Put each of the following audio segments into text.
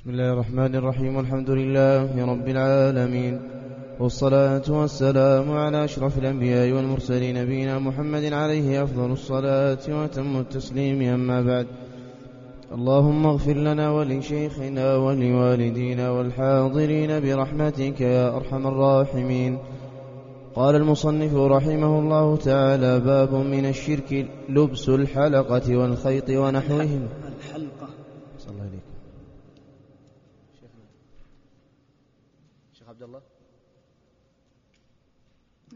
بسم الله الرحمن الرحيم والحمد لله رب العالمين والصلاة والسلام على أشرف الأنبياء والمرسلين نبينا محمد عليه أفضل الصلاة وأتم التسليم أما بعد. اللهم اغفر لنا ولشيخنا ولوالدينا والحاضرين برحمتك يا أرحم الراحمين. قال المصنف رحمه الله تعالى باب من الشرك لبس الحلقة والخيط ونحوهما الحلقة صلى الله عليك شيخنا شيخ عبد الله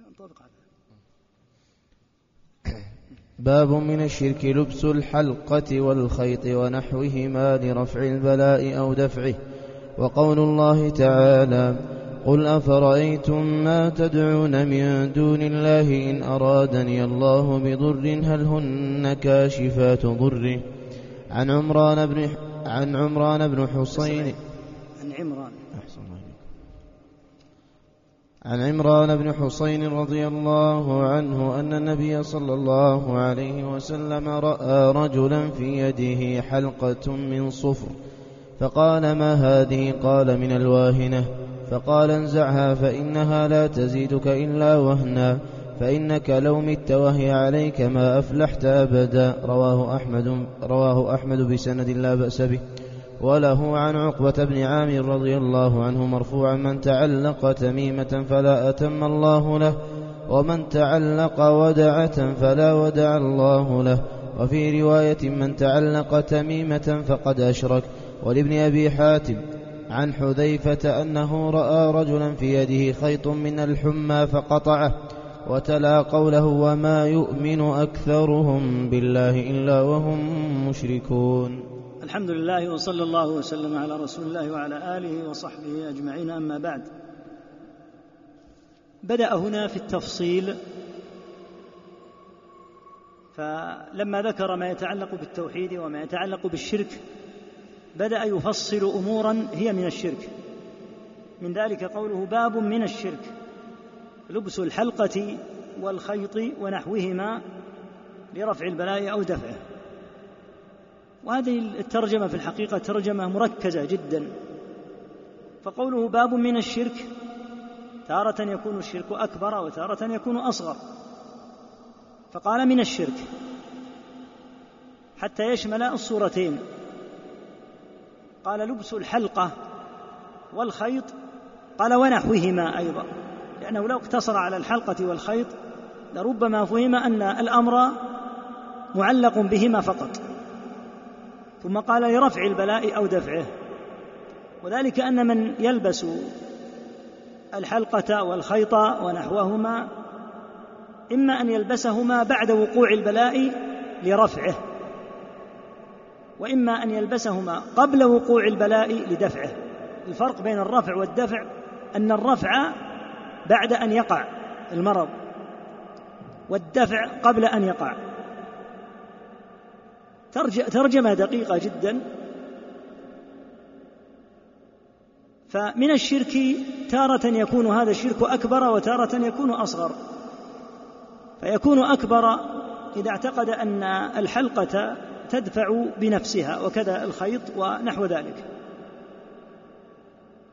انطبق على باب من الشرك لبس الحلقة والخيط ونحوهما لرفع البلاء أو دفعه. وقول الله تعالى قل أفرأيتم ما تدعون من دون الله إن أرادني الله بضر هل هن كاشفات ضره؟ عن عمران بن عن عمران بن حصين. عن عمران. أحسن. عن عمران بن حصين رضي الله عنه أن النبي صلى الله عليه وسلم رأى رجلا في يده حلقة من صفر فقال ما هذه؟ قال من الواهنة. فقال انزعها فإنها لا تزيدك إلا وهنا فإنك لو مت وهي عليك ما أفلحت أبدا. رواه أحمد رواه أحمد بسند لا بأس به. وله عن عقبة بن عامر رضي الله عنه مرفوعا من تعلق تميمة فلا أتم الله له ومن تعلق ودعة فلا ودع الله له. وفي رواية من تعلق تميمة فقد أشرك. ولابن أبي حاتم عن حذيفة أنه رأى رجلا في يده خيط من الحمى فقطعه وتلا قوله وما يؤمن أكثرهم بالله إلا وهم مشركون. الحمد لله وصلى الله وسلم على رسول الله وعلى آله وصحبه أجمعين. أما بعد بدأ هنا في التفصيل فلما ذكر ما يتعلق بالتوحيد وما يتعلق بالشرك بدأ يفصل أمورا هي من الشرك. من ذلك قوله باب من الشرك لبس الحلقة والخيط ونحوهما لرفع البلاء أو دفعه. وهذه الترجمة في الحقيقة ترجمة مركزة جدا. فقوله باب من الشرك تارة يكون الشرك أكبر وتارة يكون أصغر. فقال من الشرك حتى يشمل الصورتين. قال لبس الحلقة والخيط قال ونحوهما أيضا. لأنه لو اقتصر على الحلقة والخيط لربما فهم أن الأمر معلق بهما فقط. ثم قال لرفع البلاء أو دفعه. وذلك أن من يلبس الحلقة والخيط ونحوهما إما أن يلبسهما بعد وقوع البلاء لرفعه وإما أن يلبسهما قبل وقوع البلاء لدفعه. الفرق بين الرفع والدفع أن الرفع بعد أن يقع المرض والدفع قبل أن يقع. ترجمة دقيقة جدا. فمن الشرك تارة يكون هذا الشرك أكبر وتارة يكون أصغر. فيكون أكبر إذا اعتقد أن الحلقة تدفع بنفسها وكذا الخيط ونحو ذلك.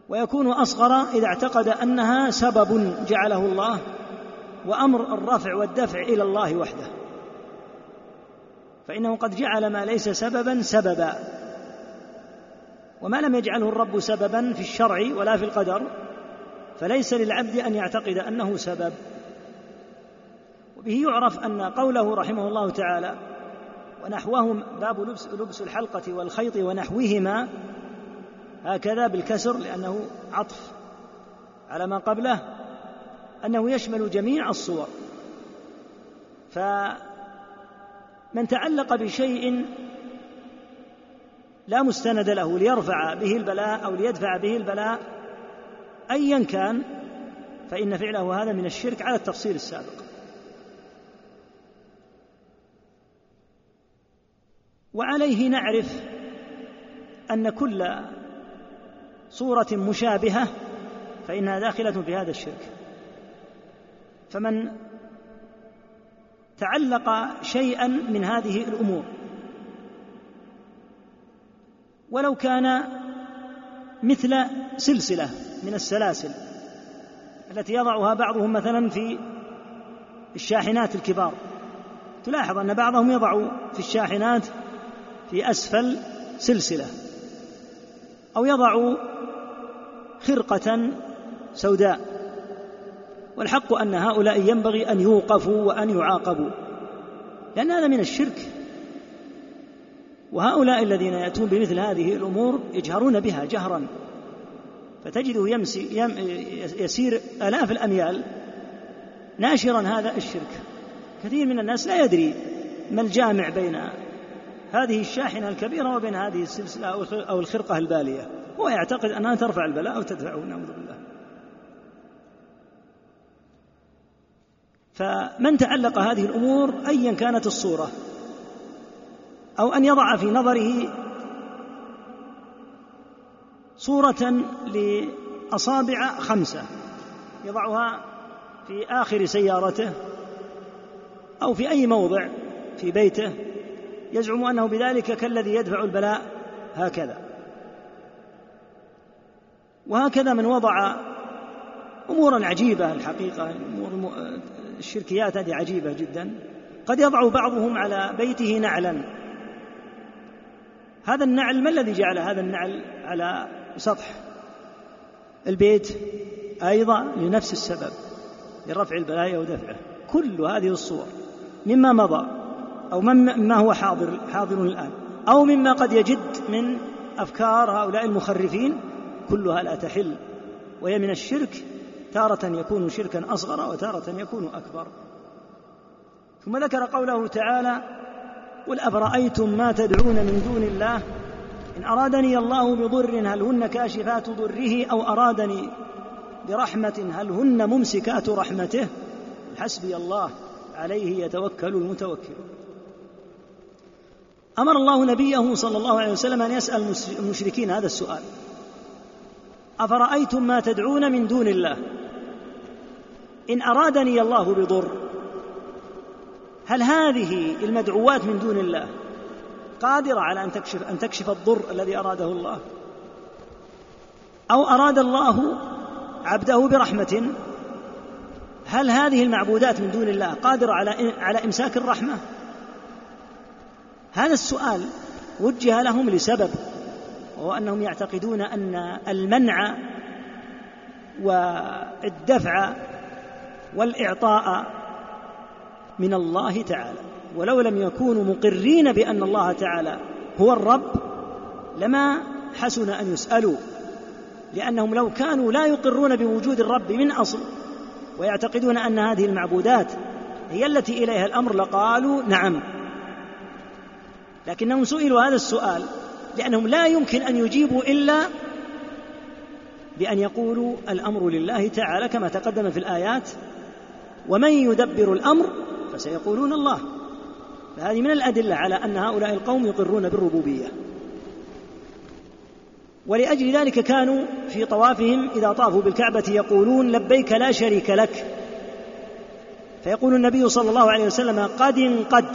ويكون أصغر إذا اعتقد أنها سبب جعله الله وأمر الرفع والدفع إلى الله وحده. فإنه قد جعل ما ليس سببا سببا. وما لم يجعله الرب سببا في الشرع ولا في القدر فليس للعبد أن يعتقد أنه سبب. وبه يعرف أن قوله رحمه الله تعالى ونحوهم باب لبس, لبس الحلقة والخيط ونحوهما هكذا بالكسر لأنه عطف على ما قبله أنه يشمل جميع الصور. فمن تعلق بشيء لا مستند له ليرفع به البلاء أو ليدفع به البلاء أيا كان فإن فعله هذا من الشرك على التفصيل السابق. وعليه نعرف أن كل صورة مشابهة فإنها داخلة في هذا الشرك. فمن تعلق شيئا من هذه الأمور. ولو كان مثل سلسلة من السلاسل التي يضعها بعضهم مثلا في الشاحنات الكبار. تلاحظ أن بعضهم يضع في الشاحنات في أسفل سلسلة أو يضع خرقة سوداء. والحق أن هؤلاء ينبغي أن يوقفوا وأن يعاقبوا. لأن هذا من الشرك. وهؤلاء الذين يأتون بمثل هذه الأمور يجهرون بها جهرا. فتجده يمسي يم يسير آلاف الأميال ناشرا هذا الشرك. كثير من الناس لا يدري ما الجامع بين هذه الشاحنة الكبيرة وبين هذه السلسلة أو الخرقة البالية. هو يعتقد أنها ترفع البلاء أو تدفعه نعوذ بالله. فمن تعلق هذه الأمور أيا كانت الصورة أو أن يضع في نظره صورة لأصابع خمسة يضعها في آخر سيارته أو في أي موضع في بيته يزعم أنه بذلك كالذي يدفع البلاء هكذا. وهكذا من وضع أمورا عجيبة الحقيقة أمور الشركيات هذه عجيبة جدا. قد يضع بعضهم على بيته نعلا. هذا النعل ما الذي جعل هذا النعل على سطح؟ البيت أيضا لنفس السبب لرفع البلايا ودفعه. كل هذه الصور مما مضى أو مما هو حاضر حاضر الآن. أو مما قد يجد من أفكار هؤلاء المخرفين كلها لا تحل. وهي من الشرك تارة يكون شركا أصغر وتارة يكون أكبر. ثم ذكر قوله تعالى قل أفرأيتم ما تدعون من دون الله؟ إن أرادني الله بضر هل هن كاشفات ضره أو أرادني برحمة هل هن ممسكات رحمته؟ حسبي الله عليه يتوكل المتوكلون أمر الله نبيه صلى الله عليه وسلم أن يسأل المشركين هذا السؤال أفرأيتم ما تدعون من دون الله؟ إن أرادني الله بضر هل هذه المدعوات من دون الله قادرة على أن تكشف أن تكشف الضر الذي أراده الله أو أراد الله عبده برحمة هل هذه المعبودات من دون الله قادرة على على إمساك الرحمة؟ هذا السؤال وجه لهم لسبب وهو أنهم يعتقدون أن المنع والدفع والإعطاء من الله تعالى. ولو لم يكونوا مقرين بأن الله تعالى هو الرب لما حسن أن يسألوا لأنهم لو كانوا لا يقرون بوجود الرب من أصل ويعتقدون أن هذه المعبودات هي التي إليها الأمر لقالوا نعم. لكنهم سئلوا هذا السؤال لأنهم لا يمكن أن يجيبوا إلا بأن يقولوا الأمر لله تعالى كما تقدم في الآيات ومن يدبر الأمر فسيقولون الله. فهذه من الأدلة على أن هؤلاء القوم يقرون بالربوبية. ولأجل ذلك كانوا في طوافهم إذا طافوا بالكعبة يقولون لبيك لا شريك لك. فيقول النبي صلى الله عليه وسلم قد قد.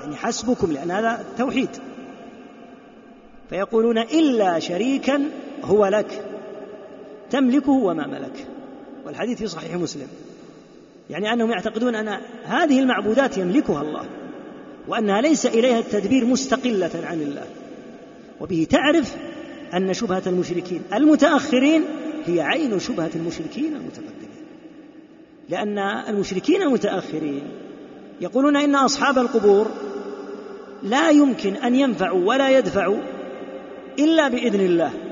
يعني حسبكم لأن هذا توحيد. فيقولون إلا شريكا هو لك تملكه وما ملك. والحديث في صحيح مسلم. يعني أنهم يعتقدون أن هذه المعبودات يملكها الله وأنها ليس إليها التدبير مستقلة عن الله. وبه تعرف أن شبهة المشركين المتأخرين هي عين شبهة المشركين المتقدمين. لأن المشركين المتأخرين يقولون إن أصحاب القبور لا يمكن أن ينفعوا ولا يدفعوا إلا بإذن الله.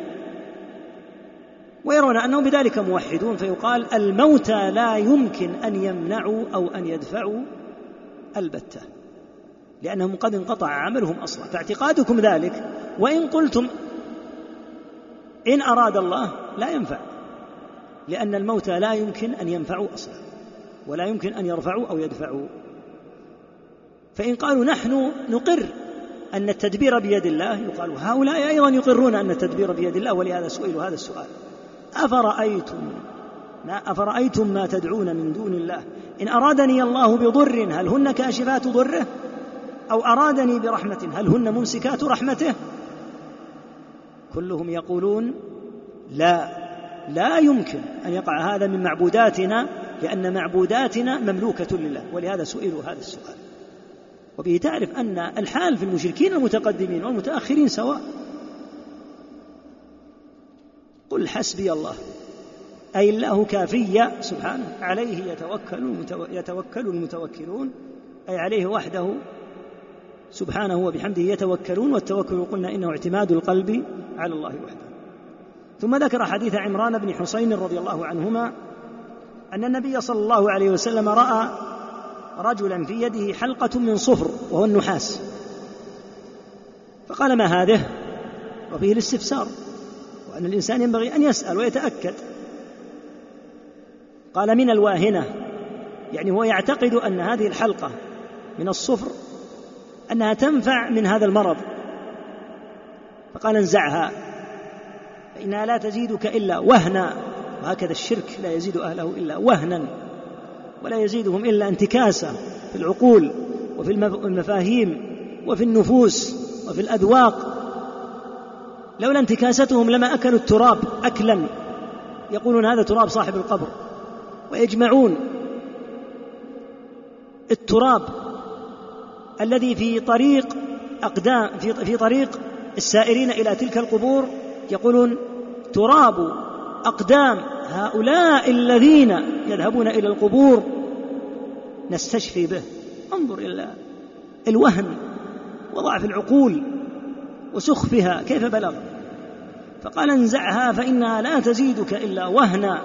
ويرون أنهم بذلك موحدون فيقال الموتى لا يمكن أن يمنعوا أو أن يدفعوا البتة لأنهم قد انقطع عملهم أصلا. فاعتقادكم ذلك وإن قلتم إن أراد الله لا ينفع لأن الموتى لا يمكن أن ينفعوا أصلا ولا يمكن أن يرفعوا أو يدفعوا. فإن قالوا نحن نقر أن التدبير بيد الله يقال هؤلاء أيضا يقرون أن التدبير بيد الله ولهذا سئلوا هذا السؤال. أفرأيتم؟ ما أفرأيتم ما تدعون من دون الله. إن أرادني الله بضر هل هن كاشفات ضره؟ أو أرادني برحمة هل هن ممسكات رحمته؟ كلهم يقولون لا. لا يمكن أن يقع هذا من معبوداتنا لأن معبوداتنا مملوكة لله. ولهذا سئلوا هذا السؤال. وبه تعرف أن الحال في المشركين المتقدمين والمتأخرين سواء. قل حسبي الله. أي الله كافي سبحانه. عليه يتوكل يتوكل المتوكلون. أي عليه وحده سبحانه وبحمده يتوكلون. والتوكل قلنا إنه اعتماد القلب على الله وحده. ثم ذكر حديث عمران بن حسين رضي الله عنهما أن النبي صلى الله عليه وسلم رأى رجلا في يده حلقة من صفر وهو النحاس. فقال ما هذه؟ وفيه الاستفسار. وأن الإنسان ينبغي أن يسأل ويتأكد. قال من الواهنة يعني هو يعتقد أن هذه الحلقة من الصفر أنها تنفع من هذا المرض. فقال انزعها فإنها لا تزيدك إلا وهنا. وهكذا الشرك لا يزيد أهله إلا وهنا ولا يزيدهم إلا انتكاسة في العقول وفي المفاهيم وفي النفوس وفي الأذواق. لولا انتكاستهم لما أكلوا التراب أكلا. يقولون هذا تراب صاحب القبر. ويجمعون التراب الذي في طريق أقدام في, في طريق السائرين إلى تلك القبور. يقولون تراب أقدام هؤلاء الذين يذهبون إلى القبور. نستشفي به. انظر إلى الوهن وضعف العقول. وسخفها كيف بلغ؟ فقال انزعها فإنها لا تزيدك إلا وهنا.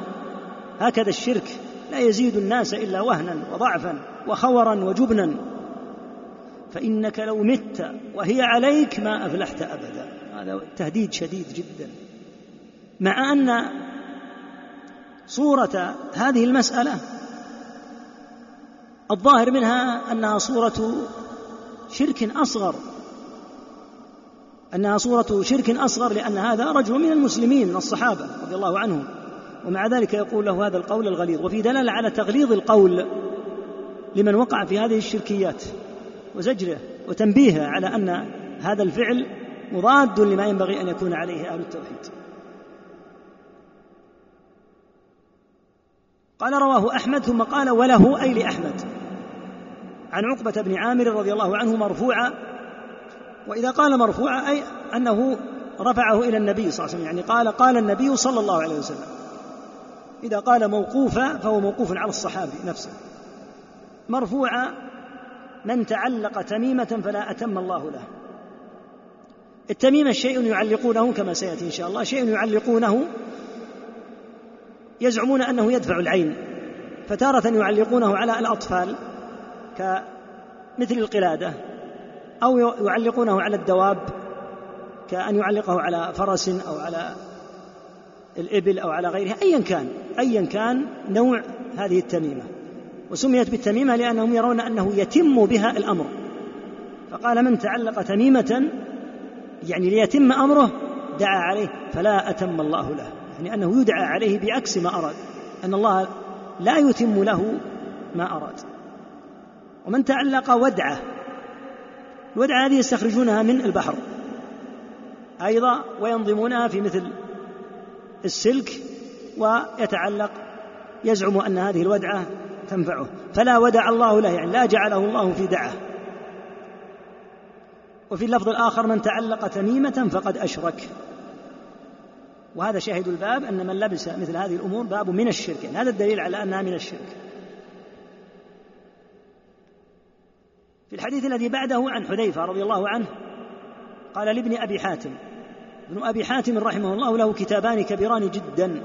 هكذا الشرك لا يزيد الناس إلا وهنا وضعفا وخورا وجبنا. فإنك لو مت وهي عليك ما أفلحت أبدا. هذا تهديد شديد جدا. مع أن صورة هذه المسألة الظاهر منها أنها صورة شرك أصغر. أنها صورة شرك أصغر لأن هذا رجل من المسلمين من الصحابة رضي الله عنهم. ومع ذلك يقول له هذا القول الغليظ. وفي دلالة على تغليظ القول لمن وقع في هذه الشركيات وزجره وتنبيهه على أن هذا الفعل مضاد لما ينبغي أن يكون عليه أهل التوحيد. قال رواه أحمد ثم قال وله أي لأحمد. عن عقبة بن عامر رضي الله عنه مرفوعا وإذا قال مرفوعا أي أنه رفعه إلى النبي صلى الله عليه وسلم يعني قال قال النبي صلى الله عليه وسلم. إذا قال موقوفا فهو موقوف على الصحابي نفسه. مرفوعا من تعلق تميمة فلا أتم الله له. التميمة شيء يعلقونه كما سيأتي إن شاء الله شيء يعلقونه يزعمون أنه يدفع العين فتارة يعلقونه على الأطفال كمثل القلادة. أو يعلقونه على الدواب كأن يعلقه على فرس أو على الإبل أو على غيرها أيا كان أيا كان نوع هذه التميمة. وسميت بالتميمة لأنهم يرون أنه يتم بها الأمر. فقال من تعلق تميمة يعني ليتم أمره دعا عليه فلا أتم الله له. يعني أنه يدعى عليه بعكس ما أراد. أن الله لا يتم له ما أراد. ومن تعلق ودعة الودعة هذه يستخرجونها من البحر. أيضا وينظمونها في مثل السلك ويتعلق يزعم أن هذه الودعة تنفعه. فلا ودع الله له يعني لا جعله الله في دعه. وفي اللفظ الآخر من تعلق تميمة فقد أشرك. وهذا شاهد الباب أن من لبس مثل هذه الأمور باب من الشرك يعني هذا الدليل على أنها من الشرك. في الحديث الذي بعده عن حذيفة رضي الله عنه قال لابن أبي حاتم ابن أبي حاتم رحمه الله له كتابان كبيران جدا.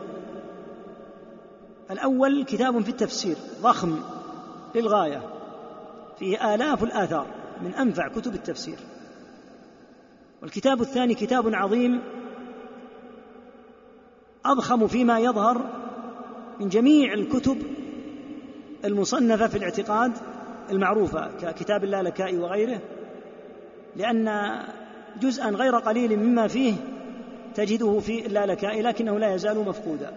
الأول كتاب في التفسير ضخم للغاية فيه آلاف الآثار من أنفع كتب التفسير. والكتاب الثاني كتاب عظيم أضخم فيما يظهر من جميع الكتب المصنفة في الاعتقاد المعروفة ككتاب اللالكائي وغيره لأن جزءا غير قليل مما فيه تجده في اللالكائي لكنه لا يزال مفقودا.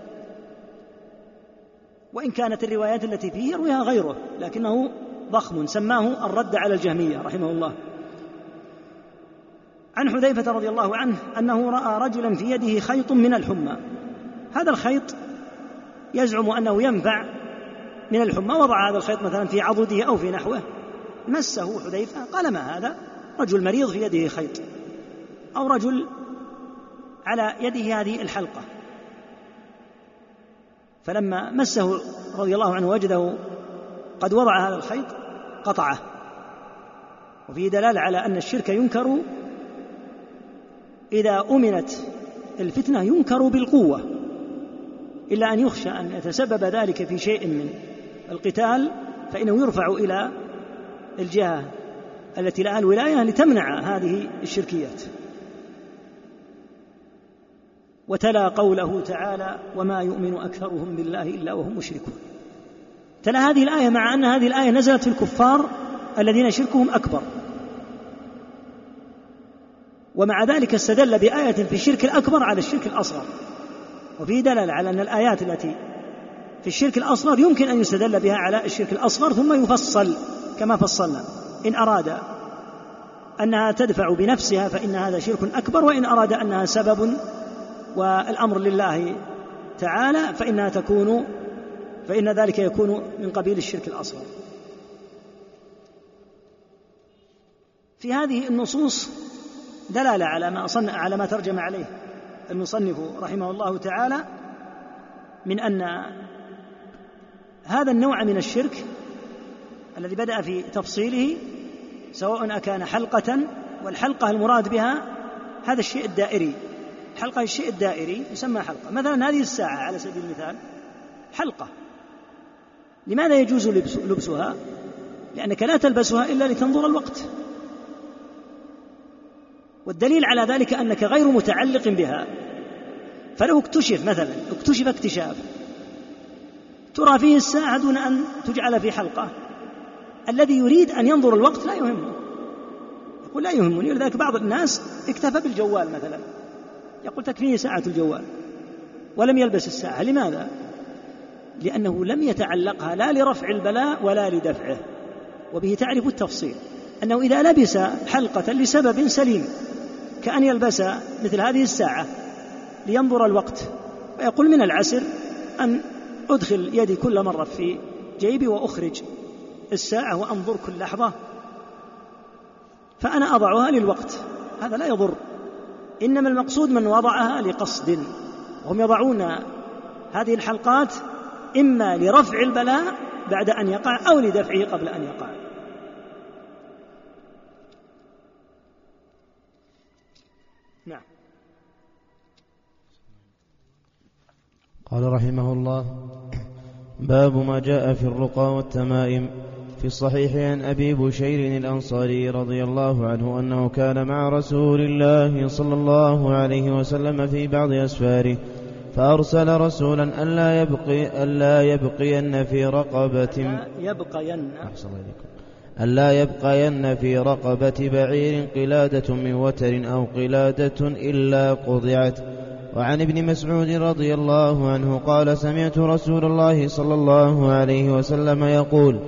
وإن كانت الروايات التي فيه يرويها غيره لكنه ضخم سماه الرد على الجهمية رحمه الله. عن حذيفة رضي الله عنه أنه رأى رجلا في يده خيط من الحمى. هذا الخيط يزعم أنه ينفع من الحمى وضع هذا الخيط مثلا في عضده أو في نحوه؟ مسه حذيفة. قال ما هذا؟ رجل مريض في يده خيط. أو رجل على يده هذه الحلقة. فلما مسه رضي الله عنه وجده قد وضع هذا الخيط قطعه. وفيه دلالة على أن الشرك ينكر إذا أمنت الفتنة ينكر بالقوة إلا أن يخشى أن يتسبب ذلك في شيء من القتال فإنه يرفع إلى الجهة التي لها الولاية لتمنع هذه الشركيات. وتلا قوله تعالى وما يؤمن أكثرهم بالله إلا وهم مشركون تلا هذه الآية مع أن هذه الآية نزلت في الكفار الذين شركهم أكبر. ومع ذلك استدل بآية في الشرك الأكبر على الشرك الأصغر. وفيه دلالة على أن الآيات التي في الشرك الأصغر يمكن أن يستدل بها على الشرك الأصغر ثم يفصل كما فصلنا. إن أراد أنها تدفع بنفسها فإن هذا شرك أكبر وإن أراد أنها سبب والأمر لله تعالى فإنها تكون فإن ذلك يكون من قبيل الشرك الأصغر. في هذه النصوص دلالة على ما أصنع على ما ترجم عليه المصنف رحمه الله تعالى من أن هذا النوع من الشرك الذي بدأ في تفصيله سواء أكان حلقة والحلقة المراد بها هذا الشيء الدائري. حلقة الشيء الدائري يسمى حلقة. مثلا هذه الساعة على سبيل المثال حلقة. لماذا يجوز لبسها؟ لأنك لا تلبسها إلا لتنظر الوقت. والدليل على ذلك أنك غير متعلق بها. فلو اكتشف مثلا اكتشف اكتشاف ترى فيه الساعة دون أن تجعل في حلقة. الذي يريد أن ينظر الوقت لا يهمه. يقول لا يهمني ولذلك بعض الناس اكتفى بالجوال مثلا. يقول تكفيني ساعة الجوال. ولم يلبس الساعة. لماذا؟ لأنه لم يتعلقها لا لرفع البلاء ولا لدفعه. وبه تعرف التفصيل. أنه إذا لبس حلقة لسبب سليم كأن يلبس مثل هذه الساعة لينظر الوقت ويقول من العسر أن أدخل يدي كل مرة في جيبي وأخرج الساعة وأنظر كل لحظة. فأنا أضعها للوقت. هذا لا يضر. إنما المقصود من وضعها لقصد. وهم يضعون هذه الحلقات إما لرفع البلاء بعد أن يقع أو لدفعه قبل أن يقع. قال رحمه الله باب ما جاء في الرقى والتمائم في الصحيح عن أبي بشير الأنصاري رضي الله عنه أنه كان مع رسول الله صلى الله عليه وسلم في بعض أسفاره فأرسل رسولا ألا يبقي ألا يبقين في رقبة يبقين. أحسن إليكم. ألا يبقين في رقبة بعير قلادة من وتر أو قلادة إلا قضعت. وعن ابن مسعود رضي الله عنه قال سمعت رسول الله صلى الله عليه وسلم يقول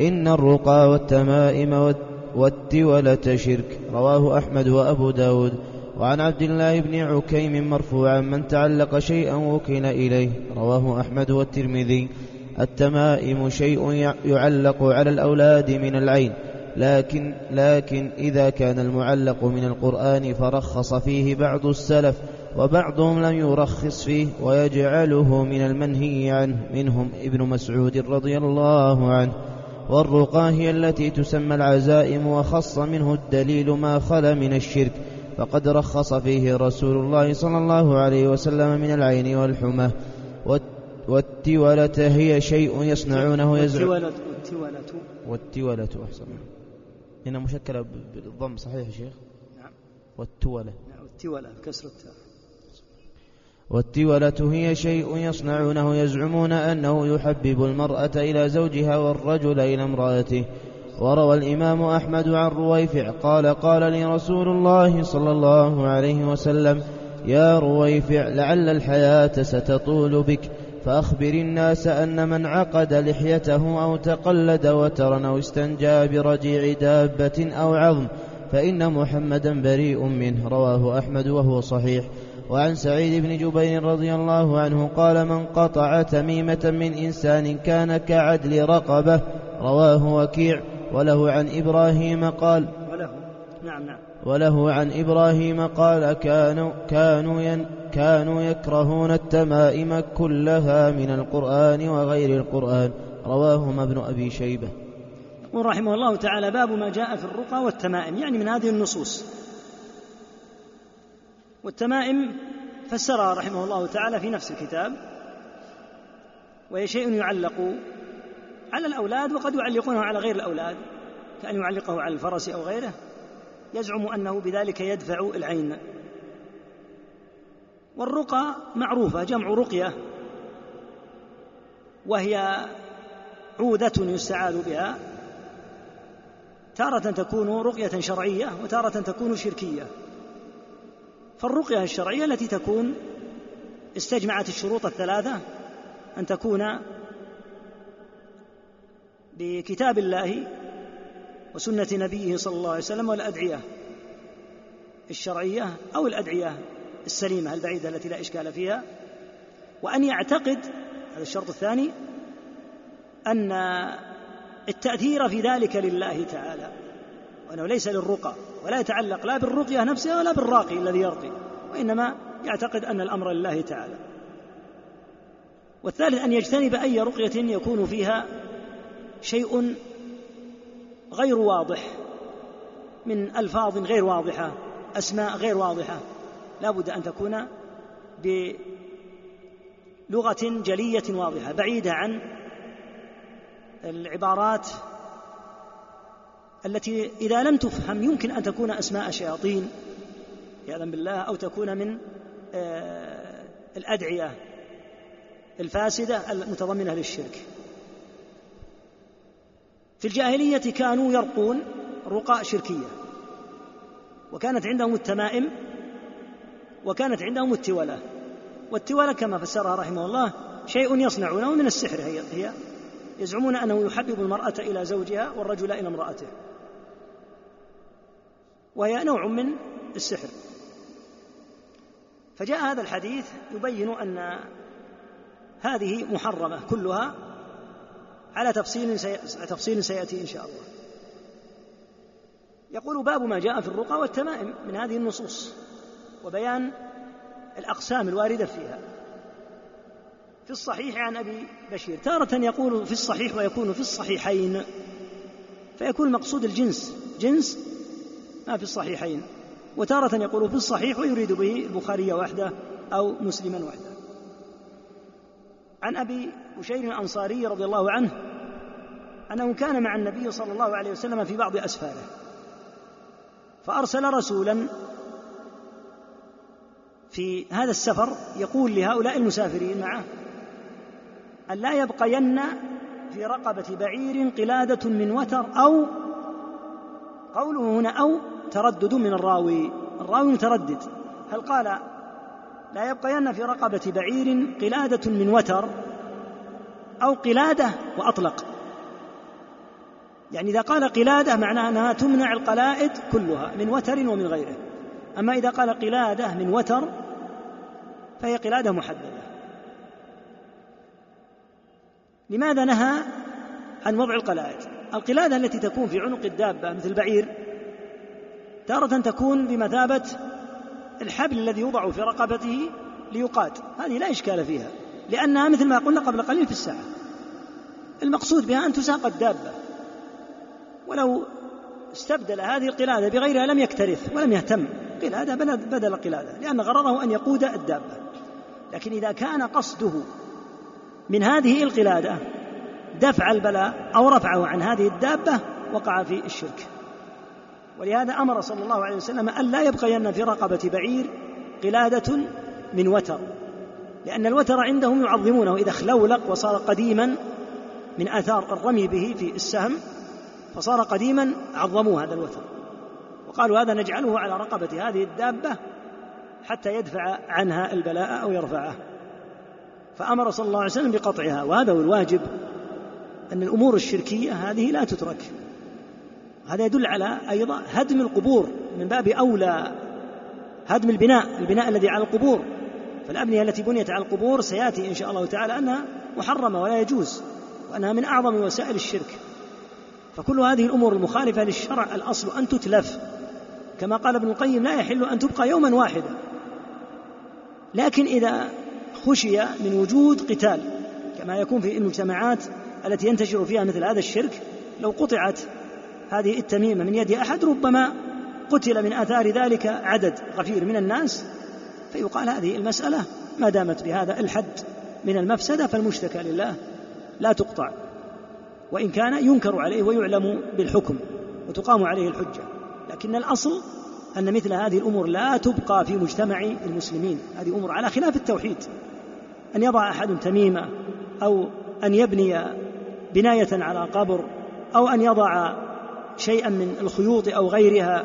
إن الرقى والتمائم والتولة شرك. رواه أحمد وأبو داود. وعن عبد الله بن عكيم مرفوعا من تعلق شيئا وكل إليه. رواه أحمد والترمذي. التمائم شيء يعلق على الأولاد من العين لكن لكن إذا كان المعلق من القرآن فرخص فيه بعض السلف وبعضهم لم يرخص فيه ويجعله من المنهي عنه. منهم ابن مسعود رضي الله عنه. والرقى هي التي تسمى العزائم وخص منه الدليل ما خلا من الشرك. فقد رخص فيه رسول الله صلى الله عليه وسلم من العين والحمى. والتولة هي شيء يصنعونه يزعم والتولة والتولة. أحسن. هنا مشكلة بالضم صحيح يا شيخ؟ نعم. والتولة. نعم والتولة كسر التاء. والتولة هي شيء يصنعونه يزعمون أنه يحبب المرأة إلى زوجها والرجل إلى امرأته. وروى الإمام أحمد عن رويفع قال قال لي رسول الله صلى الله عليه وسلم يا رويفع لعل الحياة ستطول بك فأخبر الناس أن من عقد لحيته أو تقلد وترا أو استنجى برجيع دابة أو عظم فإن محمدا بريء منه. رواه أحمد وهو صحيح. وعن سعيد بن جبير رضي الله عنه قال من قطع تميمة من إنسان كان كعدل رقبة رواه وكيع وله عن إبراهيم قال وله. نعم نعم. وله عن إبراهيم قال كانوا كانوا ين كانوا يكرهون التمائم كلها من القرآن وغير القرآن. رواهما ابن أبي شيبة. يقول رحمه الله تعالى باب ما جاء في الرقى والتمائم. يعني من هذه النصوص. والتمائم فسرها رحمه الله تعالى في نفس الكتاب وهي شيء يعلق على الأولاد وقد يعلقونه على غير الأولاد كأن يعلقه على الفرس أو غيره يزعم أنه بذلك يدفع العين. والرقى معروفة جمع رقية وهي عودة يستعاذ بها تارة تكون رقية شرعية وتارة تكون شركية. فالرقية الشرعية التي تكون استجمعت الشروط الثلاثة أن تكون بكتاب الله وسنة نبيه صلى الله عليه وسلم والأدعية الشرعية أو الأدعية السليمة البعيدة التي لا إشكال فيها. وأن يعتقد هذا الشرط الثاني أن التأثير في ذلك لله تعالى وأنه ليس للرقى. ولا يتعلق لا بالرقية نفسها ولا بالراقي الذي يرقي وإنما يعتقد أن الأمر لله تعالى. والثالث أن يجتنب أي رقية يكون فيها شيء غير واضح من ألفاظ غير واضحة أسماء غير واضحة. لا بد أن تكون بلغة جلية واضحة بعيدة عن العبارات التي إذا لم تفهم يمكن أن تكون أسماء شياطين عياذا بالله أو تكون من آه، الأدعية الفاسدة المتضمنة للشرك. في الجاهلية كانوا يرقون رقاء شركية وكانت عندهم التمائم وكانت عندهم التولة. والتولة كما فسرها رحمه الله شيء يصنعونه من السحر هي, هي يزعمون أنه يحبب المرأة إلى زوجها والرجل إلى امرأته. وهي نوع من السحر. فجاء هذا الحديث يبين أن هذه محرمة كلها على تفصيل سي... تفصيل سيأتي إن شاء الله. يقول باب ما جاء في الرقى والتمائم من هذه النصوص وبيان الأقسام الواردة فيها. في الصحيح عن أبي بشير تارة يقول في الصحيح ويكون في الصحيحين فيكون المقصود الجنس جنس ما في الصحيحين. وتارة يقول في الصحيح ويريد به البخاري وحده أو مسلما وحده. عن أبي بشير الأنصاري رضي الله عنه أنه كان مع النبي صلى الله عليه وسلم في بعض أسفاره. فأرسل رسولا في هذا السفر يقول لهؤلاء المسافرين معه أن لا يبقين في رقبة بعير قلادة من وتر أو قوله هنا أو تردد من الراوي. الراوي متردد. هل قال لا يبقين في رقبة بعير قلادة من وتر أو قلادة وأطلق؟ يعني إذا قال قلادة معناه أنها تمنع القلائد كلها من وتر ومن غيره. أما إذا قال قلادة من وتر فهي قلادة محددة. لماذا نهى عن وضع القلائد؟ القلادة التي تكون في عنق الدابة مثل البعير تارة تكون بمثابة الحبل الذي يوضع في رقبته ليقاد. هذه لا إشكال فيها لأنها مثل ما قلنا قبل قليل في الساعة المقصود بها أن تساق الدابة. ولو استبدل هذه القلادة بغيرها لم يكترث ولم يهتم. قلادة بدل قلادة لأن غرضه أن يقود الدابة. لكن إذا كان قصده من هذه القلادة دفع البلاء أو رفعه عن هذه الدابة وقع في الشرك. ولهذا أمر صلى الله عليه وسلم أن لا يبقين في رقبة بعير قلادة من وتر لأن الوتر عندهم يعظمونه. إذا خلولق وصار قديما من آثار الرمي به في السهم فصار قديما عظموا هذا الوتر. وقالوا هذا نجعله على رقبة هذه الدابة حتى يدفع عنها البلاء أو يرفعه. فأمر صلى الله عليه وسلم بقطعها وهذا هو الواجب أن الأمور الشركية هذه لا تترك. هذا يدل على أيضا هدم القبور من باب أولى هدم البناء البناء الذي على القبور. فالأبنية التي بنيت على القبور سيأتي إن شاء الله تعالى أنها محرمة ولا يجوز وأنها من أعظم وسائل الشرك. فكل هذه الأمور المخالفة للشرع الأصل أن تتلف. كما قال ابن القيم لا يحل أن تبقى يوما واحدا. لكن إذا خشي من وجود قتال كما يكون في المجتمعات التي ينتشر فيها مثل هذا الشرك لو قطعت هذه التميمة من يد أحد ربما قتل من آثار ذلك عدد غفير من الناس. فيقال هذه المسألة ما دامت بهذا الحد من المفسدة فالمشتكى لله لا تقطع. وإن كان ينكر عليه ويعلم بالحكم وتقام عليه الحجة. لكن الأصل أن مثل هذه الأمور لا تبقى في مجتمع المسلمين. هذه أمور على خلاف التوحيد. أن يضع أحد تميمة أو أن يبني بناية على قبر أو أن يضع شيئا من الخيوط أو غيرها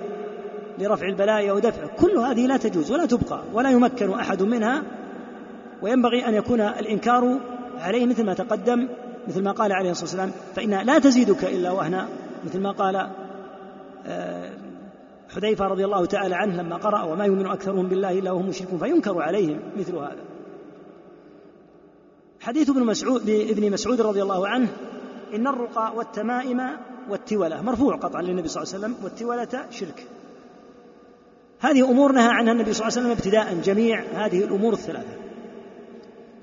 لرفع البلايا ودفع كل هذه لا تجوز ولا تبقى ولا يمكن أحد منها وينبغي أن يكون الإنكار عليه مثل ما تقدم مثل ما قال عليه الصلاة والسلام فإنها لا تزيدك إلا وهنا مثل ما قال آه، حذيفة رضي الله تعالى عنه لما قرأ وما يؤمن أكثرهم بالله إلا وهم مشركون فينكر عليهم مثل هذا. حديث ابن مسعود ابن مسعود رضي الله عنه إن الرقى والتمائم والتولة مرفوع قطعا للنبي صلى الله عليه وسلم والتولة شرك. هذه أمور نهى عنها النبي صلى الله عليه وسلم ابتداء جميع هذه الأمور الثلاثة.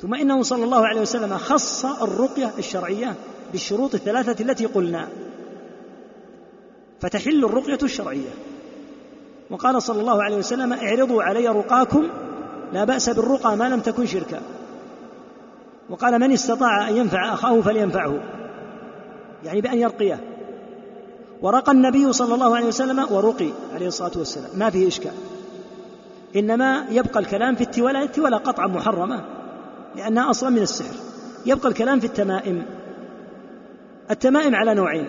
ثم إنه صلى الله عليه وسلم خص الرقية الشرعية بالشروط الثلاثة التي قلنا. فتحل الرقية الشرعية. وقال صلى الله عليه وسلم اعرضوا علي رقاكم لا بأس بالرقى ما لم تكن شركا. وقال من استطاع أن ينفع أخاه فلينفعه. يعني بأن يرقيه. ورقى النبي صلى الله عليه وسلم ورقي عليه الصلاة والسلام. ما فيه إشكال. إنما يبقى الكلام في التولى التولى قطعا محرمة لأنها أصلا من السحر. يبقى الكلام في التمائم. التمائم على نوعين.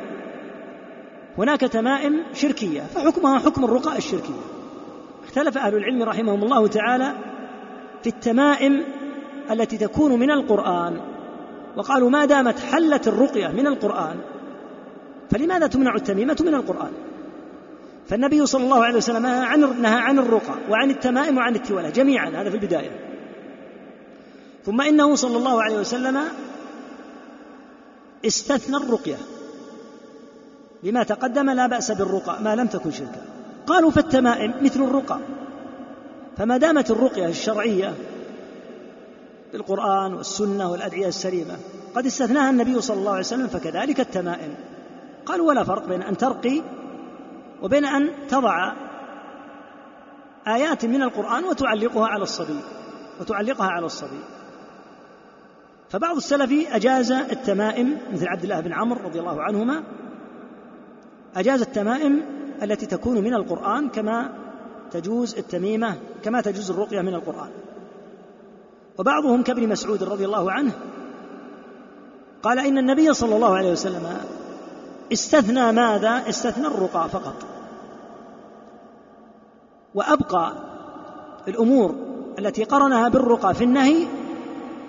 هناك تمائم شركية فحكمها حكم الرقاء الشركية. اختلف أهل العلم رحمهم الله تعالى في التمائم التي تكون من القرآن. وقالوا ما دامت حلت الرقية من القرآن فلماذا تمنع التميمة من القرآن؟ فالنبي صلى الله عليه وسلم نهى عن الرقى وعن التمائم وعن التولى جميعا هذا في البداية. ثم إنه صلى الله عليه وسلم استثنى الرقية. لما تقدم لا بأس بالرقى ما لم تكن شركا. قالوا فالتمائم مثل الرقى. فما دامت الرقية الشرعية بالقرآن والسنة والأدعية السليمة قد استثناها النبي صلى الله عليه وسلم فكذلك التمائم. قالوا ولا فرق بين أن ترقي وبين أن تضع آيات من القرآن وتعلقها على الصبي وتعلقها على الصبي. فبعض السلف أجاز التمائم مثل عبد الله بن عمرو رضي الله عنهما أجاز التمائم التي تكون من القرآن كما تجوز التميمة كما تجوز الرقية من القرآن. وبعضهم كابن مسعود رضي الله عنه قال إن النبي صلى الله عليه وسلم استثنى ماذا؟ استثنى الرقى فقط. وأبقى الأمور التي قرنها بالرقى في النهي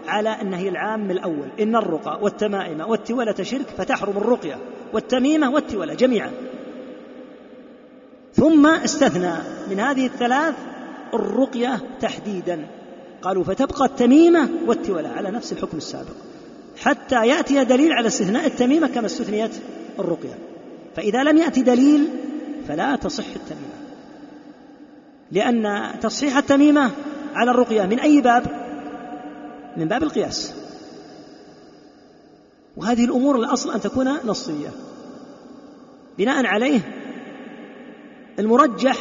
على النهي العام الأول. إن الرقى والتمائم والتولة شرك فتحرم الرقية والتميمة والتولة جميعا. ثم استثنى من هذه الثلاث الرقية تحديدا. قالوا فتبقى التميمة والتولة على نفس الحكم السابق. حتى يأتي دليل على استثناء التميمة كما استثنيت الرقية. فإذا لم يأتي دليل فلا تصح التميمة. لأن تصحيح التميمة على الرقية من أي باب؟ من باب القياس. وهذه الأمور الأصل أن تكون نصية. بناء عليه المرجح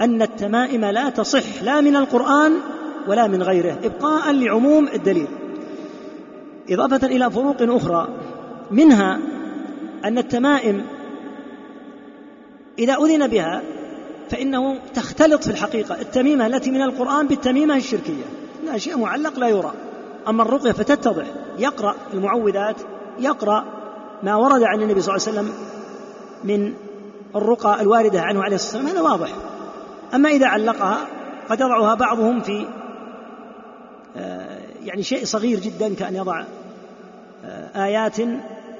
أن التمائم لا تصح لا من القرآن ولا من غيره إبقاء لعموم الدليل. إضافة إلى فروق أخرى منها أن التمائم إذا أذن بها فإنه تختلط في الحقيقة التميمة التي من القرآن بالتميمة الشركية. إنها شيء معلق لا يرى. أما الرقية فتتضح. يقرأ المعوذات يقرأ ما ورد عن النبي صلى الله عليه وسلم من الرقى الواردة عنه عليه الصلاة والسلام. هذا واضح. أما إذا علقها قد يضعها بعضهم في آه، يعني شيء صغير جدا كأن يضع آه، آيات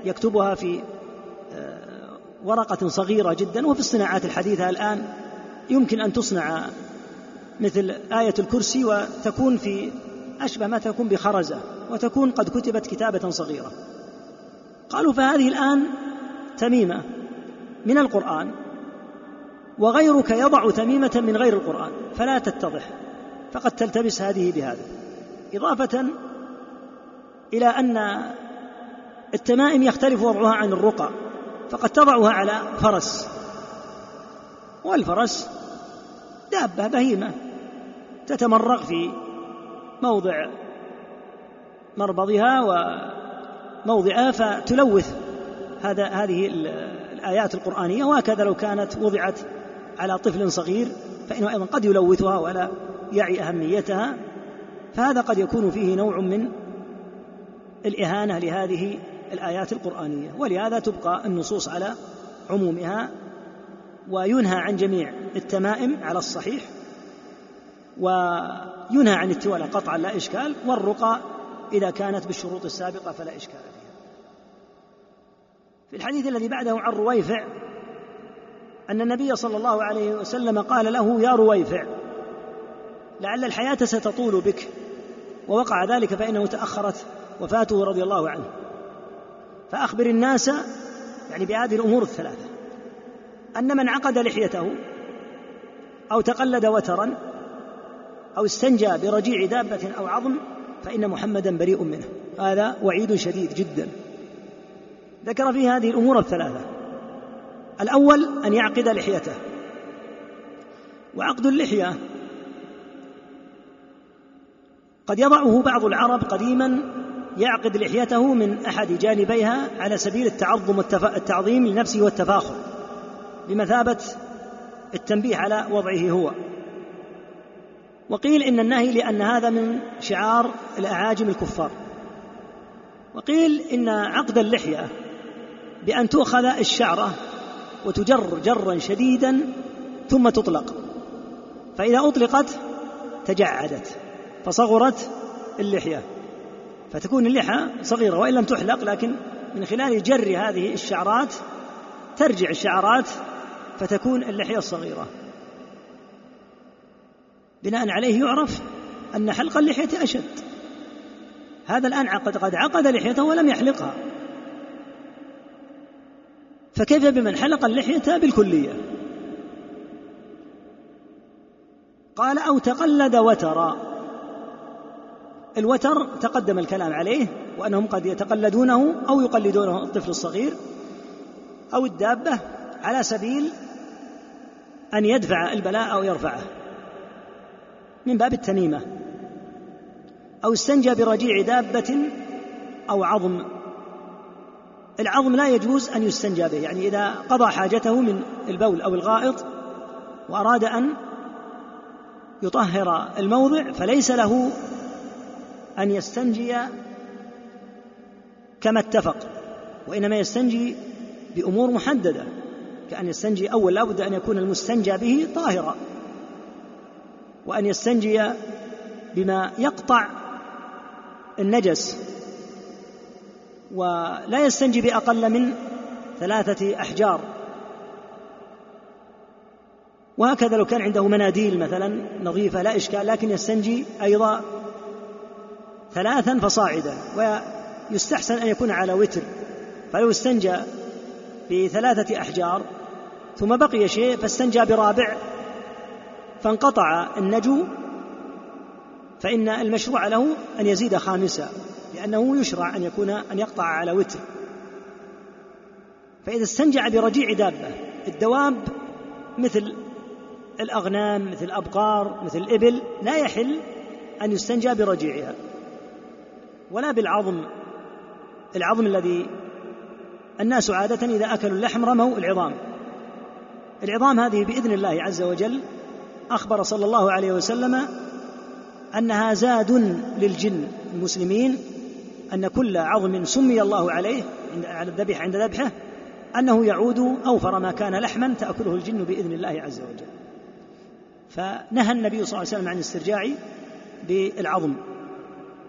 يكتبها في ورقة صغيرة جدا وفي الصناعات الحديثة الآن يمكن أن تصنع مثل آية الكرسي وتكون في أشبه ما تكون بخرزة وتكون قد كتبت كتابة صغيرة. قالوا فهذه الآن تميمة من القرآن وغيرك يضع تميمة من غير القرآن فلا تتضح فقد تلتبس هذه بهذا. إضافة إلى أن التمائم يختلف وضعها عن الرقى. فقد تضعها على فرس. والفرس دابة بهيمة تتمرغ في موضع مربضها وموضعها فتلوث هذا هذه الآيات القرآنية. وهكذا لو كانت وضعت على طفل صغير فإنه أيضا قد يلوثها ولا يعي أهميتها. فهذا قد يكون فيه نوع من الإهانة لهذه الآيات القرآنية ولهذا تبقى النصوص على عمومها وينهى عن جميع التمائم على الصحيح وينهى عن التوالى قطعا لا إشكال والرقى إذا كانت بالشروط السابقة فلا إشكال فيها. في الحديث الذي بعده عن رويفع أن النبي صلى الله عليه وسلم قال له يا رويفع لعل الحياة ستطول بك. ووقع ذلك فإنه تأخرت وفاته رضي الله عنه. فأخبر الناس يعني بهذه الأمور الثلاثة. أن من عقد لحيته أو تقلد وترا أو استنجى برجيع دابة أو عظم فإن محمدا بريء منه. هذا وعيد شديد جدا. ذكر في هذه الأمور الثلاثة. الأول أن يعقد لحيته. وعقد اللحية قد يضعه بعض العرب قديما يعقد لحيته من أحد جانبيها على سبيل التعظم والتعظيم لنفسه والتفاخر بمثابة التنبيه على وضعه هو. وقيل إن النهي لأن هذا من شعار الأعاجم الكفار. وقيل إن عقد اللحية بأن تؤخذ الشعرة وتجر جرا شديدا ثم تطلق. فإذا أطلقت تجعدت فصغرت اللحية. فتكون اللحى صغيرة وإن لم تحلق لكن من خلال جر هذه الشعرات ترجع الشعرات فتكون اللحية الصغيرة. بناء عليه يعرف أن حلق اللحية أشد. هذا الآن عقد قد عقد لحيته ولم يحلقها. فكيف بمن حلق اللحية بالكلية؟ قال أو تقلد وترا الوتر تقدم الكلام عليه وأنهم قد يتقلدونه أو يقلدونه الطفل الصغير أو الدابة على سبيل أن يدفع البلاء أو يرفعه من باب التميمة أو استنجى برجيع دابة أو عظم. العظم لا يجوز أن يستنجى به يعني إذا قضى حاجته من البول أو الغائط وأراد أن يطهر الموضع فليس له أن يستنجي كما اتفق وإنما يستنجي بأمور محددة كأن يستنجي أول لا بد أن يكون المستنجى به طاهرا وأن يستنجي بما يقطع النجس ولا يستنجي بأقل من ثلاثة أحجار. وهكذا لو كان عنده مناديل مثلا نظيفة لا إشكال لكن يستنجي أيضا ثلاثا فصاعدا ويستحسن أن يكون على وتر. فلو استنجى بثلاثة أحجار ثم بقي شيء فاستنجى برابع فانقطع النجو فإن المشروع له أن يزيد خامسا لأنه يشرع أن يكون أن يقطع على وتر. فإذا استنجع برجيع دابة الدواب مثل الأغنام مثل الأبقار مثل الإبل لا يحل أن يستنجى برجيعها. ولا بالعظم العظم الذي الناس عادة إذا أكلوا اللحم رموا العظام. العظام هذه بإذن الله عز وجل أخبر صلى الله عليه وسلم أنها زاد للجن المسلمين أن كل عظم سمي الله عليه على الذبح عند ذبحه أنه يعود أوفر ما كان لحما تأكله الجن بإذن الله عز وجل. فنهى النبي صلى الله عليه وسلم عن الاسترجاع بالعظم.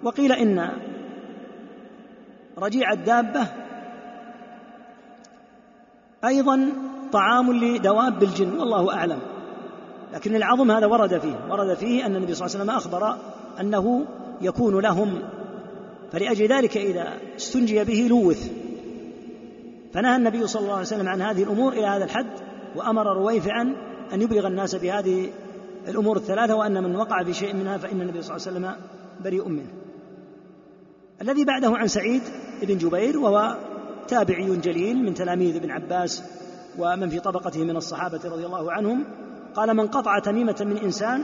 وقيل إن رجيع الدابة أيضا طعام لدواب الجن والله أعلم. لكن العظم هذا ورد فيه ورد فيه أن النبي صلى الله عليه وسلم أخبر أنه يكون لهم فلأجل ذلك إذا استنجي به لوث. فنهى النبي صلى الله عليه وسلم عن هذه الأمور إلى هذا الحد وأمر رويفعا أن يبلغ الناس بهذه الأمور الثلاثة وأن من وقع في شيء منها فإن النبي صلى الله عليه وسلم بريء منه. الذي بعده عن سعيد بن جبير وهو تابعي جليل من تلاميذ ابن عباس ومن في طبقته من الصحابة رضي الله عنهم. قال من قطع تميمة من إنسان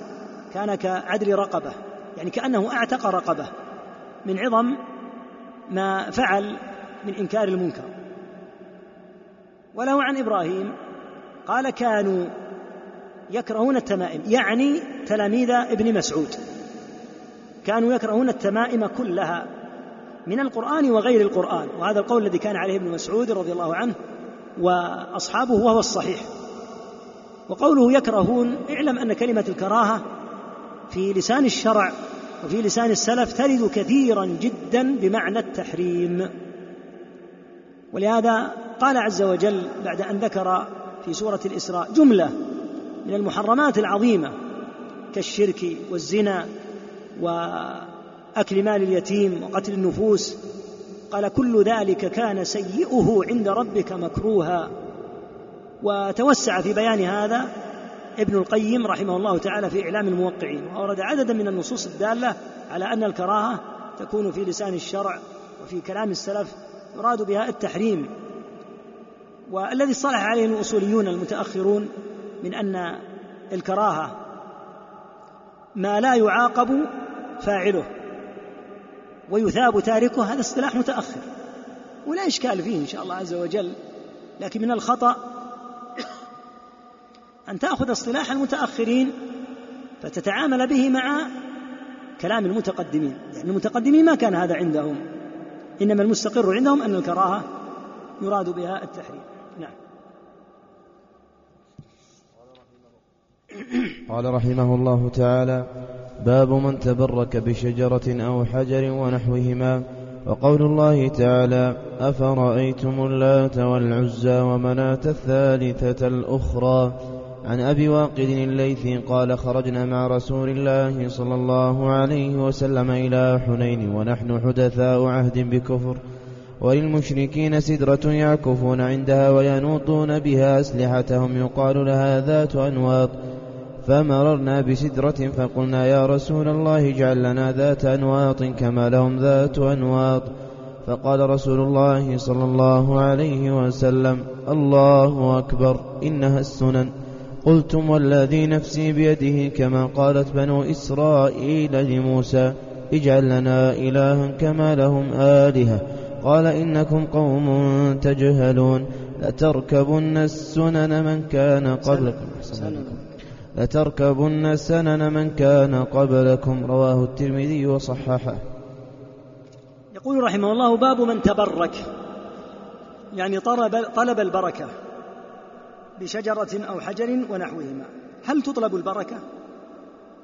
كان كعدل رقبة يعني كأنه أعتق رقبة من عظم ما فعل من إنكار المنكر. وله عن إبراهيم قال كانوا يكرهون التمائم يعني تلاميذ ابن مسعود كانوا يكرهون التمائم كلها من القرآن وغير القرآن. وهذا القول الذي كان عليه ابن مسعود رضي الله عنه وأصحابه وهو الصحيح. وقوله يكرهون اعلم أن كلمة الكراهة في لسان الشرع وفي لسان السلف ترد كثيرا جدا بمعنى التحريم. ولهذا قال عز وجل بعد أن ذكر في سورة الإسراء جملة من المحرمات العظيمة كالشرك والزنا وأكل مال اليتيم وقتل النفوس. قال كل ذلك كان سيئه عند ربك مكروها. وتوسع في بيان هذا ابن القيم رحمه الله تعالى في إعلام الموقعين وأورد عددا من النصوص الدالة على أن الكراهة تكون في لسان الشرع وفي كلام السلف يراد بها التحريم. والذي اصطلح عليه الأصوليون المتأخرون من أن الكراهة ما لا يعاقب فاعله. ويثاب تاركه هذا اصطلاح متأخر. ولا إشكال فيه إن شاء الله عز وجل. لكن من الخطأ أن تأخذ اصطلاح المتأخرين فتتعامل به مع كلام المتقدمين. يعني المتقدمين ما كان هذا عندهم. إنما المستقر عندهم أن الكراهة يراد بها التحريم. نعم. قال رحمه الله تعالى باب من تبرك بشجرة أو حجر ونحوهما. وقول الله تعالى أفرأيتم اللات والعزى ومناة الثالثة الأخرى؟ عن أبي واقد الليثي قال خرجنا مع رسول الله صلى الله عليه وسلم إلى حنين ونحن حدثاء عهد بكفر وللمشركين سدرة يعكفون عندها وينوطون بها أسلحتهم. يقال لها ذات أنواط. فمررنا بسدرة فقلنا يا رسول الله اجعل لنا ذات أنواط كما لهم ذات أنواط. فقال رسول الله صلى الله عليه وسلم الله أكبر إنها السنن. قلتم والذي نفسي بيده كما قالت بنو إسرائيل لموسى اجعل لنا إلها كما لهم آلهة. قال إنكم قوم تجهلون لتركبن السنن من كان قبلكم لتركبن سنن من كان قبلكم؟ رواه الترمذي وصححه. يقول رحمه الله باب من تبرك يعني طلب, طلب البركة بشجرة أو حجر ونحوهما. هل تطلب البركة؟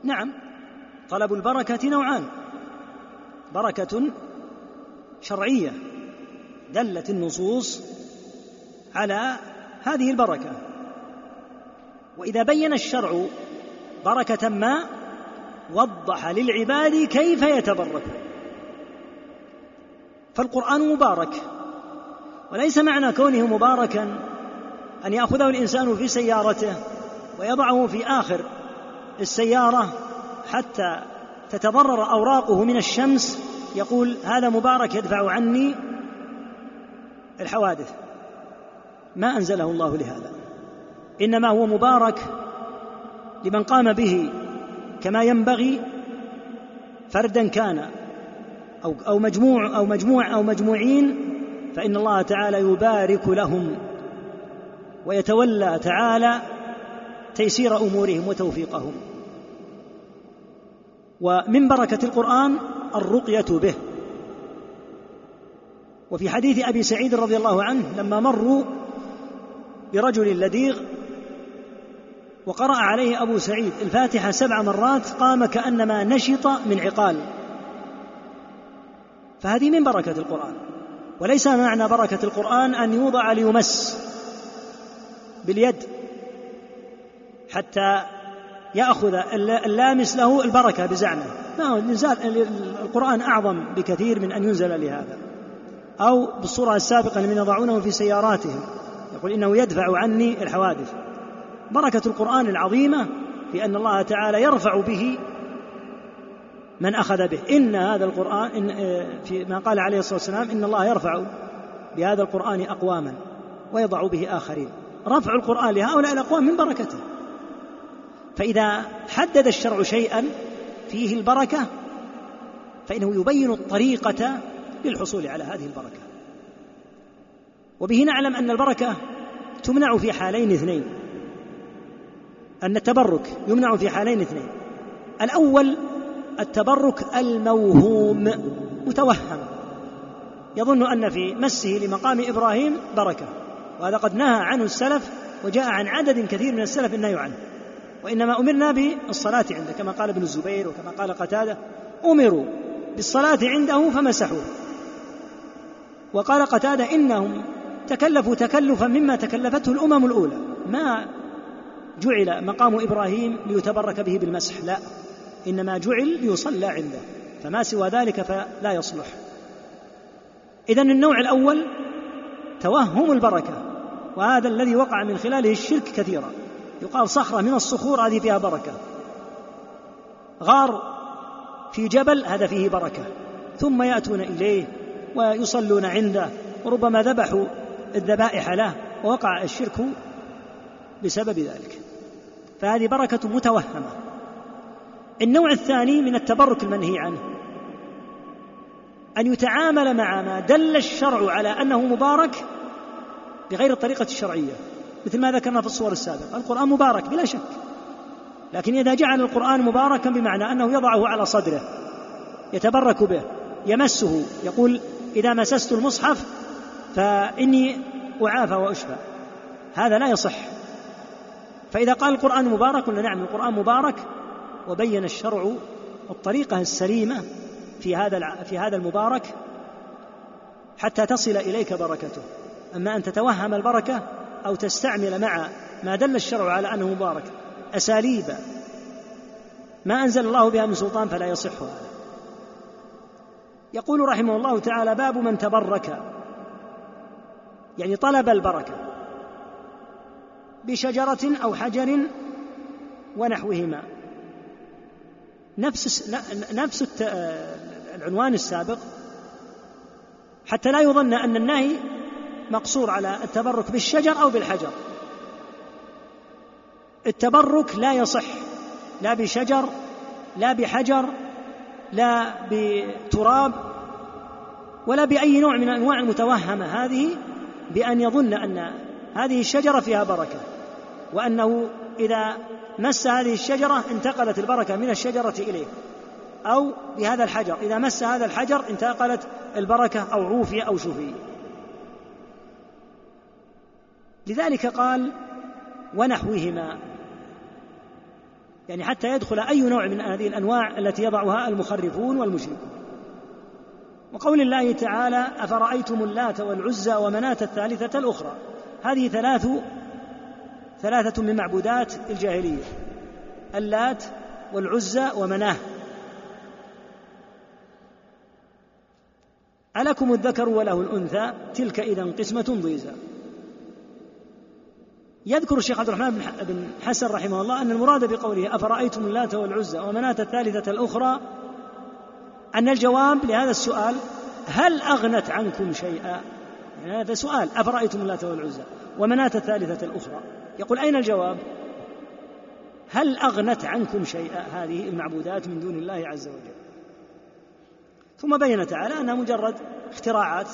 نعم طلب البركة نوعان. بركة شرعية دلت النصوص على هذه البركة. وإذا بين الشرع بركة ما وضح للعباد كيف يتبركون فالقرآن مبارك وليس معنى كونه مباركا أن يأخذه الإنسان في سيارته ويضعه في آخر السيارة حتى تتضرر أوراقه من الشمس يقول هذا مبارك يدفع عني الحوادث. ما أنزله الله لهذا؟ إنما هو مبارك لمن قام به كما ينبغي فردا كان أو أو مجموع أو مجموع أو مجموعين فإن الله تعالى يبارك لهم ويتولى تعالى تيسير أمورهم وتوفيقهم. ومن بركة القرآن الرقية به. وفي حديث أبي سعيد رضي الله عنه لما مروا برجل لديغ وقرأ عليه أبو سعيد الفاتحة سبع مرات قام كأنما نشط من عقال. فهذه من بركة القرآن وليس معنى بركة القرآن أن يوضع ليمس باليد حتى يأخذ اللامس له البركة بزعمه. ما هو القرآن أعظم بكثير من أن ينزل لهذا. أو بالصورة السابقة من يضعونه في سياراتهم يقول إنه يدفع عني الحوادث. بركة القرآن العظيمة في أن الله تعالى يرفع به من أخذ به. إن هذا القرآن إن في ما قال عليه الصلاة والسلام إن الله يرفع بهذا القرآن أقواما ويضع به آخرين. رفع القرآن لهؤلاء الأقوام من بركته. فإذا حدد الشرع شيئا فيه البركة فإنه يبين الطريقة للحصول على هذه البركة. وبه نعلم أن البركة تمنع في حالين اثنين. أن التبرك يمنع في حالين اثنين. الأول التبرك الموهوم متوهم. يظن أن في مسه لمقام إبراهيم بركة وهذا قد نهى عنه السلف وجاء عن عدد كثير من السلف النهي عنه وإنما أمرنا بالصلاة عنده كما قال ابن الزبير وكما قال قتادة. أمروا بالصلاة عنده فمسحوه. وقال قتادة إنهم تكلفوا تكلفا مما تكلفته الأمم الأولى. ما جعل مقام إبراهيم ليتبرك به بالمسح. لا إنما جعل ليصلى عنده فما سوى ذلك فلا يصلح. إذا النوع الأول توهم البركة وهذا الذي وقع من خلاله الشرك كثيرا. يقال صخرة من الصخور هذه فيها بركة. غار في جبل هذا فيه بركة. ثم يأتون إليه ويصلون عنده وربما ذبحوا الذبائح له ووقع الشرك بسبب ذلك. فهذه بركة متوهمة. النوع الثاني من التبرك المنهي عنه. أن يتعامل مع ما دل الشرع على أنه مبارك بغير الطريقة الشرعية. مثل ما ذكرنا في الصور السابقة. القرآن مبارك بلا شك. لكن إذا جعل القرآن مباركا بمعنى أنه يضعه على صدره يتبرك به يمسه يقول إذا مسست المصحف فإني أعافى وأشفى. هذا لا يصح. فإذا قال القرآن مبارك قلنا نعم القرآن مبارك وبين الشرع الطريقة السليمة في هذا في هذا المبارك حتى تصل إليك بركته. أما أن تتوهم البركة أو تستعمل مع ما دل الشرع على أنه مبارك. أساليب. ما أنزل الله بها من سلطان فلا يصح. هذا يقول رحمه الله تعالى باب من تبرك. يعني طلب البركة. بشجرة أو حجر ونحوهما. نفس نفس العنوان السابق حتى لا يظن أن النهي مقصور على التبرك بالشجر أو بالحجر. التبرك لا يصح لا بشجر لا بحجر لا بتراب ولا بأي نوع من أنواع المتوهمة. هذه بأن يظن أن هذه الشجرة فيها بركة. وأنه إذا مس هذه الشجرة انتقلت البركة من الشجرة إليه. أو بهذا الحجر إذا مس هذا الحجر انتقلت البركة أو عوفي أو شفي. لذلك قال ونحوهما. يعني حتى يدخل أي نوع من هذه الأنواع التي يضعها المخرفون والمشركون. وقول الله تعالى أفرأيتم اللات والعزى ومناة الثالثة الأخرى؟ هذه ثلاث ثلاثة من معبودات الجاهلية اللات والعزى ومناه. ألكم الذكر وله الأنثى؟ تلك إذا قسمة ضيزى. يذكر الشيخ عبد الرحمن بن حسن رحمه الله أن المراد بقوله أفرأيتم اللات والعزى ومناة الثالثة الأخرى؟ أن الجواب لهذا السؤال هل أغنت عنكم شيئا؟ يعني هذا سؤال أفرأيتم اللات والعزى ومناة الثالثة الأخرى؟ يقول أين الجواب؟ هل أغنت عنكم شيئا هذه المعبودات من دون الله عز وجل؟ ثم بين تعالى أنها مجرد اختراعات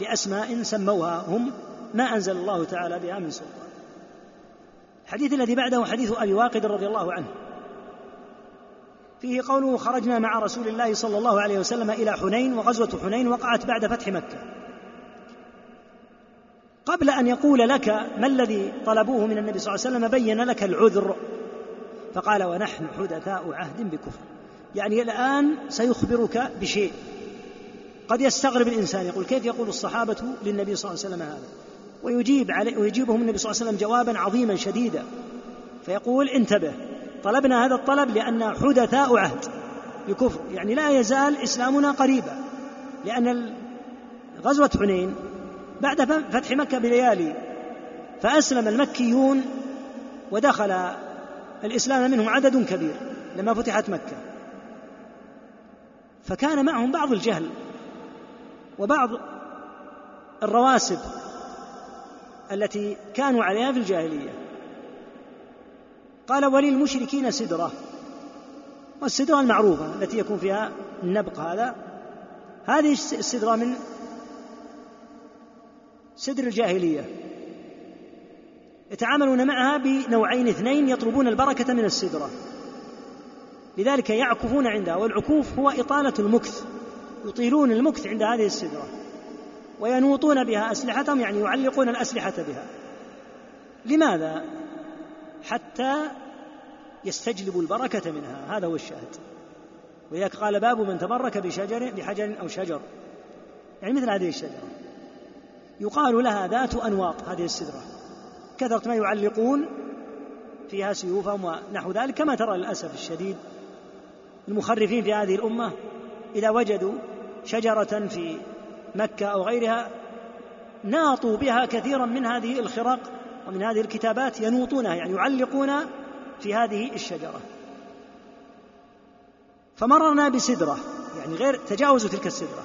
لأسماء سموها هم ما أنزل الله تعالى بها من سلطان. الحديث الذي بعده حديث أبي واقد رضي الله عنه. فيه قوله خرجنا مع رسول الله صلى الله عليه وسلم إلى حنين وغزوة حنين وقعت بعد فتح مكة. قبل أن يقول لك ما الذي طلبوه من النبي صلى الله عليه وسلم بين لك العذر. فقال ونحن حدثاء عهد بكفر. يعني الآن سيخبرك بشيء. قد يستغرب الإنسان يقول كيف يقول الصحابة للنبي صلى الله عليه وسلم هذا؟ ويجيب عليه ويجيبهم النبي صلى الله عليه وسلم جوابا عظيما شديدا. فيقول انتبه طلبنا هذا الطلب لأن حدثاء عهد بكفر. يعني لا يزال إسلامنا قريبا. لأن غزوة حنين بعد فتح مكة بليالي فأسلم المكيون ودخل الإسلام منهم عدد كبير لما فتحت مكة. فكان معهم بعض الجهل وبعض الرواسب التي كانوا عليها في الجاهلية. قال وللمشركين سدرة والسدرة المعروفة التي يكون فيها النبق هذا. هذه السدرة من سدر الجاهلية. يتعاملون معها بنوعين اثنين يطلبون البركة من السدرة. لذلك يعكفون عندها والعكوف هو إطالة المكث. يطيلون المكث عند هذه السدرة. وينوطون بها أسلحتهم يعني يعلقون الأسلحة بها. لماذا؟ حتى يستجلبوا البركة منها. هذا هو الشاهد. ولذلك قال باب من تبرك بشجر بحجر أو شجر. يعني مثل هذه الشجرة. يقال لها ذات أنواط هذه السدرة. كثرة ما يعلقون فيها سيوفهم ونحو ذلك كما ترى للأسف الشديد المخرفين في هذه الأمة إذا وجدوا شجرة في مكة أو غيرها ناطوا بها كثيرا من هذه الخرق ومن هذه الكتابات ينوطونها يعني يعلقون في هذه الشجرة. فمررنا بسدرة يعني غير تجاوزوا تلك السدرة.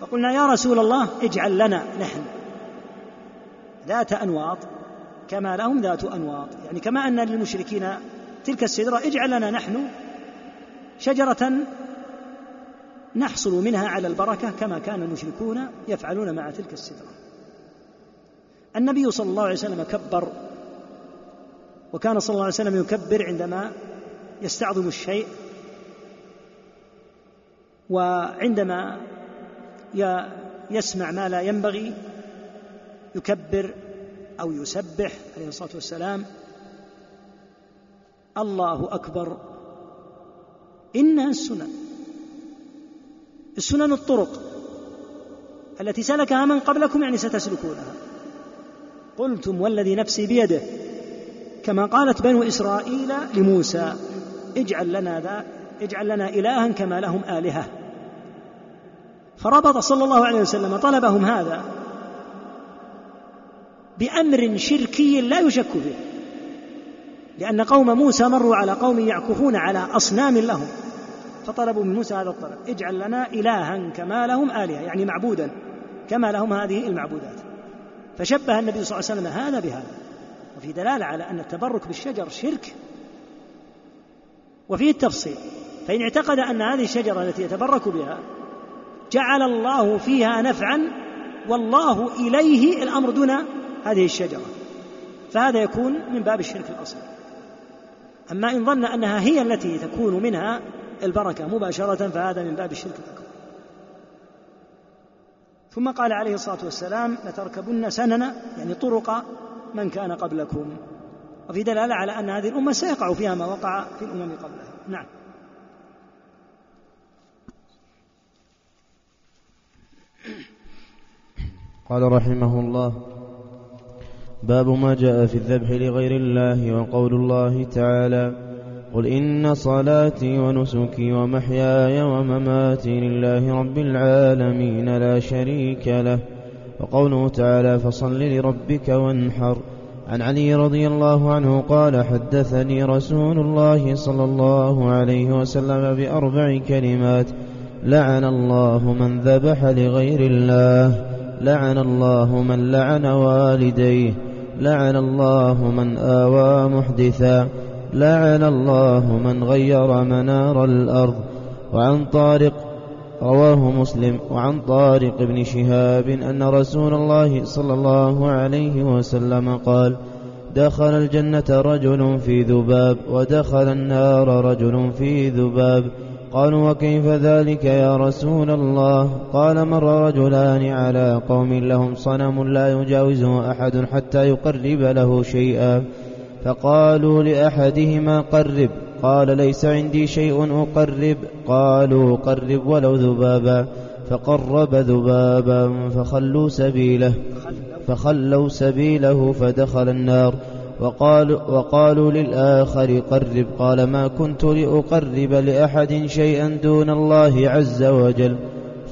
فقلنا يا رسول الله اجعل لنا نحن ذات أنواط كما لهم ذات أنواط. يعني كما أن للمشركين تلك السدرة اجعل لنا نحن شجرة نحصل منها على البركة كما كان المشركون يفعلون مع تلك السدرة. النبي صلى الله عليه وسلم كبر وكان صلى الله عليه وسلم يكبر عندما يستعظم الشيء وعندما يسمع ما لا ينبغي يكبر أو يسبح عليه الصلاة والسلام الله أكبر. إنها السنن. السنن الطرق التي سلكها من قبلكم يعني ستسلكونها. قلتم والذي نفسي بيده كما قالت بنو إسرائيل لموسى اجعل لنا ذا اجعل لنا الها كما لهم آلهة. فربط صلى الله عليه وسلم طلبهم هذا. بأمر شركي لا يشك فيه لأن قوم موسى مروا على قوم يعكفون على أصنام لهم. فطلبوا من موسى هذا الطلب. اجعل لنا إلها كما لهم آلهة يعني معبودا كما لهم هذه المعبودات. فشبه النبي صلى الله عليه وسلم هذا بهذا. وفي دلالة على أن التبرك بالشجر شرك. وفيه التفصيل فإن اعتقد أن هذه الشجرة التي يتبرك بها جعل الله فيها نفعا والله إليه الأمر دون هذه الشجرة. فهذا يكون من باب الشرك الاصغر أما إن ظن أنها هي التي تكون منها البركة مباشرة فهذا من باب الشرك الأكبر. ثم قال عليه الصلاة والسلام لتركبن سنن يعني طرق من كان قبلكم. وفي دلالة على أن هذه الأمة سيقع فيها ما وقع في الأمم قبلها. نعم. قال رحمه الله باب ما جاء في الذبح لغير الله وقول الله تعالى قل إن صلاتي ونسكي ومحياي ومماتي لله رب العالمين لا شريك له. وقوله تعالى فصل لربك وانحر. عن علي رضي الله عنه قال حدثني رسول الله صلى الله عليه وسلم بأربع كلمات. لعن الله من ذبح لغير الله. لعن الله من لعن والديه. لعن الله من آوى محدثا لعن الله من غير منار الأرض. وعن طارق رواه مسلم. وعن طارق بن شهاب أن رسول الله صلى الله عليه وسلم قال دخل الجنة رجل في ذباب ودخل النار رجل في ذباب. قالوا وكيف ذلك يا رسول الله؟ قال مر رجلان على قوم لهم صنم لا يجاوزه أحد حتى يقرب له شيئا. فقالوا لأحدهما قرب. قال ليس عندي شيء أقرب. قالوا قرب ولو ذبابا. فقرب ذبابا فخلوا سبيله. فخلوا سبيله فدخل النار. وقالوا, وقالوا للآخر قرب قال ما كنت لأقرب لأحد شيئا دون الله عز وجل.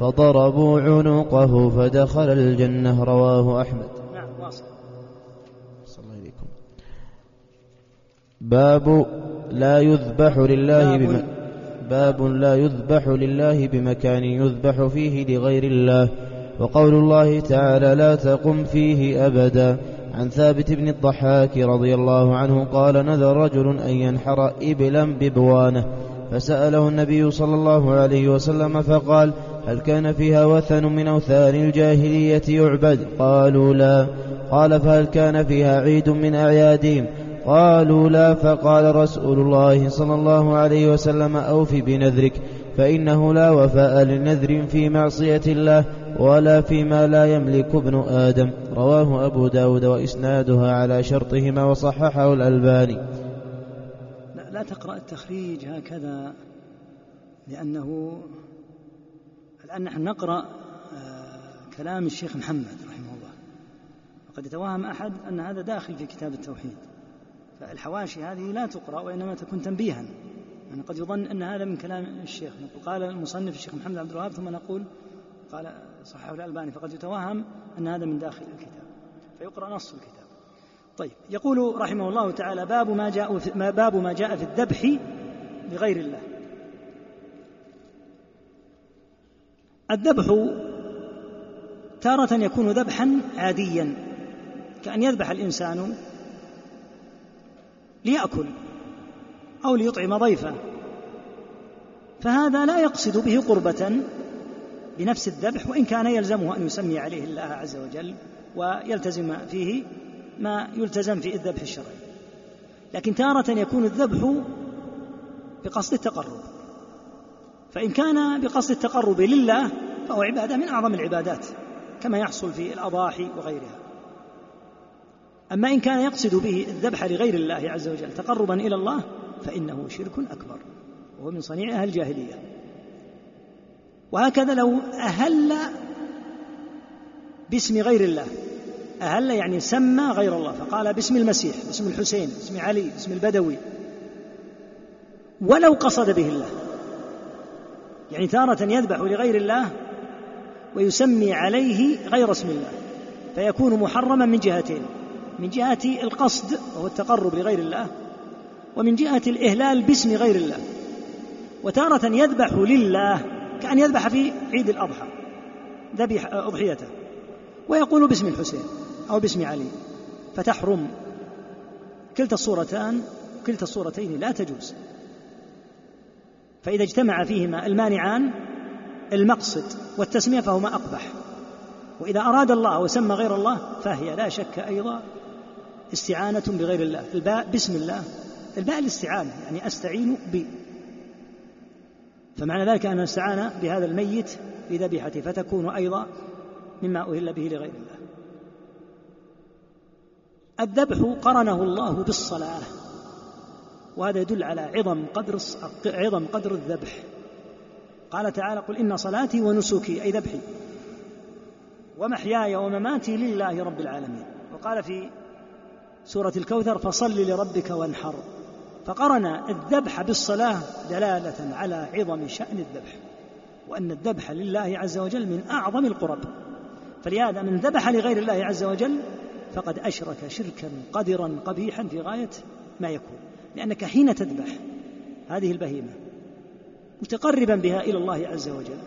فضربوا عنقه فدخل الجنة. رواه أحمد. نعم واصل. باب لا يذبح لله بم... باب لا يذبح لله بمكان يذبح فيه لغير الله. وقول الله تعالى لا تقم فيه أبدا. عن ثابت بن الضحاك رضي الله عنه قال نذر رجل أن ينحر إبلا ببوانة فسأله النبي صلى الله عليه وسلم فقال هل كان فيها وثن من أوثان الجاهلية يعبد؟ قالوا لا. قال فهل كان فيها عيد من أعيادهم؟ قالوا لا. فقال رسول الله صلى الله عليه وسلم أوف بنذرك فإنه لا وفاء لنذر في معصية الله. ولا فيما لا يملك ابن آدم. رواه أبو داود وإسنادها على شرطهما وصححه الألباني. لا, لا تقرأ التخريج هكذا لأنه الآن نحن نقرأ آه، كلام الشيخ محمد رحمه الله. وقد يتوهم أحد أن هذا داخل في كتاب التوحيد. فالحواشي هذه لا تقرأ وإنما تكون تنبيها. يعني قد يظن أن هذا من كلام الشيخ. قال المصنف الشيخ محمد عبد الوهاب ثم نقول قال صححه الألباني فقد يتوهم أن هذا من داخل الكتاب فيقرأ نص الكتاب. طيب يقول رحمه الله تعالى باب ما جاء ما باب ما جاء في الذبح لغير الله. الذبح تارة يكون ذبحا عاديا كأن يذبح الإنسان ليأكل أو ليطعم ضيفه فهذا لا يقصد به قربة بنفس الذبح وإن كان يلزمه أن يسمي عليه الله عز وجل ويلتزم فيه ما يلتزم في الذبح الشرعي. لكن تارة يكون الذبح بقصد التقرب. فإن كان بقصد التقرب لله فهو عبادة من أعظم العبادات كما يحصل في الأضاحي وغيرها. أما إن كان يقصد به الذبح لغير الله عز وجل تقربا إلى الله فإنه شرك أكبر وهو من صنيع أهل الجاهلية. وهكذا لو أهل باسم غير الله. أهل يعني سمى غير الله فقال باسم المسيح باسم الحسين باسم علي باسم البدوي. ولو قصد به الله. يعني تارة يذبح لغير الله ويسمي عليه غير اسم الله فيكون محرما من جهتين من جهة القصد وهو التقرب لغير الله ومن جهة الإهلال باسم غير الله. وتارة يذبح لله كأن يذبح في عيد الأضحى ذبح أضحيته. ويقول باسم الحسين أو باسم علي فتحرم. كلتا الصورتان كلتا الصورتين لا تجوز. فإذا اجتمع فيهما المانعان المقصد والتسمية فهما أقبح. وإذا أراد الله وسمى غير الله فهي لا شك أيضا استعانة بغير الله. الباء بسم الله. الباء الاستعانة يعني أستعين ب. فمعنى ذلك أن استعان بهذا الميت بذبيحته فتكون أيضا مما أهل به لغير الله. الذبح قرنه الله بالصلاة وهذا يدل على عظم قدر عظم قدر الذبح. قال تعالى قل إن صلاتي ونسكي أي ذبحي. ومحياي ومماتي لله رب العالمين وقال في سورة الكوثر فصل لربك وانحر فقرن الذبح بالصلاة دلالة على عظم شأن الذبح وأن الذبح لله عز وجل من أعظم القرب. فلهذا من ذبح لغير الله عز وجل فقد أشرك شركا قدرا قبيحا في غاية ما يكون. لأنك حين تذبح هذه البهيمة متقربا بها إلى الله عز وجل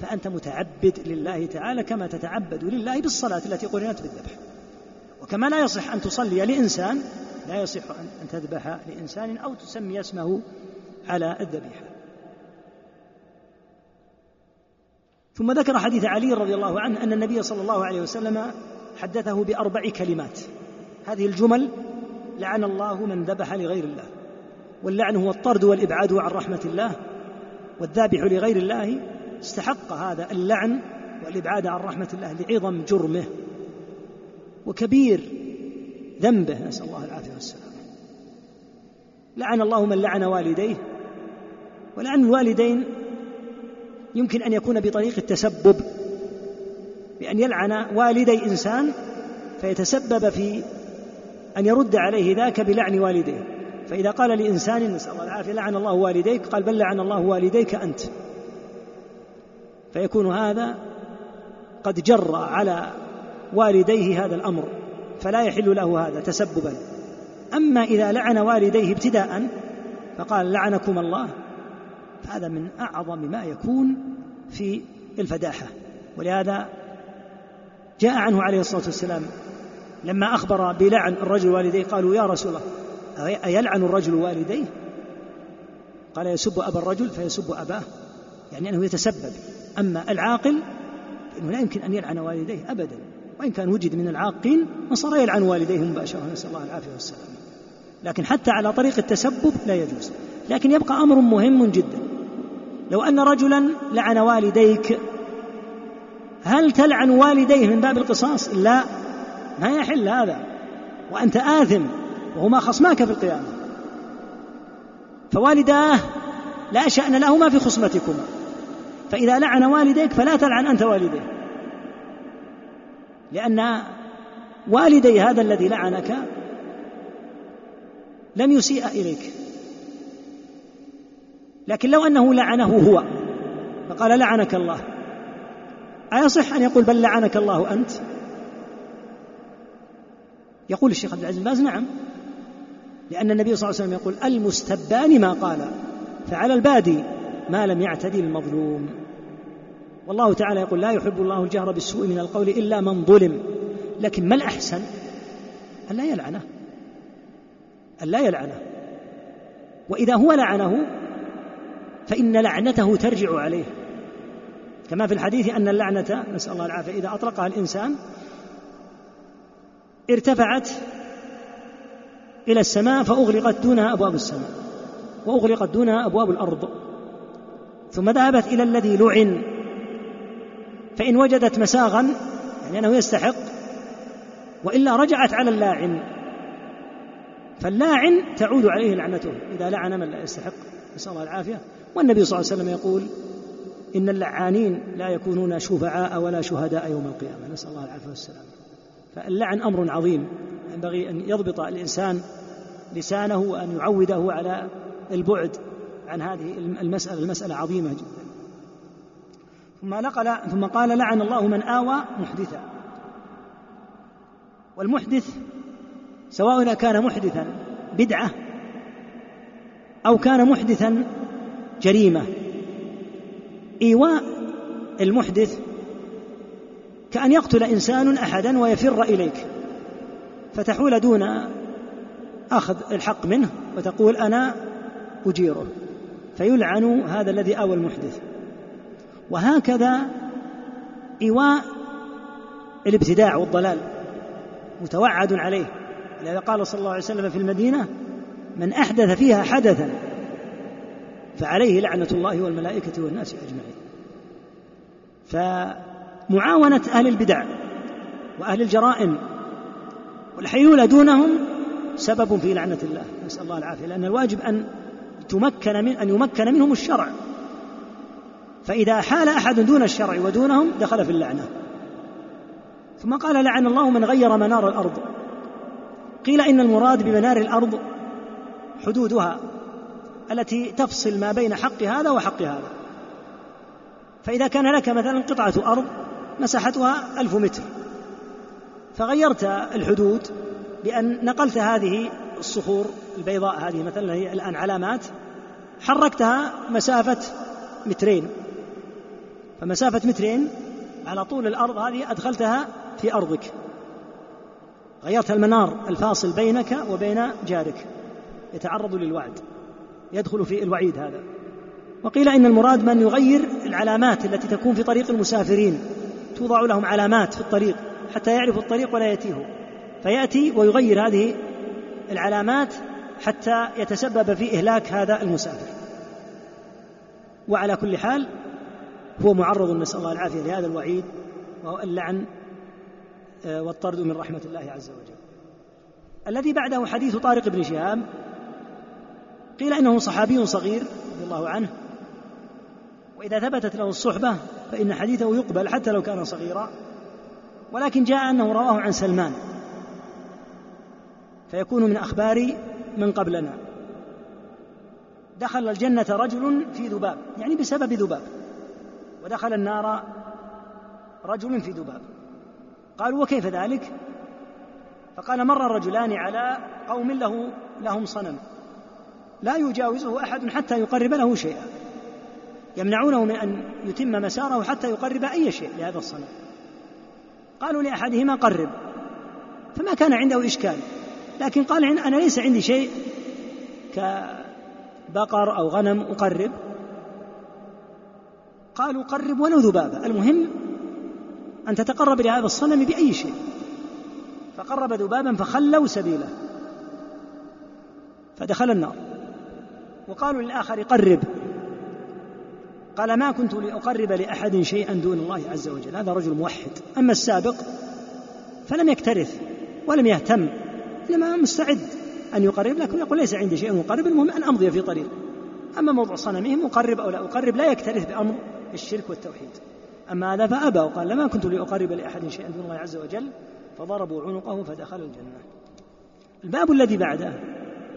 فأنت متعبد لله تعالى كما تتعبد لله بالصلاة التي قرنت بالذبح. وكما لا يصح أن تصلي لإنسان لا يصح أن تذبح لإنسان أو تسمي اسمه على الذبيحة. ثم ذكر حديث علي رضي الله عنه أن النبي صلى الله عليه وسلم حدثه بأربع كلمات. هذه الجمل لعن الله من ذبح لغير الله واللعن هو الطرد والإبعاد عن رحمة الله والذابح لغير الله. استحق هذا اللعن والإبعاد عن رحمة الله لعظم جرمه. وكبير ذنبه نسأل الله العافية والسلام. لعن الله من لعن والديه. ولعن الوالدين يمكن أن يكون بطريق التسبب. بأن يلعن والدي إنسان فيتسبب في أن يرد عليه ذاك بلعن والديه. فإذا قال لإنسان نسأل الله العافية لعن الله والديك قال بل لعن الله والديك أنت. فيكون هذا قد جر على والديه هذا الأمر. فلا يحل له هذا تسببا. أما إذا لعن والديه ابتداء فقال لعنكم الله فهذا من أعظم ما يكون في الفداحة. ولهذا جاء عنه عليه الصلاة والسلام لما أخبر بلعن الرجل والديه قالوا يا رسول الله أيلعن الرجل والديه؟ قال يسب أبا الرجل فيسب أباه يعني أنه يتسبب. أما العاقل فإنه لا يمكن أن يلعن والديه أبدا. وإن كان وجد من العاقين فصار يلعن والديه مباشرة نسأل الله العافية والسلام. لكن حتى على طريق التسبب لا يجوز. لكن يبقى أمر مهم جدا. لو أن رجلا لعن والديك هل تلعن والديه من باب القصاص؟ لا. ما يحل هذا. وأنت آثم وهما خصماك في القيامة. فوالداه لا شأن لهما في خصمتكما. فإذا لعن والديك فلا تلعن أنت والديه. لأن والدي هذا الذي لعنك لم يسيء إليك. لكن لو أنه لعنه هو فقال لعنك الله. أيصح أن يقول بل لعنك الله أنت؟ يقول الشيخ عبد العزيز باز نعم. لأن النبي صلى الله عليه وسلم يقول المستبان ما قال فعلى البادي ما لم يعتدي المظلوم. والله تعالى يقول لا يحب الله الجهر بالسوء من القول إلا من ظلم. لكن ما الأحسن؟ أن لا يلعنه. أن لا يلعنه. وإذا هو لعنه فإن لعنته ترجع عليه. كما في الحديث أن اللعنة نسأل الله العافية إذا أطلقها الإنسان ارتفعت إلى السماء فأغلقت دونها أبواب السماء وأغلقت دونها أبواب الأرض ثم ذهبت إلى الذي لعن. فإن وجدت مساغا يعني أنه يستحق وإلا رجعت على اللاعن. فاللاعن تعود عليه لعنته إذا لعن من لا يستحق نسأل الله العافية. والنبي صلى الله عليه وسلم يقول إن اللعانين لا يكونون شفعاء ولا شهداء يوم القيامة. نسأل الله العافية والسلام. فاللعن أمر عظيم. ينبغي أن يضبط الإنسان لسانه وأن يعوده على البعد عن هذه المسألة المسألة عظيمة جدا. ثم نقل ثم قال لعن الله من آوى محدثا. والمحدث سواء كان محدثا بدعة أو كان محدثا جريمة. إيواء المحدث كأن يقتل إنسان أحدا ويفر إليك فتحول دون أخذ الحق منه وتقول أنا أجيره. فيلعن هذا الذي آوى المحدث. وهكذا إيواء الابتداع والضلال متوعد عليه. لذا قال صلى الله عليه وسلم في المدينة من أحدث فيها حدثا فعليه لعنة الله والملائكة والناس أجمعين. فمعاونة أهل البدع وأهل الجرائم والحيولة دونهم سبب في لعنة الله. نسأل الله العافية. لأن الواجب أن تمكن من أن يمكن منهم الشرع. فإذا حال أحد دون الشرع ودونهم دخل في اللعنة. ثم قال لعن الله من غير منار الأرض. قيل إن المراد بمنار الأرض حدودها التي تفصل ما بين حق هذا وحق هذا. فإذا كان لك مثلا قطعة أرض مساحتها ألف متر. فغيرت الحدود بأن نقلت هذه الصخور البيضاء هذه مثلا هي الآن علامات حركتها مسافة مترين. فمسافة مترين على طول الأرض هذه أدخلتها في أرضك. غيرت المنار الفاصل بينك وبين جارك. يتعرض للوعد. يدخل في الوعيد هذا. وقيل إن المراد من يغير العلامات التي تكون في طريق المسافرين. توضع لهم علامات في الطريق حتى يعرفوا الطريق ولا يأتيه. فيأتي ويغير هذه العلامات حتى يتسبب في إهلاك هذا المسافر. وعلى كل حال هو معرض نسأل الله العافية لهذا الوعيد وهو اللعن آه، والطرد من رحمة الله عز وجل. الذي بعده حديث طارق بن شهاب قيل إنه صحابي صغير رضي الله عنه وإذا ثبتت له الصحبة فإن حديثه يقبل حتى لو كان صغيرا ولكن جاء أنه رواه عن سلمان. فيكون من أخبار من قبلنا. دخل الجنة رجل في ذباب يعني بسبب ذباب. ودخل النار رجل في ذباب قالوا وكيف ذلك؟ فقال مر الرجلان على قوم له لهم صنم. لا يجاوزه أحد حتى يقرب له شيئا. يمنعونه من أن يتم مساره حتى يقرب أي شيء لهذا الصنم. قالوا لأحدهما قرب. فما كان عنده إشكال. لكن قال أنا ليس عندي شيء كبقر أو غنم أقرب. قالوا قرب ولو ذبابه المهم أن تتقرب لهذا الصنم بأي شيء. فقرب ذبابا فخلوا سبيله. فدخل النار. وقالوا للآخر قرب. قال ما كنت لأقرب لأحد شيئا دون الله عز وجل. هذا رجل موحد. أما السابق فلم يكترث ولم يهتم إنما مستعد أن يقرب لكن يقول ليس عندي شيء مقرب المهم أن أمضي في طريق. أما موضوع صنمهم أقرب أو لا أقرب لا يكترث بأمر الشرك والتوحيد. أما هذا فأبى وقال لما كنت لأقرب لأحد شيئا دون الله عز وجل فضربوا عنقه فدخل الجنة. الباب الذي بعده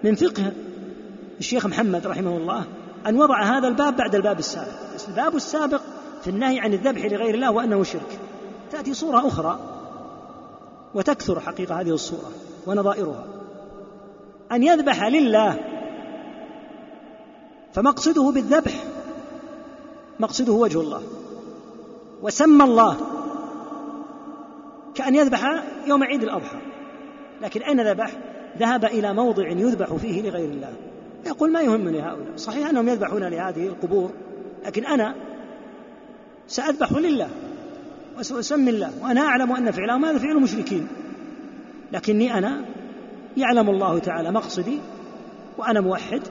من فقه الشيخ محمد رحمه الله أن وضع هذا الباب بعد الباب السابق. الباب السابق في النهي عن الذبح لغير الله وأنه شرك. تأتي صورة أخرى وتكثر حقيقة هذه الصورة ونظائرها. أن يذبح لله فمقصده بالذبح مقصده وجه الله. وسمى الله كأن يذبح يوم عيد الأضحى. لكن أين ذبح؟ ذهب إلى موضع يذبح فيه لغير الله. يقول ما يهمني هؤلاء. صحيح أنهم يذبحون لهذه القبور لكن أنا سأذبح لله وسأسمي الله وأنا أعلم أن فعلهم هذا فعل مشركين لكني أنا يعلم الله تعالى مقصدي وأنا موحد.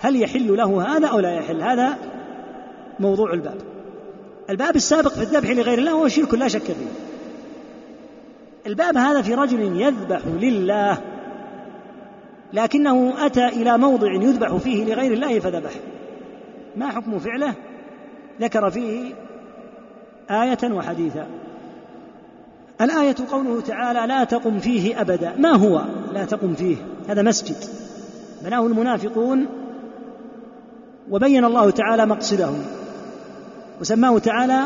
هل يحل له هذا أو لا يحل؟ هذا موضوع الباب. الباب السابق في الذبح لغير الله هو شرك لا شك فيه. الباب هذا في رجل يذبح لله لكنه أتى إلى موضع يذبح فيه لغير الله فذبح. ما حكم فعله؟ ذكر فيه آية وحديثا. الآية قوله تعالى لا تقم فيه أبدا. ما هو لا تقم فيه هذا مسجد. بناه المنافقون وبين الله تعالى مقصدهم. وسماه تعالى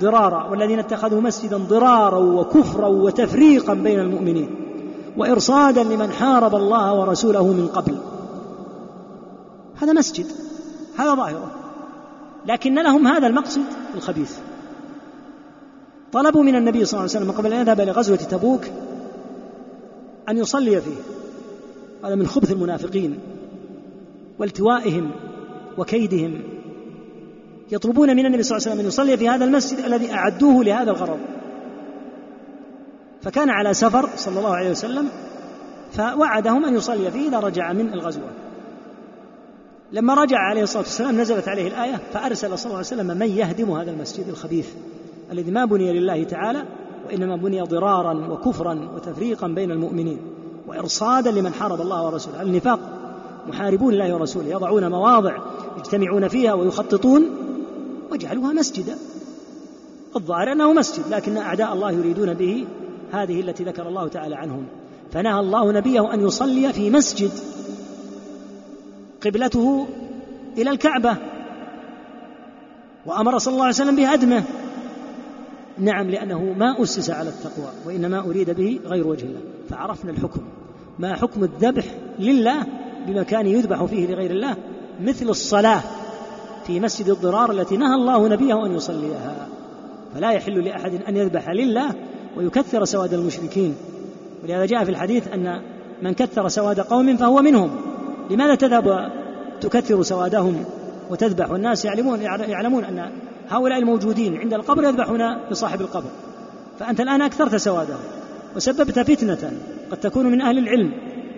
ضرارا والذين اتخذوا مسجدا ضرارا وكفرا وتفريقا بين المؤمنين وإرصادا لمن حارب الله ورسوله من قبل. هذا مسجد هذا ظاهره لكن لهم هذا المقصد الخبيث. طلبوا من النبي صلى الله عليه وسلم قبل أن يذهب لغزوه تبوك أن يصلي فيه. هذا من خبث المنافقين والتوائهم وكيدهم يطلبون من النبي صلى الله عليه وسلم أن يصلي في هذا المسجد الذي أعدوه لهذا الغرض. فكان على سفر صلى الله عليه وسلم فوعدهم أن يصلي فيه إذا رجع من الغزوة. لما رجع عليه الصلاة والسلام نزلت عليه الآية فأرسل صلى الله عليه وسلم من يهدم هذا المسجد الخبيث الذي ما بني لله تعالى وإنما بني ضرارا وكفرا وتفريقا بين المؤمنين وإرصادا لمن حارب الله ورسوله. النفاق محاربون الله ورسوله يضعون مواضع يجتمعون فيها ويخططون وجعلوها مسجدا. الظاهر أنه مسجد لكن أعداء الله يريدون به هذه التي ذكر الله تعالى عنهم. فنهى الله نبيه أن يصلي في مسجد قبلته إلى الكعبة وأمر صلى الله عليه وسلم بهدمه. نعم لأنه ما أسس على التقوى وإنما أريد به غير وجه الله. فعرفنا الحكم. ما حكم الذبح لله بمكان يذبح فيه لغير الله؟ مثل الصلاة. في مسجد الضرار التي نهى الله نبيه أن يصليها. فلا يحل لأحد أن يذبح لله ويكثر سواد المشركين. ولهذا جاء في الحديث أن من كثر سواد قوم فهو منهم. لماذا تذهب تكثر سوادهم وتذبح؟ والناس يعلمون يعلمون أن هؤلاء الموجودين عند القبر يذبحون لصاحب القبر. فأنت الآن أكثرت سوادهم وسببت فتنة قد تكون من أهل العلم.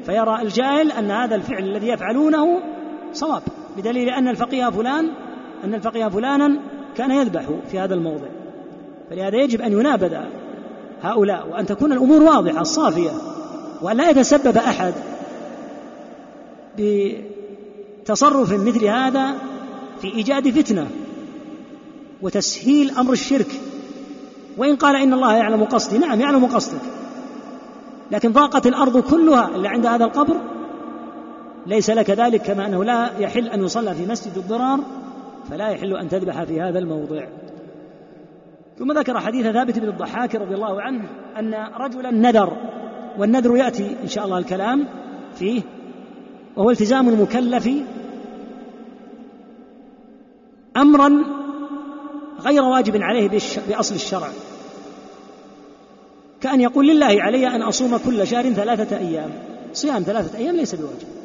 فيرى الجاهل أن هذا الفعل الذي يفعلونه صواب. بدليل أن الفقيه فلان أن الفقيه فلانا كان يذبح في هذا الموضع. فلهذا يجب أن ينابذ هؤلاء وأن تكون الأمور واضحة صافية وأن لا يتسبب أحد بتصرف مثل هذا في إيجاد فتنة وتسهيل أمر الشرك. وإن قال إن الله يعلم قصدي نعم يعلم قصدك. لكن ضاقت الأرض كلها إلا عند هذا القبر ليس لك ذلك كما أنه لا يحل أن يصلى في مسجد الضرار فلا يحل أن تذبح في هذا الموضع. ثم ذكر حديث ثابت بن الضحاك رضي الله عنه أن رجلا نذر والنذر يأتي إن شاء الله الكلام فيه وهو التزام المكلف أمرا غير واجب عليه بأصل الشرع. كأن يقول لله علي أن أصوم كل شهر ثلاثة أيام. صيام ثلاثة أيام ليس بواجب.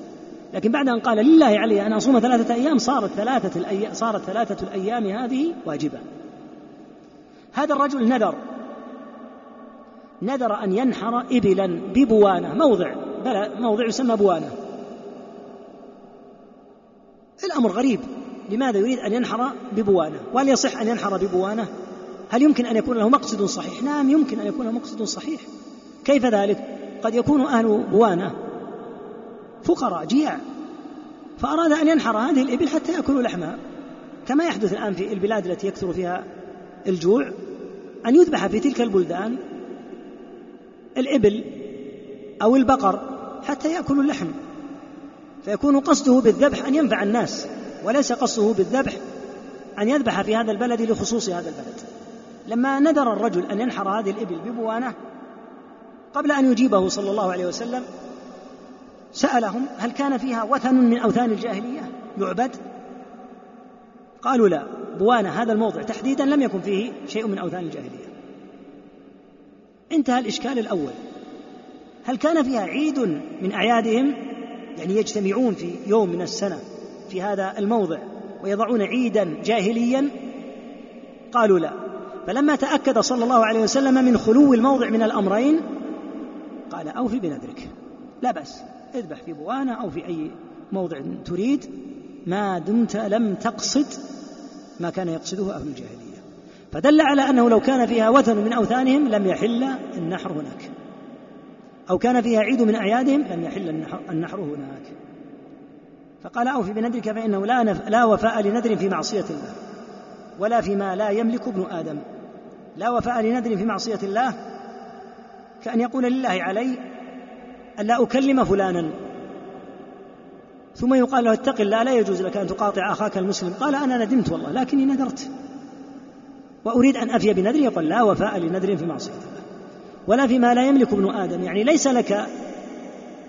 لكن بعد أن قال لله علي أن أصوم ثلاثة أيام صارت ثلاثة الأيام صارت ثلاثة الأيام هذه واجبة. هذا الرجل نذر. نذر أن ينحر إبلا ببوانة موضع. بلى موضع يسمى بوانة. الأمر غريب. لماذا يريد أن ينحر ببوانة؟ وهل يصح أن ينحر ببوانة؟ هل يمكن أن يكون له مقصد صحيح؟ نعم يمكن أن يكون له مقصد صحيح. كيف ذلك؟ قد يكون أهل بوانة. فقراء جياع. فأراد أن ينحر هذه الإبل حتى يأكلوا لحمها كما يحدث الآن في البلاد التي يكثر فيها الجوع أن يذبح في تلك البلدان الإبل أو البقر حتى يأكلوا اللحم. فيكون قصده بالذبح أن ينفع الناس وليس قصده بالذبح أن يذبح في هذا البلد لخصوص هذا البلد. لما نذر الرجل أن ينحر هذه الإبل ببوانة قبل أن يجيبه صلى الله عليه وسلم سألهم هل كان فيها وثن من أوثان الجاهلية؟ يعبد؟ قالوا لا. بوانة هذا الموضع تحديدا لم يكن فيه شيء من أوثان الجاهلية. انتهى الإشكال الأول. هل كان فيها عيد من أعيادهم؟ يعني يجتمعون في يوم من السنة في هذا الموضع ويضعون عيدا جاهليا؟ قالوا لا. فلما تأكد صلى الله عليه وسلم من خلو الموضع من الأمرين قال أوفي بنذرك. لا بأس. اذبح في بوانة أو في أي موضع تريد. ما دمت لم تقصد ما كان يقصده أهل الجاهلية. فدل على أنه لو كان فيها وثن من أوثانهم لم يحل النحر هناك. أو كان فيها عيد من أعيادهم لم يحل النحر هناك. فقال أوفي بنذرك فإنه لا, نف... لا وفاء لنذر في معصية الله ولا فيما لا يملك ابن آدم. لا وفاء لنذر في معصية الله كأن يقول لله علي ألا أكلم فلانا. ثم يقال له اتق الله لا يجوز لك أن تقاطع أخاك المسلم. قال أنا ندمت والله لكني نذرت. وأريد أن أفي بنذري يقول لا وفاء لنذر في معصية الله ولا فيما لا يملك ابن آدم. يعني ليس لك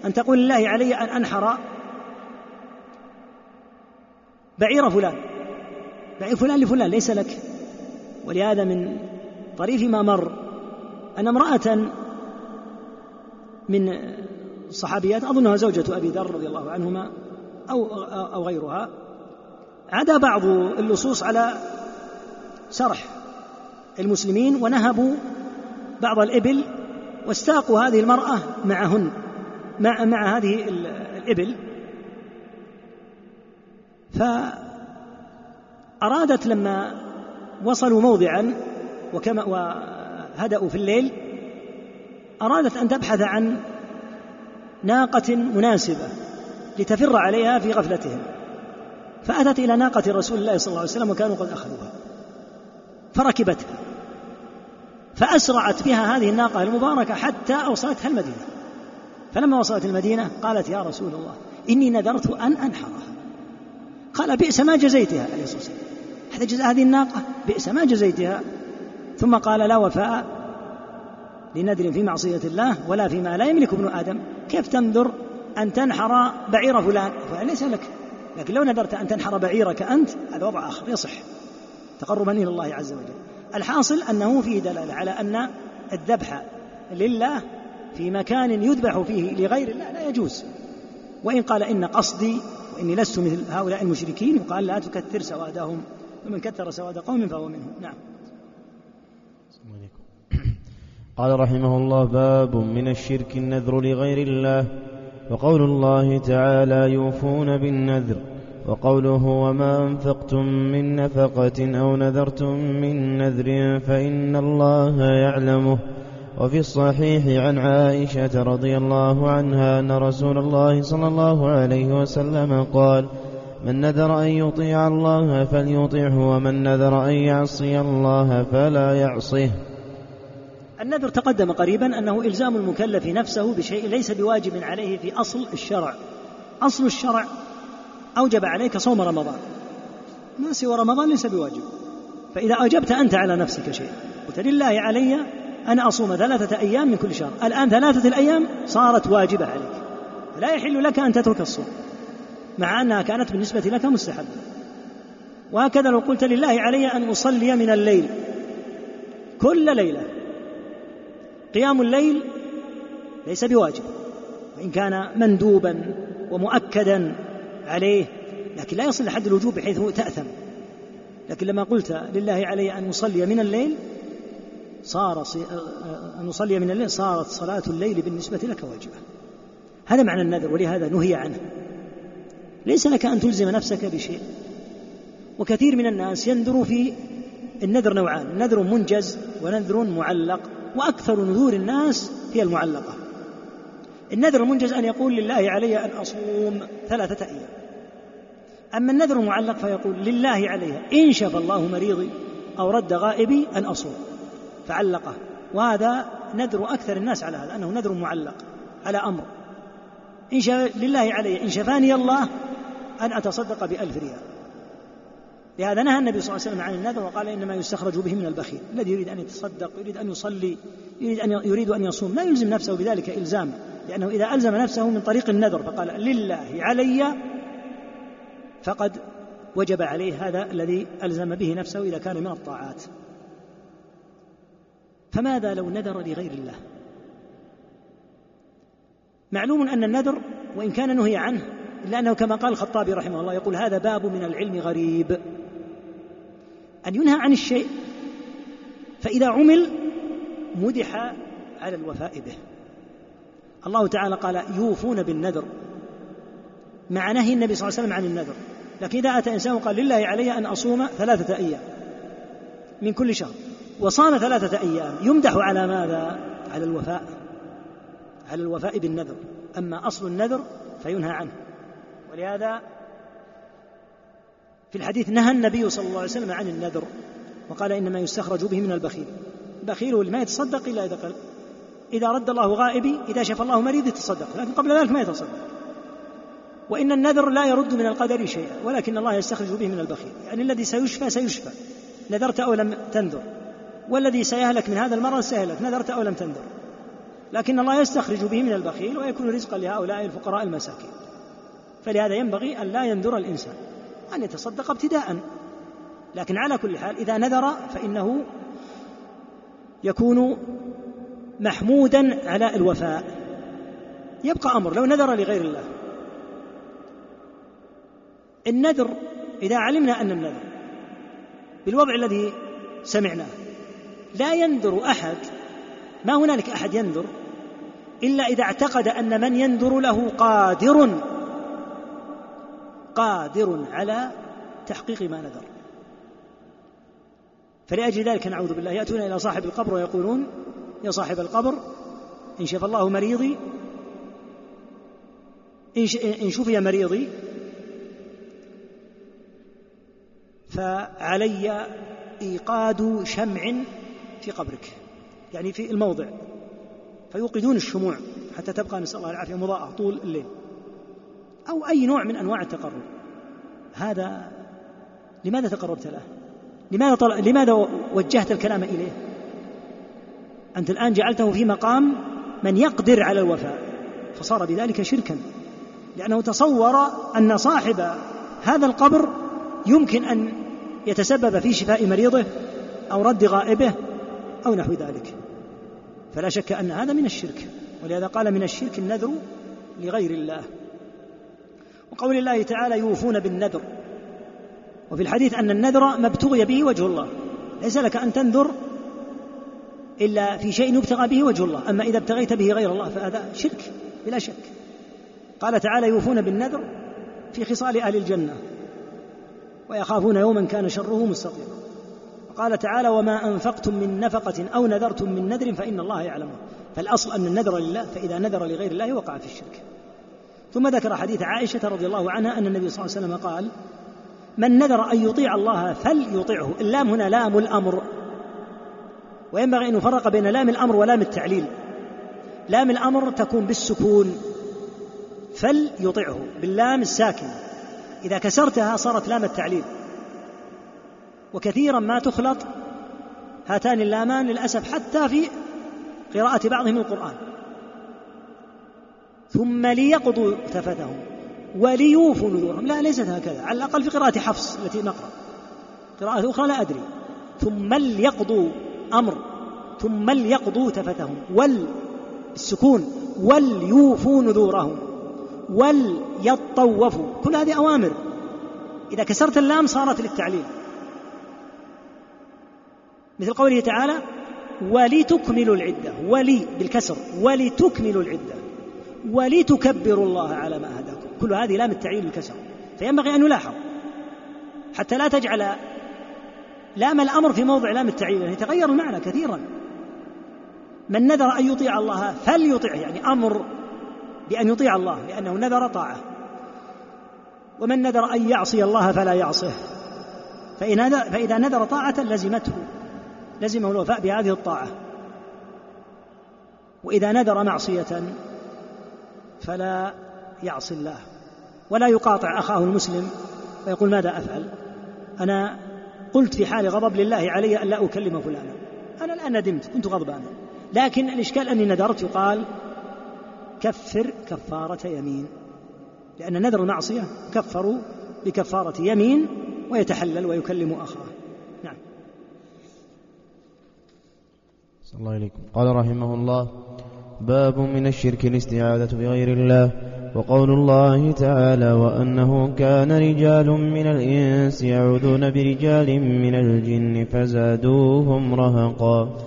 أن تقول لله علي أن أنحر بعير فلان. بعير فلان لفلان ليس لك. ولهذا من طريف ما مر أن امرأة من الصحابيات أظنها زوجة أبي ذر رضي الله عنهما أو أو غيرها عدا بعض اللصوص على سرح المسلمين ونهبوا بعض الإبل واستاقوا هذه المرأة معهن مع مع هذه الإبل. فأرادت لما وصلوا موضعا وكما وهدأوا في الليل أرادت أن تبحث عن ناقة مناسبة لتفر عليها في غفلتهم. فأتت إلى ناقة رسول الله صلى الله عليه وسلم وكانوا قد أخذوها. فركبتها. فأسرعت بها هذه الناقة المباركة حتى أوصلتها المدينة. فلما وصلت المدينة قالت يا رسول الله إني نذرت أن أنحرها. قال بئس ما جزيتها عليه الصلاة والسلام. هذا جزاء هذه الناقة بئس ما جزيتها. ثم قال لا وفاء لنذر في معصية الله ولا فيما لا يملك ابن آدم. كيف تنذر أن تنحر بعير فلان؟ فلان ليس لك. لكن لو نذرت أن تنحر بعيرك أنت هذا وضع آخر. يصح. تقربا إلى الله عز وجل. الحاصل أنه فيه دلالة على أن الذبح لله في مكان يذبح فيه لغير الله لا يجوز. وإن قال إن قصدي وإني لست مثل هؤلاء المشركين يقال لا تكثر سوادهم. ومن كثر سواد قوم فهو منهم. نعم. قال رحمه الله باب من الشرك النذر لغير الله وقول الله تعالى يوفون بالنذر وقوله وما أنفقتم من نفقة أو نذرتم من نذر فإن الله يعلمه. وفي الصحيح عن عائشة رضي الله عنها أن رسول الله صلى الله عليه وسلم قال من نذر أن يطيع الله فليطعه ومن نذر أن يعصي الله فلا يعصه النذر تقدم قريبا أنه إلزام المكلف نفسه بشيء ليس بواجب عليه في أصل الشرع. أصل الشرع أوجب عليك صوم رمضان. ما سوى رمضان ليس بواجب. فإذا أوجبت أنت على نفسك شيء قلت لله علي أن أصوم ثلاثة أيام من كل شهر. الآن ثلاثة الأيام صارت واجبة عليك. لا يحل لك أن تترك الصوم مع أنها كانت بالنسبة لك مستحبة. وهكذا لو قلت لله علي أن أصلي من الليل كل ليلة قيام الليل ليس بواجب وإن كان مندوبا ومؤكدا عليه لكن لا يصل لحد الوجوب بحيث تأثم. لكن لما قلت لله علي أن أصلي من الليل صار أن أصلي من الليل صارت صلاة الليل بالنسبة لك واجبة. هذا معنى النذر ولهذا نهي عنه. ليس لك أن تلزم نفسك بشيء. وكثير من الناس ينذر في النذر نوعان نذر منجز ونذر معلق. وأكثر نذور الناس هي المعلقة. النذر المنجز أن يقول لله علي أن أصوم ثلاثة أيام. أما النذر المعلق فيقول لله عليها إن شفى الله مريضي أو رد غائبي أن أصوم. فعلقه. وهذا نذر أكثر الناس على هذا أنه نذر معلق على أمر. إن لله علي إن شفاني الله أن أتصدق بألف ريال. لهذا نهى النبي صلى الله عليه وسلم عن النذر وقال إنما يستخرج به من البخيل. الذي يريد أن يتصدق يريد أن يصلي يريد أن يريد أن يصوم لا يلزم نفسه بذلك إلزاما لأنه إذا ألزم نفسه من طريق النذر فقال لله علي فقد وجب عليه هذا الذي ألزم به نفسه إذا كان من الطاعات. فماذا لو نذر لغير الله؟ معلوم أن النذر وإن كان نهي عنه إلا أنه كما قال الخطابي رحمه الله يقول هذا باب من العلم غريب. أن ينهى عن الشيء فإذا عمل مدح على الوفاء به. الله تعالى قال يوفون بالنذر. مع نهي النبي صلى الله عليه وسلم عن النذر. لكن إذا أتى إنسان وقال لله علي أن أصوم ثلاثة أيام من كل شهر وصام ثلاثة أيام يمدح على ماذا؟ على الوفاء على الوفاء بالنذر. أما أصل النذر فينهى عنه. ولهذا في الحديث نهى النبي صلى الله عليه وسلم عن النذر وقال إنما يستخرج به من البخيل. البخيل هو اللي ما يتصدق إلا إذا قال إذا رد الله غائبي إذا شفى الله مريض يتصدق لكن قبل ذلك ما يتصدق. وإن النذر لا يرد من القدر شيئا ولكن الله يستخرج به من البخيل. يعني الذي سيشفى سيشفى. نذرت أو لم تنذر. والذي سيهلك من هذا المرض سيهلك نذرت أو لم تنذر. لكن الله يستخرج به من البخيل ويكون رزقا لهؤلاء الفقراء المساكين. فلهذا ينبغي أن لا ينذر الإنسان. أن يتصدق ابتداء لكن على كل حال إذا نذر فإنه يكون محمودا على الوفاء. يبقى أمر لو نذر لغير الله. النذر إذا علمنا أن النذر بالوضع الذي سمعناه لا ينذر أحد. ما هنالك أحد ينذر إلا إذا اعتقد أن من ينذر له قادر. قادر على تحقيق ما نذر. فلأجل ذلك نعوذ بالله يأتون إلى صاحب القبر ويقولون يا صاحب القبر إن شفى الله مريضي إن شفي مريضي فعلي إيقاد شمع في قبرك. يعني في الموضع. فيوقدون الشموع حتى تبقى نسأل الله العافية مضاءة طول الليل. أو أي نوع من أنواع التقرب هذا لماذا تقربت له؟ لماذا طل... لماذا وجهت الكلام إليه؟ أنت الآن جعلته في مقام من يقدر على الوفاء فصار بذلك شركا لأنه تصور أن صاحب هذا القبر يمكن أن يتسبب في شفاء مريضه أو رد غائبه أو نحو ذلك فلا شك أن هذا من الشرك ولهذا قال من الشرك النذر لغير الله وقول الله تعالى يوفون بالنذر. وفي الحديث أن النذر ما ابتغي به وجه الله. ليس لك أن تنذر إلا في شيء يبتغى به وجه الله. أما إذا ابتغيت به غير الله فهذا شرك بلا شك. قال تعالى يوفون بالنذر في خصال أهل الجنة ويخافون يوما كان شره مستطيرا. قال تعالى وما أنفقتم من نفقة أو نذرتم من نذر فإن الله يعلمه فالأصل أن النذر لله فإذا نذر لغير الله وقع في الشرك. ثم ذكر حديث عائشة رضي الله عنها أن النبي صلى الله عليه وسلم قال من نذر أن يطيع الله فليطعه اللام هنا لام الأمر. وينبغي أن يفرق بين لام الأمر ولام التعليل. لام الأمر تكون بالسكون فليطعه باللام الساكنة إذا كسرتها صارت لام التعليل. وكثيرا ما تخلط هاتان اللامان للأسف حتى في قراءة بعضهم القرآن. ثم ليقضوا تفتهم وليوفوا نذورهم. لا ليست هكذا. على الأقل في قراءة حفص التي نقرأ. قراءة أخرى لا أدري. ثم ليقضوا أمر. ثم ليقضوا تفتهم. وال السكون. وليوفوا نذورهم. وليطوفوا. كل هذه أوامر. إذا كسرت اللام صارت للتعليل. مثل قوله تعالى ولتكملوا العدة. ولي بالكسر. ولتكملوا العدة. ولتكبروا الله على ما هداكم. كل هذه لام التعليل بالكسر فينبغي أن يلاحظ. حتى لا تجعل لام الأمر في موضع لام التعليل يعني يتغير المعنى كثيرا. من نذر أن يطيع الله فليطعه يعني أمر بأن يطيع الله لأنه نذر طاعة. ومن نذر أن يعصي الله فلا يعصه. فإذا نذر طاعة لزمته. لزمه الوفاء بهذه الطاعة. وإذا نذر معصية فلا يعصي الله ولا يقاطع أخاه المسلم ويقول ماذا أفعل؟ أنا قلت في حال غضب لله علي أن لا أكلم فلانا. أنا الآن ندمت كنت غضبانا. لكن الإشكال أني نذرت يقال كفر كفارة يمين. لأن نذر المعصية كفروا بكفارة يمين ويتحلل ويكلم أخاه. نعم. صلى الله عليكم قال رحمه الله باب من الشرك الاستعاذة بغير الله وقول الله تعالى وأنه كان رجال من الإنس يعوذون برجال من الجن فزادوهم رهقا.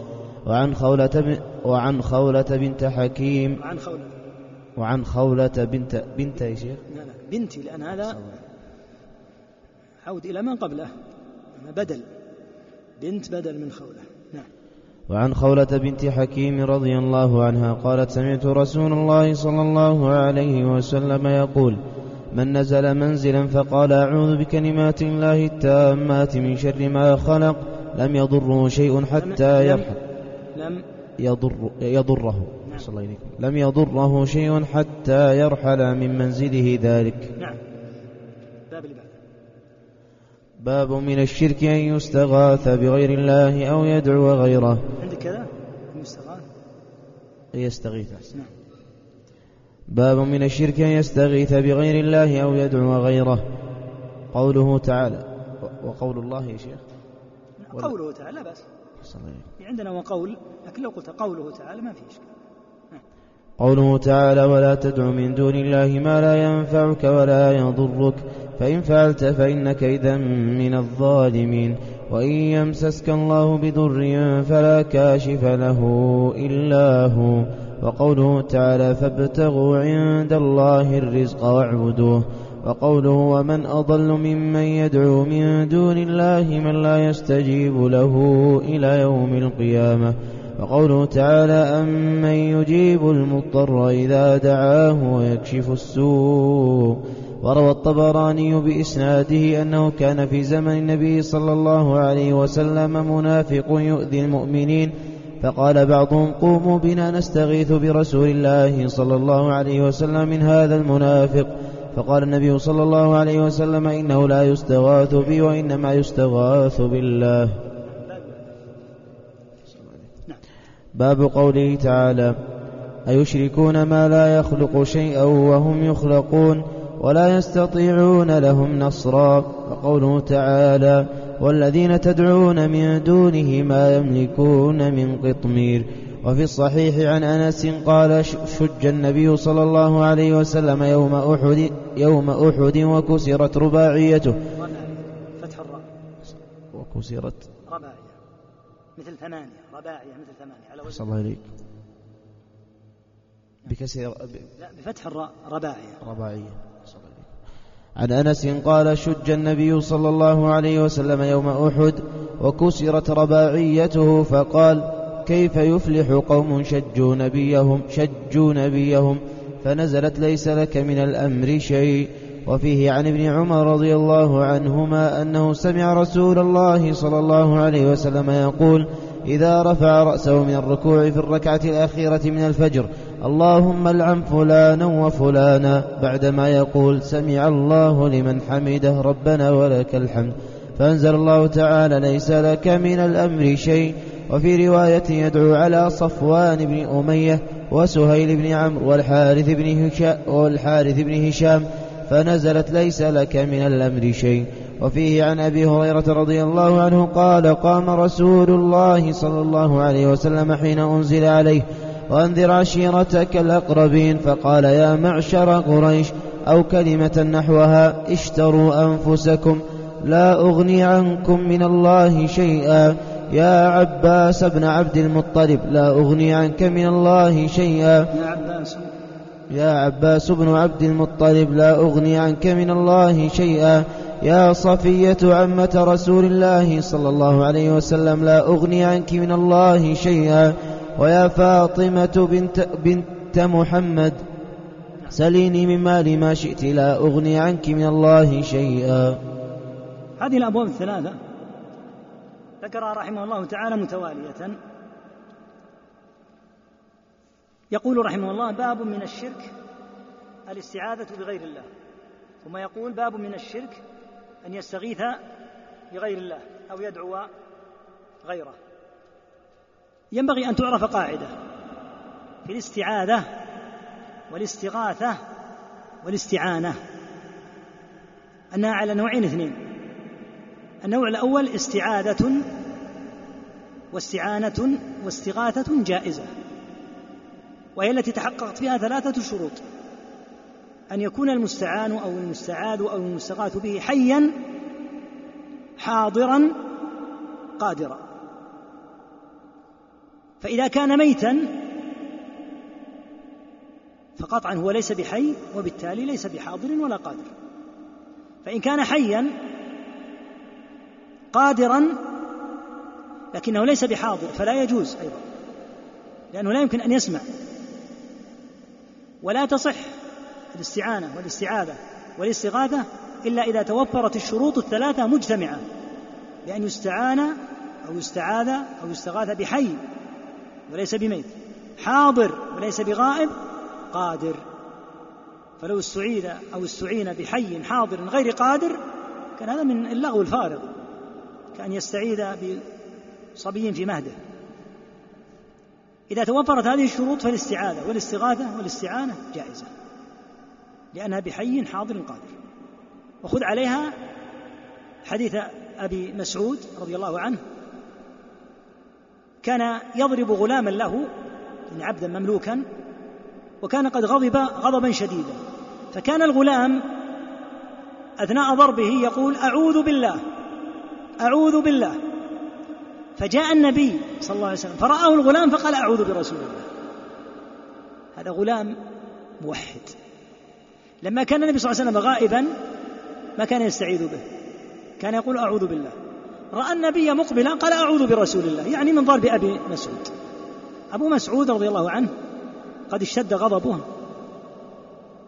وعن خولة ب... وعن خولة بنت حكيم وعن خولة. وعن خولة بنت بنت يا شيخ لا لا بنتي لأن هذا عود إلى من قبله. بدل. بنت بدل من خولة. نعم. وعن خولة بنت حكيم رضي الله عنها قالت سمعت رسول الله صلى الله عليه وسلم يقول من نزل منزلا فقال أعوذ بكلمات الله التامات من شر ما خلق لم يضره شيء حتى يرحل لم يضر يضره نعم. الله وسلم. لم يضره شيء حتى يرحل من منزله ذلك نعم باب من الشرك أن يستغاث بغير الله أو يدعو غيره. عندك كذا مستغاث يستغيث أحسن. نعم. باب من الشرك أن يستغيث بغير الله أو يدعو غيره. قوله تعالى. وقول الله يا شيخ. قوله تعالى لا بأس. عندنا وقول لكن لو قلت قوله تعالى ما في إشكال. قوله تعالى ولا تدع من دون الله ما لا ينفعك ولا يضرك. فإن فعلت فإنك إذا من الظالمين. وإن يمسسك الله بضر فلا كاشف له إلا هو. وقوله تعالى فابتغوا عند الله الرزق واعبدوه. وقوله ومن أضل ممن يدعو من دون الله من لا يستجيب له إلى يوم القيامة. وقوله تعالى أمن يجيب المضطر إذا دعاه ويكشف السوء وروى الطبراني بإسناده أنه كان في زمن النبي صلى الله عليه وسلم منافق يؤذي المؤمنين فقال بعضهم قوموا بنا نستغيث برسول الله صلى الله عليه وسلم من هذا المنافق فقال النبي صلى الله عليه وسلم إنه لا يستغاث بي وإنما يستغاث بالله باب قوله تعالى أيشركون ما لا يخلق شيئا وهم يخلقون ولا يستطيعون لهم نصرا؟ وقوله تعالى والذين تدعون من دونه ما يملكون من قطمير. وفي الصحيح عن أنس قال شج النبي صلى الله عليه وسلم يوم أحد, يوم أحد وكسرت رباعيته. فتح الراء. وكسرت. رباعية مثل ثمانية رباعية مثل ثمانية على وزن الله عليك بكسر لا بفتح الراء رباعية. رباعية. عن أنس قال شج النبي صلى الله عليه وسلم يوم أحد وكسرت رباعيته فقال كيف يفلح قوم شجوا نبيهم شجوا نبيهم فنزلت ليس لك من الأمر شيء. وفيه عن ابن عمر رضي الله عنهما أنه سمع رسول الله صلى الله عليه وسلم يقول إذا رفع رأسه من الركوع في الركعة الأخيرة من الفجر اللهم العن فلانا وفلانا بعدما يقول سمع الله لمن حمده ربنا ولك الحمد فأنزل الله تعالى ليس لك من الأمر شيء وفي رواية يدعو على صفوان بن أمية وسهيل بن عمرو والحارث بن هشام والحارث بن هشام فنزلت ليس لك من الأمر شيء. وفيه عن أبي هريرة رضي الله عنه قال قام رسول الله صلى الله عليه وسلم حين أنزل عليه وأنذر عشيرتك الأقربين فقال يا معشر قريش أو كلمة نحوها اشتروا أنفسكم لا أغني عنكم من الله شيئا. يا عباس بن عبد المطلب لا أغني عنك من الله شيئا. يا عباس. يا عباس بن عبد المطلب لا أغني عنك من الله شيئا. يا صفية عمة رسول الله صلى الله عليه وسلم لا أغني عنك من الله شيئا. ويا فاطمة بنت, بنت محمد سليني من مال ما شئت لا أغني عنك من الله شيئا. هذه الأبواب الثلاثة ذكرها رحمه الله تعالى متوالية. يقول رحمه الله باب من الشرك الاستعاذة بغير الله. ثم يقول باب من الشرك أن يستغيث بغير الله أو يدعو غيره. ينبغي أن تعرف قاعدة في الاستعاذة والاستغاثة والاستعانة. أنها على نوعين اثنين. النوع الأول استعاذة واستعانة واستغاثة جائزة. وهي التي تحققت فيها ثلاثة شروط. أن يكون المستعان أو المستعاذ أو المستغاث به حيا حاضرا قادرا. فإذا كان ميتا فقطعا هو ليس بحي وبالتالي ليس بحاضر ولا قادر. فإن كان حيا قادرا لكنه ليس بحاضر فلا يجوز أيضا. لأنه لا يمكن أن يسمع. ولا تصح الاستعانة والاستعاذة والاستغاثة إلا إذا توفرت الشروط الثلاثة مجتمعة بأن يستعان أو يستعاذ أو يستغاث بحي وليس بميت حاضر وليس بغائب قادر. فلو استعيذ أو استعين بحي حاضر غير قادر كان هذا من اللغو الفارغ كأن يستعيذ بصبي في مهده. إذا توفرت هذه الشروط فالاستعاذة والاستغاثة والاستعانة جائزة لأنها بحي حاضر قادر. وخذ عليها حديث أبي مسعود رضي الله عنه. كان يضرب غلاما له يعني عبدا مملوكا وكان قد غضب غضبا شديدا. فكان الغلام أثناء ضربه يقول أعوذ بالله أعوذ بالله. فجاء النبي صلى الله عليه وسلم فرآه الغلام فقال أعوذ برسول الله. هذا غلام موحد. لما كان النبي صلى الله عليه وسلم غائبا ما كان يستعيذ به. كان يقول أعوذ بالله. رأى النبي مقبلا قال أعوذ برسول الله. يعني من ضرب أبي مسعود. أبو مسعود رضي الله عنه قد اشتد غضبه.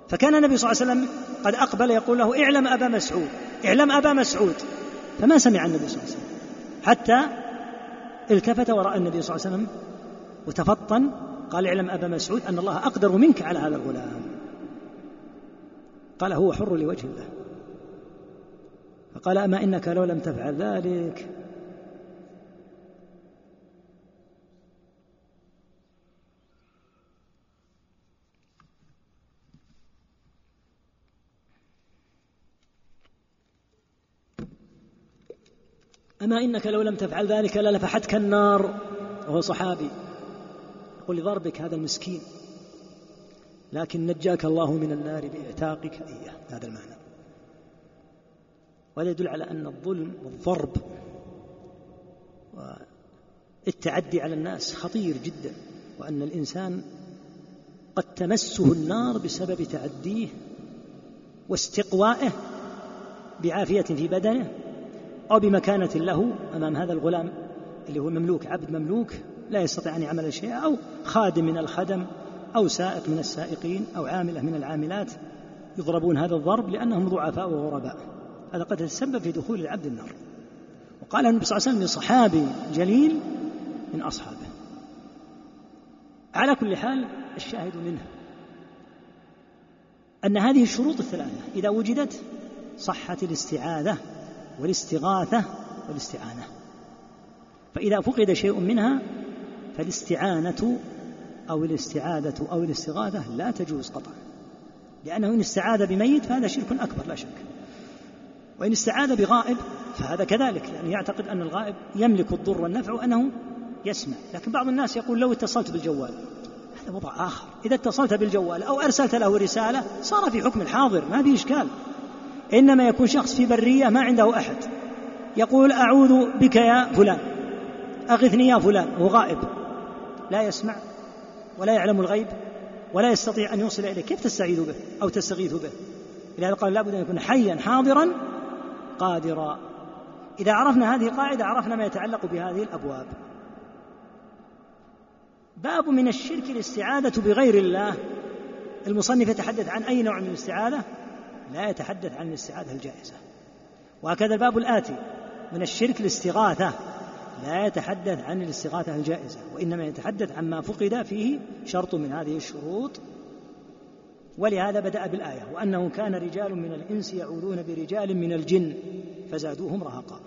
فكان النبي صلى الله عليه وسلم قد أقبل يقول له اعلم أبا مسعود. اعلم أبا مسعود. فما سمع النبي صلى الله عليه وسلم. حتى التفت ورأى النبي صلى الله عليه وسلم وتفطن قال اعلم أبا مسعود أن الله أقدر منك على هذا الغلام. قال هو حر لوجه الله فقال أما إنك لو لم تفعل ذلك أما إنك لو لم تفعل ذلك للفحتك النار. وهو صحابي. يقول لضربك هذا المسكين. لكن نجاك الله من النار بإعتاقك. إياه هذا المعنى. وهذا يدل على أن الظلم والضرب والتعدي على الناس خطير جدا. وأن الإنسان قد تمسه النار بسبب تعديه واستقوائه بعافية في بدنه أو بمكانة له أمام هذا الغلام اللي هو مملوك عبد مملوك لا يستطيع أن يعمل شيئا أو خادم من الخدم أو سائق من السائقين أو عاملة من العاملات يضربون هذا الضرب لأنهم ضعفاء وغرباء. هذا قد يتسبب في دخول العبد النار. وقال النبي صلى الله عليه وسلم لصحابي جليل من أصحابه. على كل حال الشاهد منه أن هذه الشروط الثلاثة إذا وجدت صحت الاستعاذة والاستغاثة والاستعانة. فإذا فقد شيء منها فالاستعانة أو الاستعاذة أو الاستغاثة لا تجوز قطعا. لأنه إن استعاذ بميت فهذا شرك أكبر لا شك. وإن استعاذ بغائب فهذا كذلك لأنه يعتقد أن الغائب يملك الضر والنفع وأنه يسمع. لكن بعض الناس يقول لو اتصلت بالجوال هذا وضع آخر. إذا اتصلت بالجوال أو أرسلت له رسالة صار في حكم الحاضر ما في إشكال. إنما يكون شخص في برية ما عنده أحد. يقول أعوذ بك يا فلان. أغثني يا فلان. وهو غائب. لا يسمع ولا يعلم الغيب ولا يستطيع أن يوصل إليه. كيف تستعيذ به أو تستغيث به؟ لهذا قال لابد أن يكون حيا حاضرا قادرا. إذا عرفنا هذه القاعدة عرفنا ما يتعلق بهذه الأبواب. باب من الشرك الاستعاذة بغير الله. المصنف يتحدث عن أي نوع من الاستعاذة؟ لا يتحدث عن الاستعاذة الجائزة. وهكذا الباب الآتي من الشرك الاستغاثة. لا يتحدث عن الاستغاثة الجائزة وإنما يتحدث عما فقد فيه شرط من هذه الشروط. ولهذا بدأ بالآية وأنه كان رجال من الإنس يعوذون برجال من الجن فزادوهم رهقا.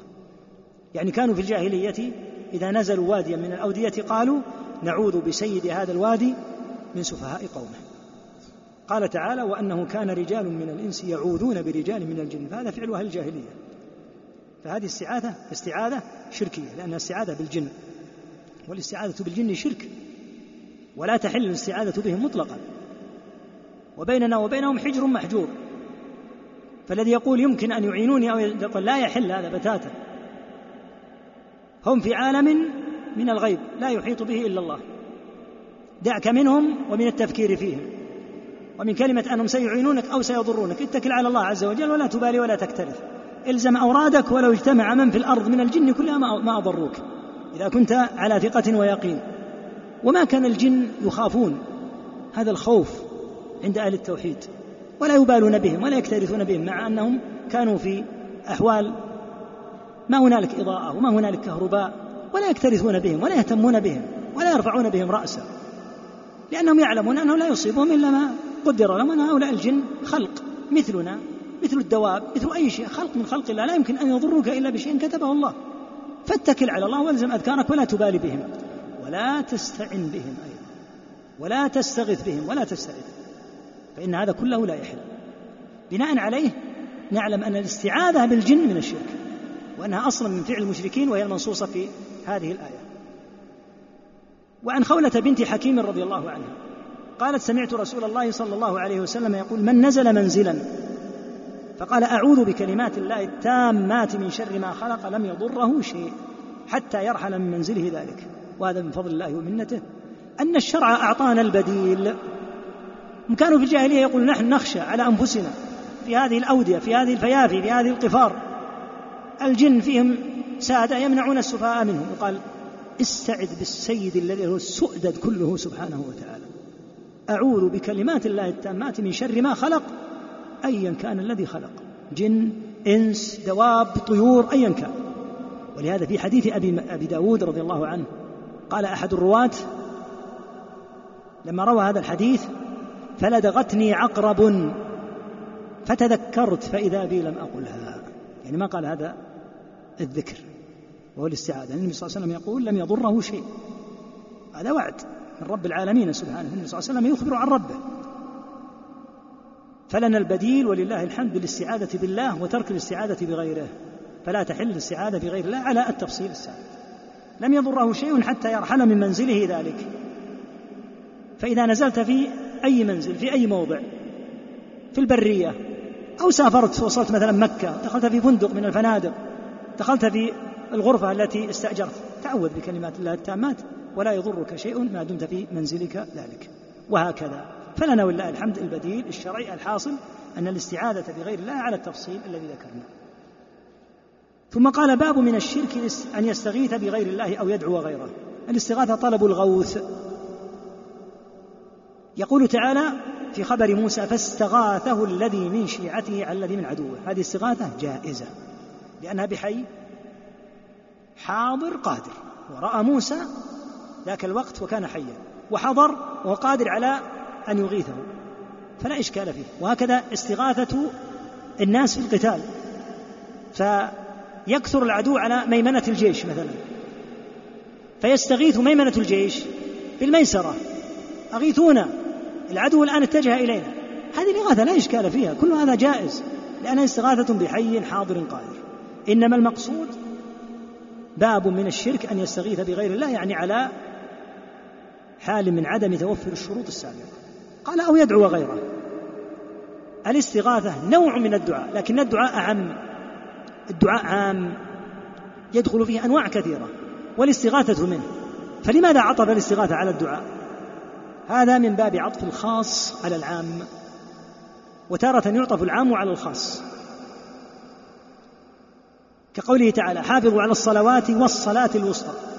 يعني كانوا في الجاهلية إذا نزلوا واديا من الأودية قالوا نعوذ بسيد هذا الوادي من سفهاء قومه. قال تعالى وأنه كان رجال من الإنس يعوذون برجال من الجن فهذا فعل أهل الجاهلية. فهذه استعاذة استعاذة شركية لأنها استعاذة بالجن والاستعاذة بالجن شرك ولا تحل الاستعاذة بهم مطلقا. وبيننا وبينهم حجر محجور. فالذي يقول يمكن أن يعينوني أو يقول لا يحل هذا بتاتا. هم في عالم من الغيب لا يحيط به إلا الله. دعك منهم ومن التفكير فيهم. ومن كلمة أنهم سيعينونك أو سيضرونك اتكل على الله عز وجل ولا تبالي ولا تكترث. إلزم أورادك ولو اجتمع من في الأرض من الجن كلها ما أضروك. إذا كنت على ثقة ويقين. وما كان الجن يخافون. هذا الخوف عند أهل التوحيد. ولا يبالون بهم ولا يكترثون بهم مع أنهم كانوا في أحوال ما هنالك إضاءة وما هنالك كهرباء ولا يكترثون بهم ولا يهتمون بهم ولا يرفعون بهم رأسا لأنهم يعلمون أنه لا يصيبهم إلا ما قدر لهم أن هؤلاء الجن خلق مثلنا مثل الدواب مثل أي شيء خلق من خلق الله لا يمكن أن يضروك إلا بشيء كتبه الله. فاتكل على الله والزم أذكارك ولا تبالي بهم ولا تستعن بهم أيضا ولا تستغث بهم ولا تستعذ فإن هذا كله لا يحل. بناء عليه نعلم أن الاستعاذة بالجن من الشرك وأنها أصلا من فعل المشركين وهي المنصوصة في هذه الآية. وعن خولة بنت حكيم رضي الله عنها قالت سمعت رسول الله صلى الله عليه وسلم يقول من نزل منزلا؟ فقال أعوذ بكلمات الله التامات من شر ما خلق لم يضره شيء حتى يرحل من منزله ذلك. وهذا من فضل الله ومنته. أن الشرع أعطانا البديل. كانوا في الجاهلية يقول نحن نخشى على أنفسنا في هذه الأودية في هذه الفيافي في هذه القفار. الجن فيهم سادة يمنعون السفهاء منهم. يقال استعذ بالسيد الذي هو السؤدد كله سبحانه وتعالى. أعوذ بكلمات الله التامات من شر ما خلق أيا كان الذي خلق. جن إنس دواب طيور أيا كان. ولهذا في حديث أبي, أبي داود رضي الله عنه قال أحد الرواة لما روى هذا الحديث فلدغتني عقرب فتذكرت فإذا بي لم أقلها. يعني ما قال هذا الذكر وهو الاستعاذة. النبي صلى الله عليه وسلم يقول لم يضره شيء. هذا وعد. من رب العالمين سبحانه. النبي صلى الله عليه وسلم يخبر عن ربه. فلنا البديل ولله الحمد بالاستعاذة بالله وترك الاستعاذة بغيره. فلا تحل الاستعاذة بغير الله على التفصيل السابق. لم يضره شيء حتى يرحل من منزله ذلك. فإذا نزلت في أي منزل في أي موضع؟ في البرية. أو سافرت وصلت مثلا مكة. دخلت في فندق من الفنادق. دخلت في الغرفة التي استأجرت. تعوذ بكلمات الله التامات. ولا يضرك شيء ما دمت في منزلك ذلك. وهكذا. فلنا ولله الحمد البديل الشرعي الحاصل أن الاستعاذة بغير الله على التفصيل الذي ذكرناه ثم قال باب من الشرك أن يستغيث بغير الله أو يدعو غيره. الاستغاثة طلب الغوث. يقول تعالى في خبر موسى فاستغاثه الذي من شيعته على الذي من عدوه. هذه استغاثة جائزة لأنها بحي حاضر قادر. ورأى موسى ذاك الوقت وكان حيا وحضر وهو قادر على أن يغيثه. فلا إشكال فيه. وهكذا استغاثة الناس في القتال. فيكثر العدو على ميمنة الجيش مثلا. فيستغيث ميمنة الجيش بالميسرة أغيثونا. العدو الآن اتجه إلينا. هذه الإغاثة لا إشكال فيها. كل هذا جائز. لأنها استغاثة بحي حاضر قادر. إنما المقصود باب من الشرك أن يستغيث بغير الله يعني على حال من عدم توفر الشروط السابقة. قال أو يدعو غيره. الاستغاثة نوع من الدعاء لكن الدعاء أعم الدعاء عام. يدخل فيه أنواع كثيرة والاستغاثة منه. فلماذا عطف الاستغاثة على الدعاء؟ هذا من باب عطف الخاص على العام. وتارة يعطف العام على الخاص. كقوله تعالى حافظوا على الصلوات والصلاة الوسطى.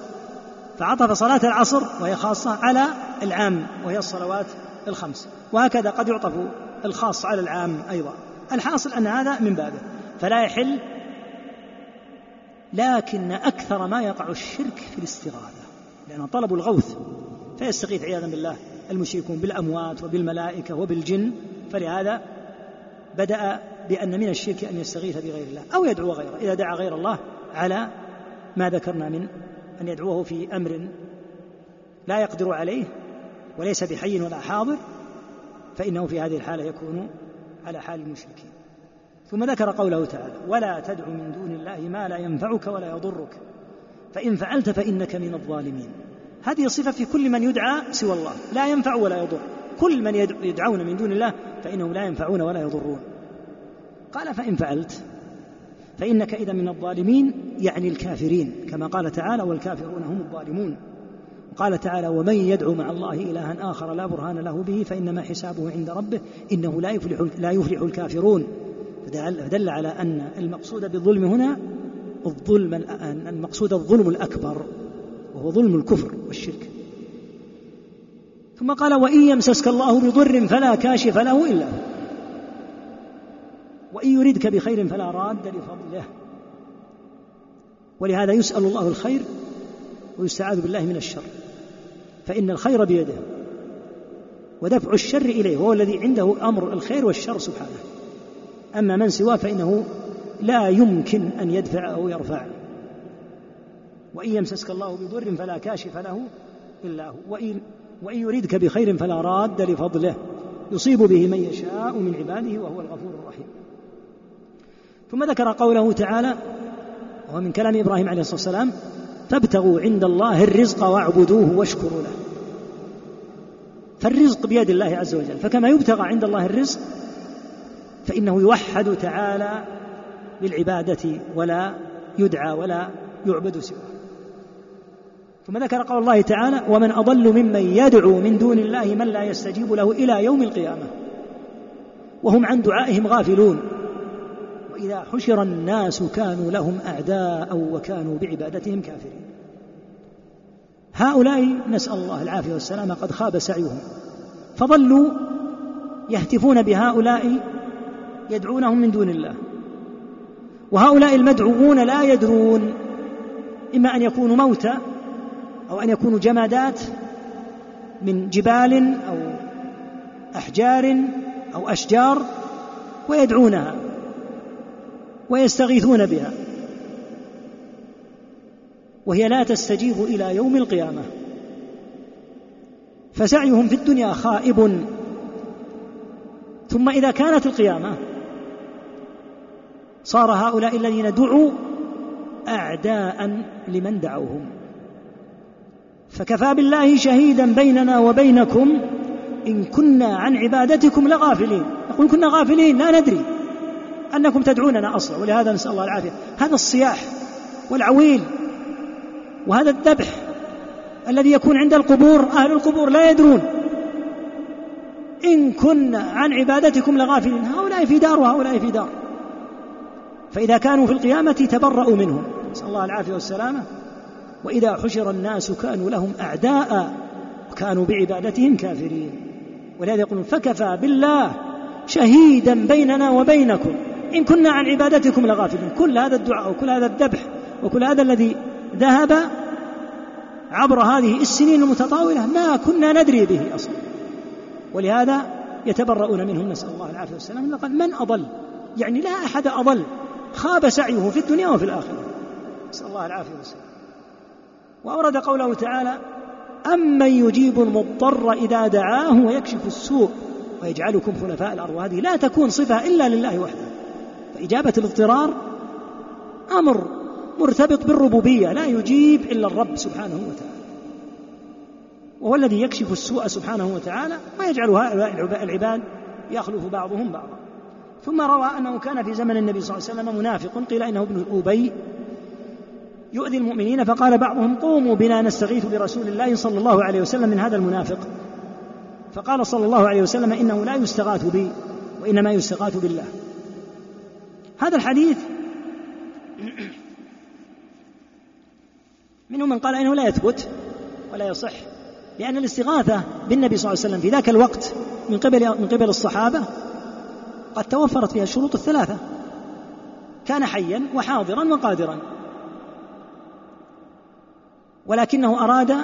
فعطف صلاة العصر وهي خاصة على العام وهي الصلوات الخمس. وهكذا قد يعطف الخاص على العام أيضا. الحاصل أن هذا من بابه. فلا يحل لكن أكثر ما يقع الشرك في الاستغاثة. لأن طلبوا الغوث فيستغيث عياذا بالله المشركون بالأموات وبالملائكة وبالجن. فلهذا بدأ بأن من الشرك أن يستغيث بغير الله أو يدعو غيره إذا دعا غير الله على ما ذكرنا من أن يدعوه في أمر لا يقدر عليه وليس بحي ولا حاضر فإنه في هذه الحالة يكون على حال المشركين. ثم ذكر قوله تعالى ولا تدع من دون الله ما لا ينفعك ولا يضرك فإن فعلت فإنك من الظالمين. هذه صفة في كل من يدعى سوى الله لا ينفع ولا يضر. كل من يدعون من دون الله فإنهم لا ينفعون ولا يضرون. قال فإن فعلت فإنك إذا من الظالمين يعني الكافرين كما قال تعالى والكافرون هم الظالمون قال تعالى ومن يدعو مع الله إلها آخر لا برهان له به فإنما حسابه عند ربه إنه لا يفلح لا يفلح الكافرون فدل على أن المقصود بالظلم هنا الظلم المقصود الظلم الأكبر وهو ظلم الكفر والشرك. ثم قال وإن يمسسك الله بضر فلا كاشف له إلا هو وإن يردك بخير فلا راد لفضله. ولهذا يسأل الله الخير ويستعاذ بالله من الشر. فإن الخير بيده ودفع الشر إليه هو الذي عنده أمر الخير والشر سبحانه. أما من سواه فإنه لا يمكن أن يدفع أو يرفع. وإن يمسسك الله بضر فلا كاشف له إلا هو. وإن, وإن يريدك بخير فلا راد لفضله. يصيب به من يشاء من عباده وهو الغفور الرحيم. ثم ذكر قوله تعالى وهو من كلام إبراهيم عليه الصلاة والسلام فابتغوا عند الله الرزق واعبدوه واشكروا له. فالرزق بيد الله عز وجل فكما يبتغى عند الله الرزق فإنه يوحد تعالى بالعبادة ولا يدعى ولا يعبد سواه. ثم ذكر قول الله تعالى ومن أضل ممن يدعو من دون الله من لا يستجيب له إلى يوم القيامة. وهم عن دعائهم غافلون. وإذا حشر الناس كانوا لهم أعداء وكانوا بعبادتهم كافرين. هؤلاء نسأل الله العافية والسلامة قد خاب سعيهم. فظلوا يهتفون بهؤلاء يدعونهم من دون الله. وهؤلاء المدعوون لا يدرون إما أن يكونوا موتى أو أن يكونوا جمادات من جبال أو أحجار أو أشجار ويدعونها. ويستغيثون بها. وهي لا تستجيب إلى يوم القيامة. فسعيهم في الدنيا خائب. ثم إذا كانت القيامة صار هؤلاء الذين دعوا اعداء لمن دعوهم. فكفى بالله شهيدا بيننا وبينكم إن كنا عن عبادتكم لغافلين. نقول كنا غافلين لا ندري. أنكم تدعوننا أصلا ولهذا نسأل الله العافية. هذا الصياح والعويل وهذا الذبح الذي يكون عند القبور أهل القبور لا يدرون. إن كنا عن عبادتكم لغافلين هؤلاء في دار وهؤلاء في دار. فإذا كانوا في القيامة تبرأوا منهم. نسأل الله العافية والسلامة. وإذا حشر الناس كانوا لهم أعداء وكانوا بعبادتهم كافرين. ولهذا يقولون فكفى بالله شهيدا بيننا وبينكم. إن كنا عن عبادتكم لغافلين. كل هذا الدعاء وكل هذا الذبح وكل هذا الذي ذهب عبر هذه السنين المتطاولة ما كنا ندري به أصلا. ولهذا يتبرؤون منهم نسأل الله العافية والسلام. قال من أضل؟ يعني لا أحد أضل. خاب سعيه في الدنيا وفي الآخرة. نسأل الله العافية والسلام. وأورد قوله تعالى أمن يجيب المضطر إذا دعاه ويكشف السوء ويجعلكم خلفاء الأرض. وهذه لا تكون صفة إلا لله وحده. فإجابة الاضطرار أمر مرتبط بالربوبية لا يجيب إلا الرب سبحانه وتعالى. وهو الذي يكشف السوء سبحانه وتعالى ويجعل هؤلاء العباد يخلف بعضهم بعضا. ثم روى أنه كان في زمن النبي صلى الله عليه وسلم منافق قيل إنه ابن أبي يؤذي المؤمنين فقال بعضهم قوموا بنا نستغيث برسول الله صلى الله عليه وسلم من هذا المنافق. فقال صلى الله عليه وسلم إنه لا يستغاث بي وإنما يستغاث بالله. هذا الحديث منهم من قال إنه لا يثبت ولا يصح لأن الاستغاثة بالنبي صلى الله عليه وسلم في ذاك الوقت من قبل من قبل الصحابة قد توفرت فيها الشروط الثلاثة. كان حيا وحاضرا وقادرا. ولكنه أراد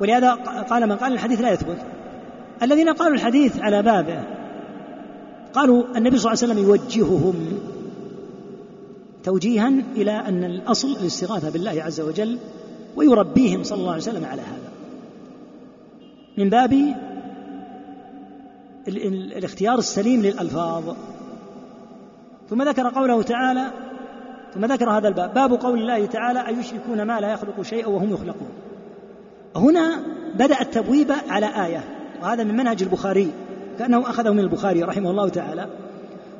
ولهذا قال من قال الحديث لا يثبت. الذين قالوا الحديث على بابه قالوا النبي صلى الله عليه وسلم يوجههم توجيها إلى أن الأصل الاستغاثة بالله عز وجل ويربيهم صلى الله عليه وسلم على هذا. من باب الاختيار السليم للألفاظ. ثم ذكر قوله تعالى ثم ذكر هذا الباب. باب قول الله تعالى أيشركون ما لا يخلق شيئا وهم يخلقون. هنا بدأ التبويب على آية وهذا من منهج البخاري. كأنه أخذه من البخاري رحمه الله تعالى.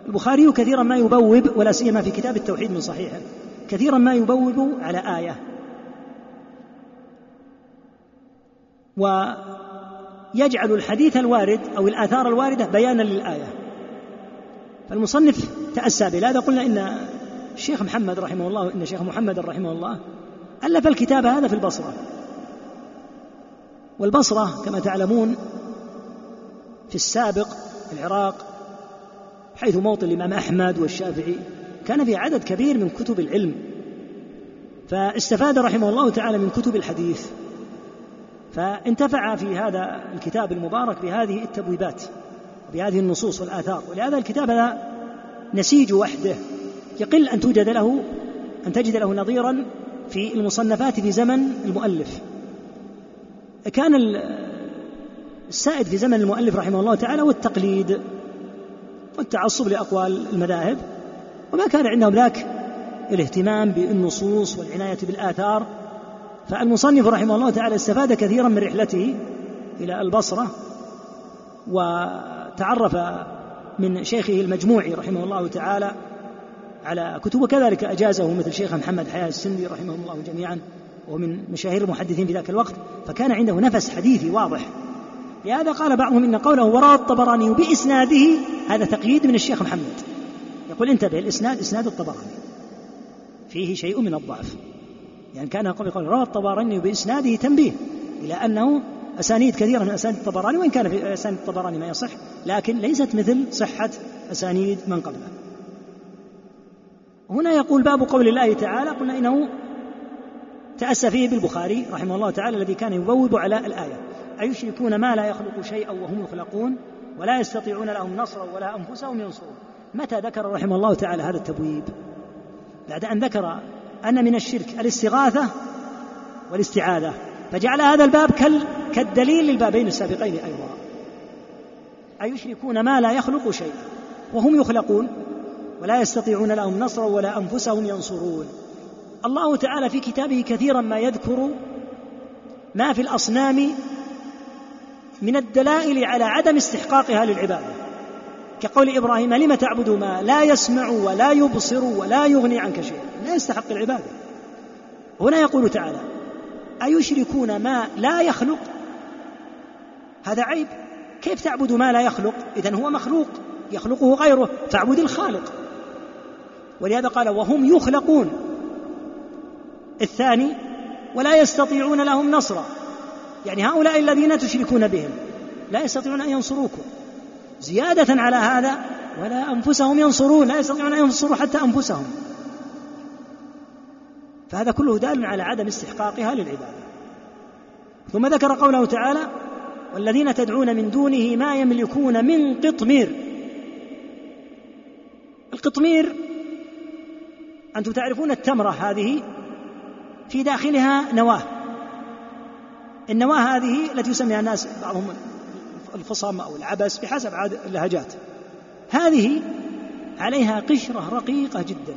البخاري كثيرا ما يبوب ولا سيما في كتاب التوحيد من صحيحه كثيرا ما يبوب على آية. ويجعل الحديث الوارد أو الآثار الواردة بيانا للآية. فالمصنف تأسى بهذا. قلنا إن الشيخ محمد رحمه الله إن الشيخ محمد رحمه الله ألف الكتاب هذا في البصرة. والبصرة كما تعلمون في السابق العراق حيث موطن الإمام أحمد والشافعي كان في عدد كبير من كتب العلم. فاستفاد رحمه الله تعالى من كتب الحديث. فانتفع في هذا الكتاب المبارك بهذه التبويبات بهذه النصوص والآثار. ولهذا الكتاب هذا نسيج وحده. يقل أن توجد له أن تجد له نظيرا في المصنفات في زمن المؤلف. كان السائد في زمن المؤلف رحمه الله تعالى والتقليد والتعصب لأقوال المذاهب وما كان عندهم ذاك الاهتمام بالنصوص والعناية بالآثار فالمصنف رحمه الله تعالى استفاد كثيرا من رحلته إلى البصرة وتعرف من شيخه المجموعي رحمه الله تعالى على كتب وكذلك أجازه مثل شيخ محمد حياة السندي رحمه الله جميعا وهو من مشاهير المحدثين في ذاك الوقت فكان عنده نفس حديثي واضح لهذا قال بعضهم إن قوله وراء الطبراني بإسناده هذا تقييد من الشيخ محمد. يقول انتبه الإسناد إسناد الطبراني. فيه شيء من الضعف. يعني كان قبل يقول روى الطبراني بإسناده تنبيه إلى أنه أسانيد كثيرة من أسانيد الطبراني وإن كان في أسانيد الطبراني ما يصح لكن ليست مثل صحة أسانيد من قبله. هنا يقول باب قول الله تعالى قلنا إنه تأسى فيه بالبخاري رحمه الله تعالى الذي كان يبوب على الآية. أيشركون ما لا يخلق شيئا وهم يخلقون ولا يستطيعون لهم نصرا ولا أنفسهم ينصرون. متى ذكر رحمه الله تعالى هذا التبويب؟ بعد أن ذكر أن من الشرك الاستغاثة والاستعاذة. فجعل هذا الباب كالدليل للبابين السابقين أيضا. أيشركون ما لا يخلق شيئا وهم يخلقون ولا يستطيعون لهم نصرا ولا أنفسهم ينصرون. الله تعالى في كتابه كثيرا ما يذكر ما في الأصنام من الدلائل على عدم استحقاقها للعباده كقول إبراهيم لم تعبد ما لا يسمع ولا يبصر ولا يغني عنك شيئا؟ لا يستحق العبادة. هنا يقول تعالى أيشركون ما لا يخلق؟ هذا عيب. كيف تعبد ما لا يخلق؟ اذا هو مخلوق يخلقه غيره. فاعبد الخالق. ولهذا قال وهم يخلقون. الثاني ولا يستطيعون لهم نصرا. يعني هؤلاء الذين تشركون بهم لا يستطيعون أن ينصروكم. زيادة على هذا ولا أنفسهم ينصرون لا يستطيعون أن ينصروا حتى أنفسهم. فهذا كله دال على عدم استحقاقها للعبادة. ثم ذكر قوله تعالى والذين تدعون من دونه ما يملكون من قطمير. القطمير أنتم تعرفون التمرة هذه في داخلها نواة. النواة هذه التي يسميها الناس بعضهم الفصم أو العبس بحسب عاد اللهجات. هذه عليها قشرة رقيقة جدا.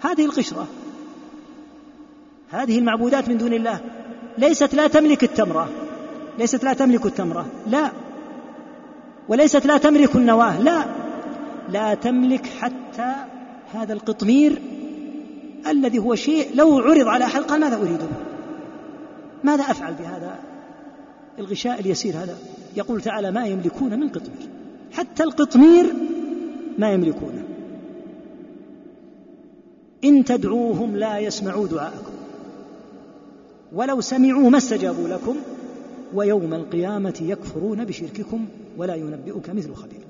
هذه القشرة هذه المعبودات من دون الله ليست لا تملك التمرة ليست لا تملك التمرة لا. وليست لا تملك النواة لا. لا تملك حتى هذا القطمير الذي هو شيء لو عرض على قال ماذا أريده؟ ماذا أفعل بهذا الغشاء اليسير هذا؟ يقول تعالى ما يملكون من قطمير. حتى القطمير ما يملكونه إن تدعوهم لا يسمعوا دعاءكم. ولو سمعوا ما استجابوا لكم ويوم القيامة يكفرون بشرككم ولا ينبئك مثل خبير.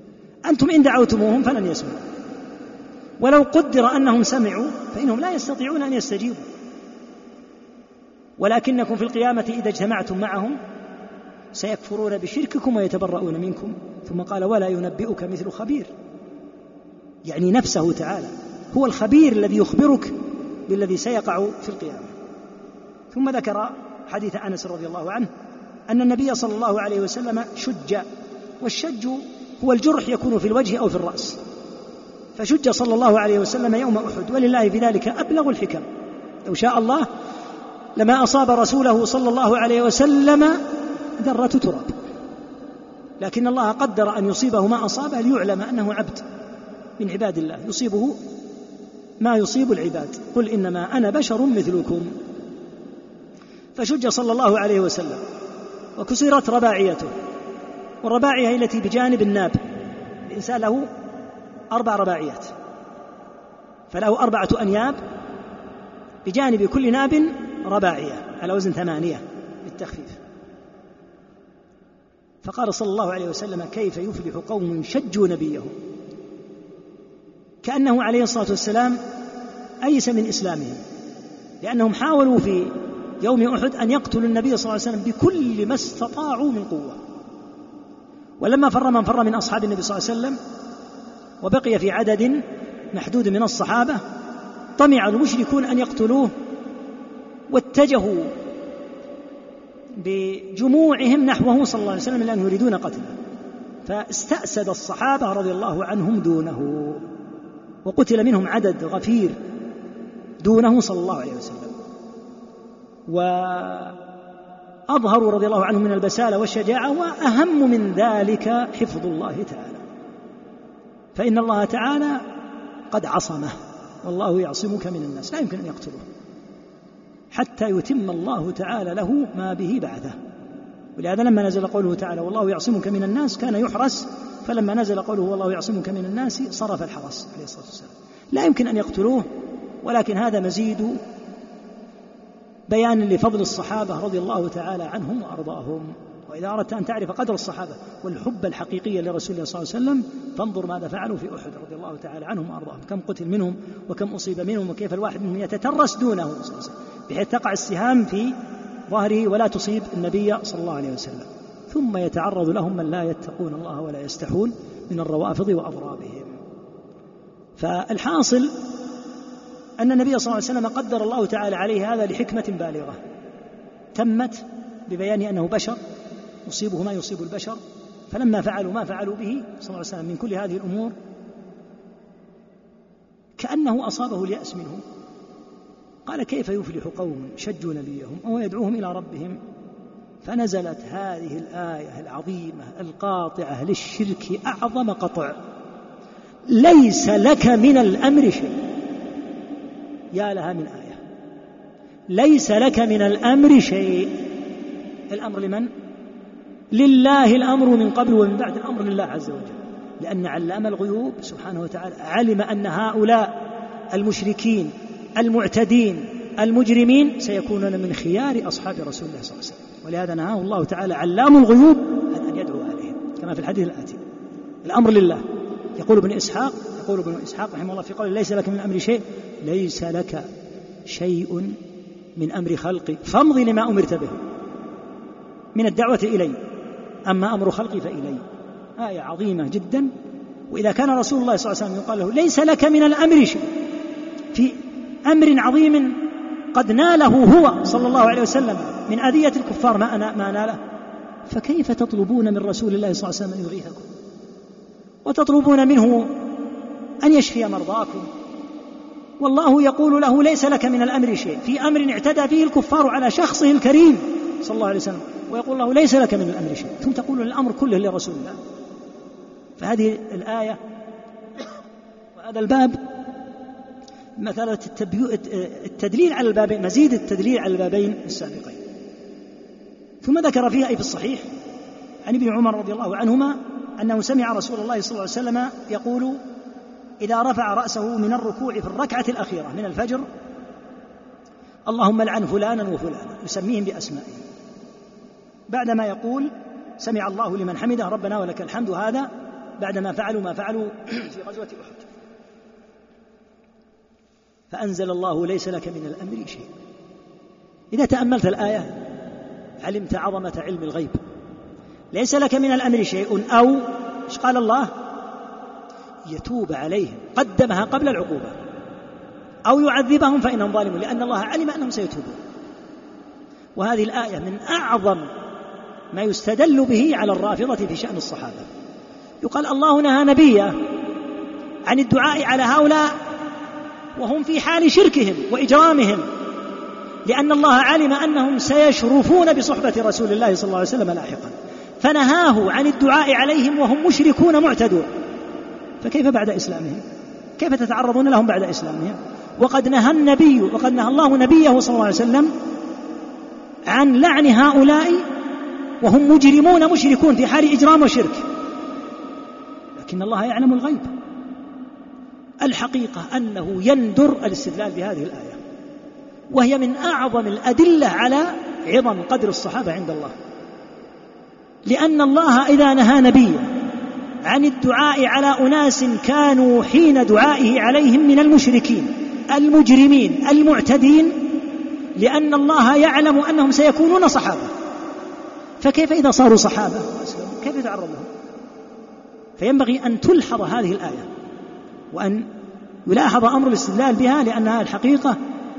أنتم إن دعوتموهم فلن يسمعوا. ولو قدر أنهم سمعوا فإنهم لا يستطيعون أن يستجيبوا. ولكنكم في القيامة إذا اجتمعتم معهم سيكفرون بشرككم ويتبرؤون منكم. ثم قال ولا ينبئك مثل خبير. يعني نفسه تعالى هو الخبير الذي يخبرك بالذي سيقع في القيامة. ثم ذكر حديث أنس رضي الله عنه أن النبي صلى الله عليه وسلم شج والشج هو الجرح يكون في الوجه أو في الرأس. فشج صلى الله عليه وسلم يوم أحد ولله في ذلك أبلغ الحكم. لو شاء الله لما أصاب رسوله صلى الله عليه وسلم ذرة تراب. لكن الله قدر أن يصيبه ما أصابه ليعلم أنه عبد من عباد الله. يصيبه ما يصيب العباد. قل إنما أنا بشر مثلكم. فشج صلى الله عليه وسلم وكسرت رباعيته. والرباعية التي بجانب الناب. الإنسان له أربع رباعيات. فله أربعة أنياب بجانب كل ناب رباعية على وزن ثمانية بالتخفيف. فقال صلى الله عليه وسلم كيف يفلح قوم شجوا نبيهم كأنه عليه الصلاة والسلام أيس من إسلامهم لأنهم حاولوا في يوم أحد أن يقتلوا النبي صلى الله عليه وسلم بكل ما استطاعوا من قوة. ولما فر من فر من أصحاب النبي صلى الله عليه وسلم وبقي في عدد محدود من الصحابة طمع المشركون أن يقتلوه واتجهوا بجموعهم نحوه صلى الله عليه وسلم لأنهم يريدون قتله. فاستأسد الصحابة رضي الله عنهم دونه وقتل منهم عدد غفير دونه صلى الله عليه وسلم. وأظهروا رضي الله عنهم من البسالة والشجاعة وأهم من ذلك حفظ الله تعالى. فإن الله تعالى قد عصمه والله يعصمك من الناس لا يمكن أن يقتله. حتى يتم الله تعالى له ما به بعثه. ولهذا لما نزل قوله تعالى والله يعصمك من الناس كان يحرس فلما نزل قوله والله يعصمك من الناس صرف الحرس عليه الصلاة والسلام. لا يمكن أن يقتلوه ولكن هذا مزيد بيان لفضل الصحابة رضي الله تعالى عنهم وأرضاهم. وإذا أردت أن تعرف قدر الصحابة والحب الحقيقي لرسول الله صلى الله عليه وسلم فانظر ماذا فعلوا في أحد رضي الله تعالى عنهم وأرضاهم كم قتل منهم وكم أصيب منهم وكيف الواحد منهم يتترس دونه صلى الله عليه وسلم بحيث تقع السهام في ظهره ولا تصيب النبي صلى الله عليه وسلم. ثم يتعرض لهم من لا يتقون الله ولا يستحون من الروافض وأضرابهم. فالحاصل أن النبي صلى الله عليه وسلم قدر الله تعالى عليه هذا لحكمة بالغة تمت ببيان أنه بشر يصيبه ما يصيب البشر فلما فعلوا ما فعلوا به صلى الله عليه وسلم من كل هذه الأمور كأنه أصابه اليأس منهم قال كيف يفلح قوم شجوا نبيهم أو يدعوهم إلى ربهم؟ فنزلت هذه الآية العظيمة القاطعة للشرك أعظم قطع. ليس لك من الأمر شيء. يا لها من آية. ليس لك من الأمر شيء. الأمر لمن؟ لله الأمر من قبل ومن بعد الأمر لله عز وجل. لأن علام الغيوب سبحانه وتعالى علم أن هؤلاء المشركين المعتدين المجرمين سيكونون من خيار أصحاب رسول الله صلى الله عليه وسلم. ولهذا نهاه الله تعالى علام الغيوب عن أن يدعو عليهم كما في الحديث الآتي. الأمر لله. يقول ابن إسحاق يقول ابن إسحاق رحمه الله في قوله ليس لك من الأمر شيء ليس لك شيء من أمر خلقي فامضي لما أمرت به. من الدعوة إلي. أما أمر خلقي فإلي. آية عظيمة جدا. وإذا كان رسول الله صلى الله عليه وسلم يقال له ليس لك من الأمر شيء. في أمر عظيم قد ناله هو صلى الله عليه وسلم من أذية الكفار. ما, أنا ما ناله. فكيف تطلبون من رسول الله صلى الله عليه وسلم أن يغيثكم؟ وتطلبون منه أن يشفي مرضاكم؟ والله يقول له ليس لك من الأمر شيء. في أمر اعتدى فيه الكفار على شخصه الكريم صلى الله عليه وسلم. ويقول له ليس لك من الأمر شيء. ثم تقول الأمر كله لرسول الله. فهذه الآية وهذا الباب مثلا التدليل على البابين مزيد التدليل على البابين السابقين. ثم ذكر فيها أي في الصحيح عن ابن عمر رضي الله عنهما أنه سمع رسول الله صلى الله عليه وسلم يقول إذا رفع رأسه من الركوع في الركعة الأخيرة من الفجر اللهم لعن فلانا وفلانا. يسميهم بأسمائهم. بعدما يقول سمع الله لمن حمده ربنا ولك الحمد هذا بعدما فعلوا ما فعلوا في غزوة أحد. فأنزل الله ليس لك من الأمر شيء. إذا تأملت الآية علمت عظمة علم الغيب. ليس لك من الأمر شيء أو إيش قال الله؟ يتوب عليهم. قدمها قبل العقوبة. أو يعذبهم فإنهم ظالمون لأن الله علم أنهم سيتوبون. وهذه الآية من أعظم ما يستدل به على الرافضة في شأن الصحابة. يقال الله نهى نبيه عن الدعاء على هؤلاء وهم في حال شركهم وإجرامهم لأن الله علم أنهم سيشرفون بصحبة رسول الله صلى الله عليه وسلم لاحقا. فنهاه عن الدعاء عليهم وهم مشركون معتدون. فكيف بعد إسلامهم؟ كيف تتعرضون لهم بعد إسلامهم؟ وقد نهى النبي وقد نهى الله نبيه صلى الله عليه وسلم عن لعن هؤلاء وهم مجرمون مشركون في حال إجرام وشرك. لكن الله يعلم الغيب. الحقيقة أنه يندر الاستدلال بهذه الآية. وهي من أعظم الأدلة على عظم قدر الصحابة عند الله. لأن الله إذا نهى نبيه عن الدعاء على أناس كانوا حين دعائه عليهم من المشركين المجرمين المعتدين لأن الله يعلم أنهم سيكونون صحابة. فكيف إذا صاروا صحابة؟ كيف يتعرض لهم فينبغي أن تلحظ هذه الآية وأن يلاحظ أمر الاستدلال بها لأنها الحقيقة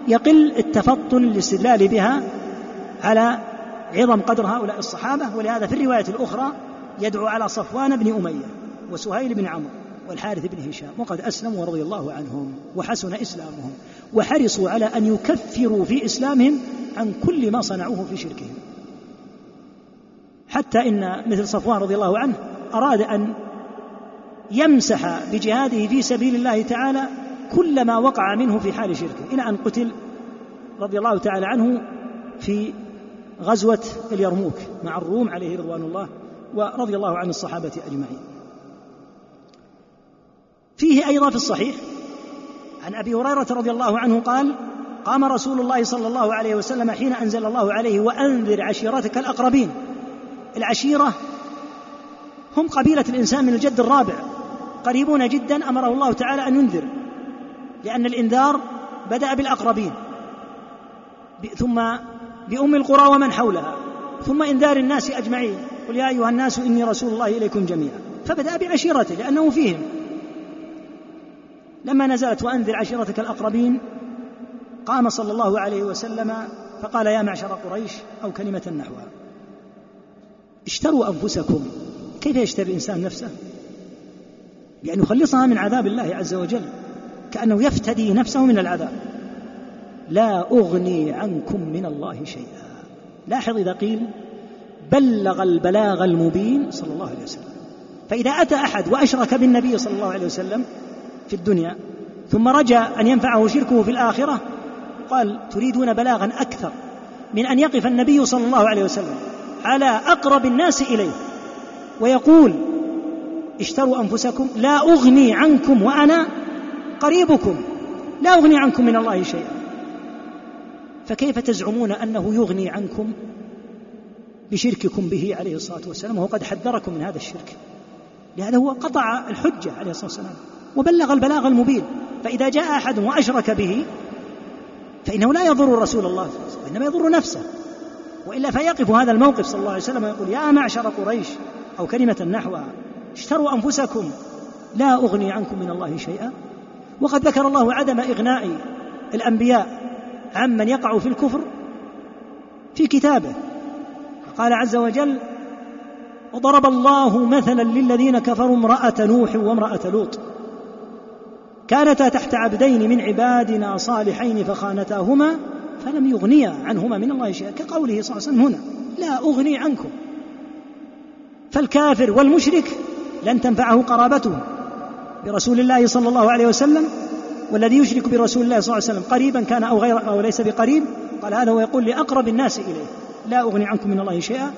يقل التفطن للاستدلال بها على عظم قدر هؤلاء الصحابة. ولهذا في الرواية الأخرى يدعو على صفوان بن أمية وسهيل بن عمرو والحارث بن هشام وقد أسلموا رضي الله عنهم وحسن إسلامهم وحرصوا على أن يكفروا في إسلامهم عن كل ما صنعوه في شركهم. حتى إن مثل صفوان رضي الله عنه أراد أن يمسح بجهاده في سبيل الله تعالى كل ما وقع منه في حال شركه إلى أن قتل رضي الله تعالى عنه في غزوة اليرموك مع الروم عليه رضوان الله ورضي الله عن الصحابة أجمعين. فيه أيضا في الصحيح عن أبي هريرة رضي الله عنه قال قام رسول الله صلى الله عليه وسلم حين أنزل الله عليه وأنذر عشيرتك الأقربين العشيرة هم قبيلة الإنسان من الجد الرابع قريبون جدا أمره الله تعالى أن ينذر لأن الإنذار بدأ بالأقربين ثم بأم القرى ومن حولها ثم إنذار الناس أجمعين قل يا أيها الناس إني رسول الله إليكم جميعا فبدأ بعشيرته لأنه فيهم. لما نزلت وأنذر عشيرتك الأقربين قام صلى الله عليه وسلم فقال يا معشر قريش أو كلمة نحوها. اشتروا أنفسكم. كيف يشتري الإنسان نفسه؟ بأن يخلصها من عذاب الله عز وجل كأنه يفتدي نفسه من العذاب. لا أغني عنكم من الله شيئا. لاحظ إذا قيل بلغ البلاغ المبين صلى الله عليه وسلم. فإذا أتى أحد وأشرك بالنبي صلى الله عليه وسلم في الدنيا ثم رجا أن ينفعه شركه في الآخرة قال تريدون بلاغا أكثر من أن يقف النبي صلى الله عليه وسلم. على أقرب الناس إليه. ويقول اشتروا أنفسكم لا أغني عنكم وأنا قريبكم. لا أغني عنكم من الله شيئا. فكيف تزعمون أنه يغني عنكم بشرككم به عليه الصلاة والسلام؟ وهو قد حذركم من هذا الشرك. لهذا هو قطع الحجة عليه الصلاة والسلام وبلغ البلاغ المبين. فإذا جاء أحد وأشرك به فإنه لا يضر رسول الله وإنما يضر نفسه. وإلا فيقف هذا الموقف صلى الله عليه وسلم ويقول يا معشر قريش أو كلمة نحوها اشتروا أنفسكم لا أغني عنكم من الله شيئا. وقد ذكر الله عدم إغناء الأنبياء عمن يقع في الكفر في كتابه. قال عز وجل وضرب الله مثلا للذين كفروا امرأة نوح وامرأة لوط. كانتا تحت عبدين من عبادنا صالحين فخانتاهما فلم يغنيا عنهما من الله شيئا كقوله صلى الله عليه وسلم هنا لا أغني عنكم. فالكافر والمشرك لن تنفعه قرابته برسول الله صلى الله عليه وسلم والذي يشرك برسول الله صلى الله عليه وسلم قريبا كان أو غير أو ليس بقريب قال هذا هو يقول لأقرب الناس إليه لا أغني عنكم من الله شيئا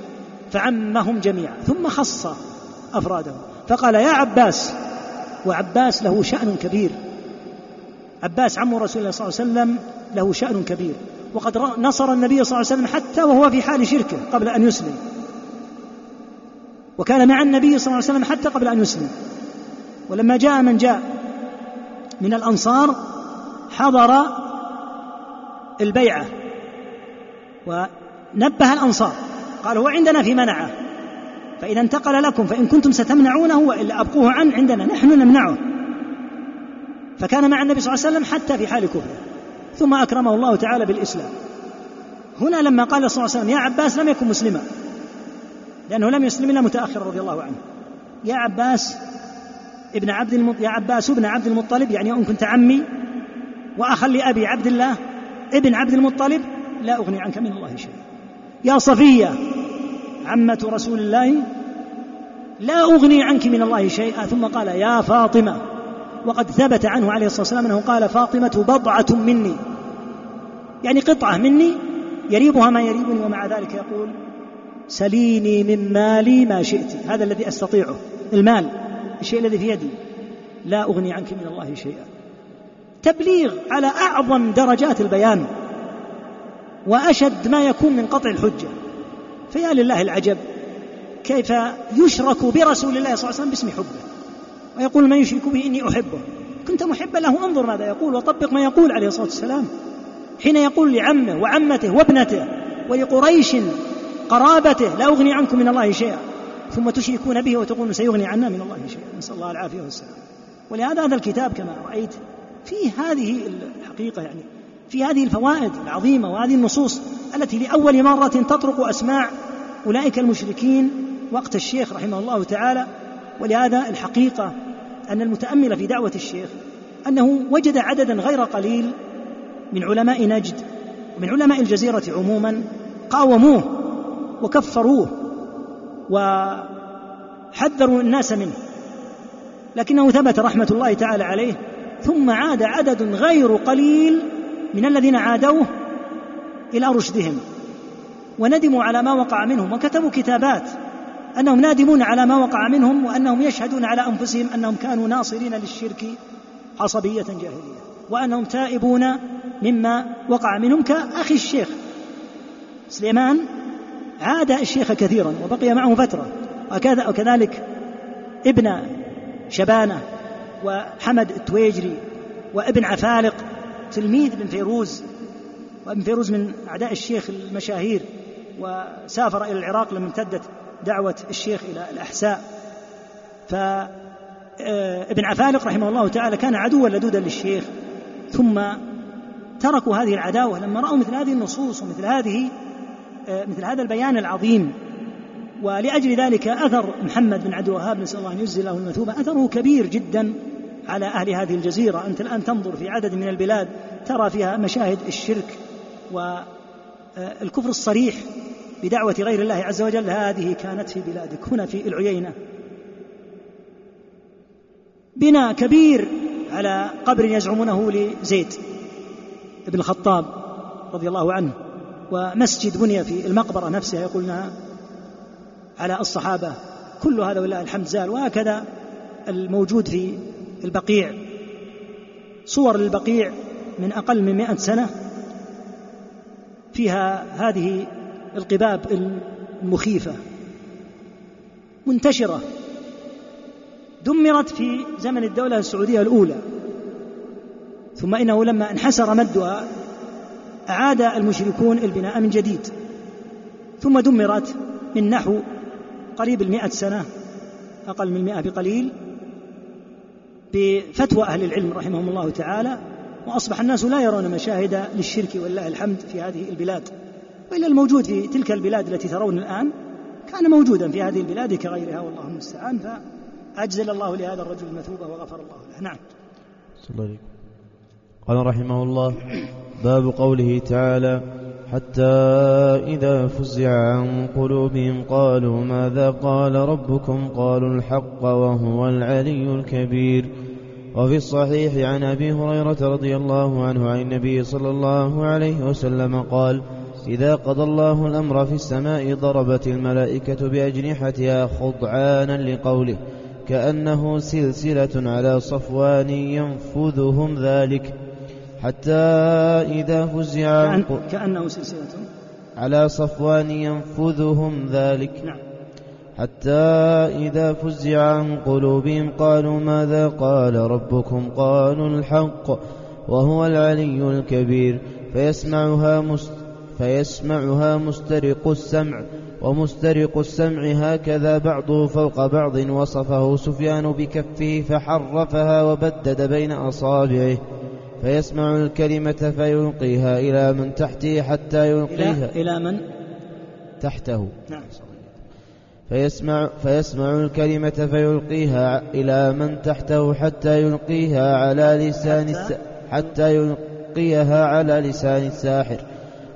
فعمهم جميعا ثم خص أفراده. فقال يا عباس وعباس له شأن كبير. عباس عم رسول الله صلى الله عليه وسلم له شأن كبير. وقد نصر النبي صلى الله عليه وسلم حتى وهو في حال شركه قبل أن يسلم. وكان مع النبي صلى الله عليه وسلم حتى قبل أن يسلم. ولما جاء من جاء من الأنصار حضر البيعة ونبه الأنصار. قال هو عندنا في منعه. فإذا انتقل لكم فإن كنتم ستمنعونه وإلا أبقوه عن عندنا. نحن نمنعه. فكان مع النبي صلى الله عليه وسلم حتى في حال كفره. ثم أكرمه الله تعالى بالإسلام. هنا لما قال صلى الله عليه وسلم يا عباس لم يكن مسلما. لأنه لم يسلم إلا متأخرا رضي الله عنه. يا عباس ابن عبد المط... يا عباس ابن عبد المطلب يعني إن كنت عمي وأخا لأبي عبد الله ابن عبد المطلب لا أغني عنك من الله شيئا. يا صفية عمة رسول الله لا أغني عنك من الله شيئا. ثم قال يا فاطمة. وقد ثبت عنه عليه الصلاة والسلام أنه قال فاطمة بضعة مني. يعني قطعة مني يريبها ما يريبني ومع ذلك يقول سليني من مالي ما شئت. هذا الذي أستطيعه المال الشيء الذي في يدي. لا أغني عنك من الله شيئا. تبليغ على أعظم درجات البيان وأشد ما يكون من قطع الحجة. فيا لله العجب كيف يشرك برسول الله صلى الله عليه وسلم باسم حبه. ويقول من يشرك به إني أحبه. كنت محبا له انظر ماذا يقول وطبق ما يقول عليه الصلاة والسلام. حين يقول لعمه وعمته وابنته ولقريش قرابته لا أغني عنكم من الله شيئا. ثم تشركون به وتقولون سيغني عنا من الله شيئا. نسأل الله العافية والسلام. ولهذا هذا الكتاب كما رأيت فيه هذه الحقيقة يعني في هذه الفوائد العظيمة وهذه النصوص التي لأول مرة تطرق أسماع أولئك المشركين وقت الشيخ رحمه الله تعالى ولهذا الحقيقة أن المتأمل في دعوة الشيخ أنه وجد عددا غير قليل من علماء نجد ومن علماء الجزيرة عموما قاوموه وكفروه وحذروا الناس منه لكنه ثبت رحمة الله تعالى عليه ثم عاد عدد غير قليل من الذين عادوه إلى رشدهم وندموا على ما وقع منهم وكتبوا كتابات أنهم نادمون على ما وقع منهم وأنهم يشهدون على أنفسهم أنهم كانوا ناصرين للشرك عصبية جاهلية وأنهم تائبون مما وقع منهم كأخي الشيخ سليمان عاد الشيخ كثيرا وبقي معه فترة وكذا وكذلك ابن شبانة وحمد التويجري وابن عفالق تلميذ ابن فيروز وابن فيروز من أعداء الشيخ المشاهير وسافر إلى العراق لما امتدت دعوة الشيخ إلى الأحساء. فابن عفالق رحمه الله تعالى كان عدوا لدودا للشيخ ثم تركوا هذه العداوة. لما رأوا مثل هذه النصوص ومثل هذه مثل هذا البيان العظيم ولأجل ذلك أثر محمد بن عبد الوهاب نسأل الله أن يجزي له المثوبة أثره كبير جدا على أهل هذه الجزيرة. أنت الآن تنظر في عدد من البلاد ترى فيها مشاهد الشرك والكفر الصريح. بدعوة غير الله عز وجل هذه كانت في بلادك. هنا في العيينة. بناء كبير على قبر يزعمونه لزيد بن الخطاب رضي الله عنه ومسجد بني في المقبرة نفسها يقولنا على الصحابة كل هذا ولله الحمد زال. وهكذا الموجود في البقيع. صور للبقيع من أقل من مئة سنة فيها هذه القباب المخيفة منتشرة دمرت في زمن الدولة السعودية الأولى. ثم إنه لما انحسر مدها أعاد المشركون البناء من جديد. ثم دمرت من نحو قريب المئة سنة أقل من المئة بقليل بفتوى أهل العلم رحمهم الله تعالى وأصبح الناس لا يرون مشاهد للشرك ولله الحمد في هذه البلاد. وإلا الموجود في تلك البلاد التي ترون الآن كان موجودا في هذه البلاد كغيرها والله المستعان. فأجزل الله لهذا الرجل المثوبة وغفر الله له. نعم. الله عليه قال رحمه الله باب قوله تعالى حتى إذا فزع عن قلوبهم قالوا ماذا قال ربكم؟ قالوا الحق وهو العلي الكبير. وفي الصحيح عن أبي هريرة رضي الله عنه عن النبي صلى الله عليه وسلم قال إذا قضى الله الأمر في السماء ضربت الملائكة بأجنحتها خضعانا لقوله كأنه سلسلة على صفوان ينفذهم ذلك حتى إذا فزع كأن كأنه سلسلة. على صفوان ينفذهم ذلك نعم. حتى إذا فزع عن قلوبهم قالوا ماذا قال ربكم؟ قالوا الحق وهو العلي الكبير فيسمعها مست فيسمعها مسترق السمع ومسترق السمع هكذا بعضه فوق بعض وصفه سفيان بكفه فحرفها وبدد بين أصابعه فيسمع الكلمة فيلقيها إلى من تحته حتى يلقيها. إلى من؟ تحته. نعم. فيسمع, فيسمع الكلمة فيلقيها إلى من تحته حتى يلقيها على لسان حتى يلقيها على لسان الساحر.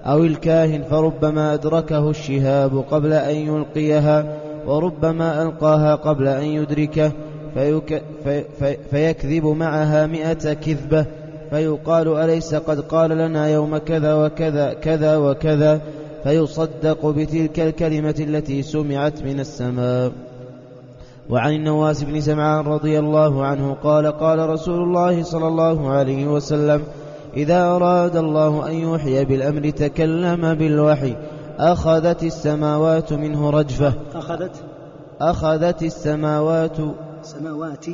أو الكاهن فربما أدركه الشهاب قبل أن يلقيها وربما ألقاها قبل أن يدركه فيك في في فيكذب معها مئة كذبة فيقال أليس قد قال لنا يوم كذا وكذا كذا وكذا؟ فيصدق بتلك الكلمة التي سمعت من السماء. وعن النواس بن سمعان رضي الله عنه قال قال رسول الله صلى الله عليه وسلم إذا أراد الله أن يوحي بالأمر تكلم بالوحي. أخذت السماوات منه رجفة. أخذت أخذت السماوات سماوات.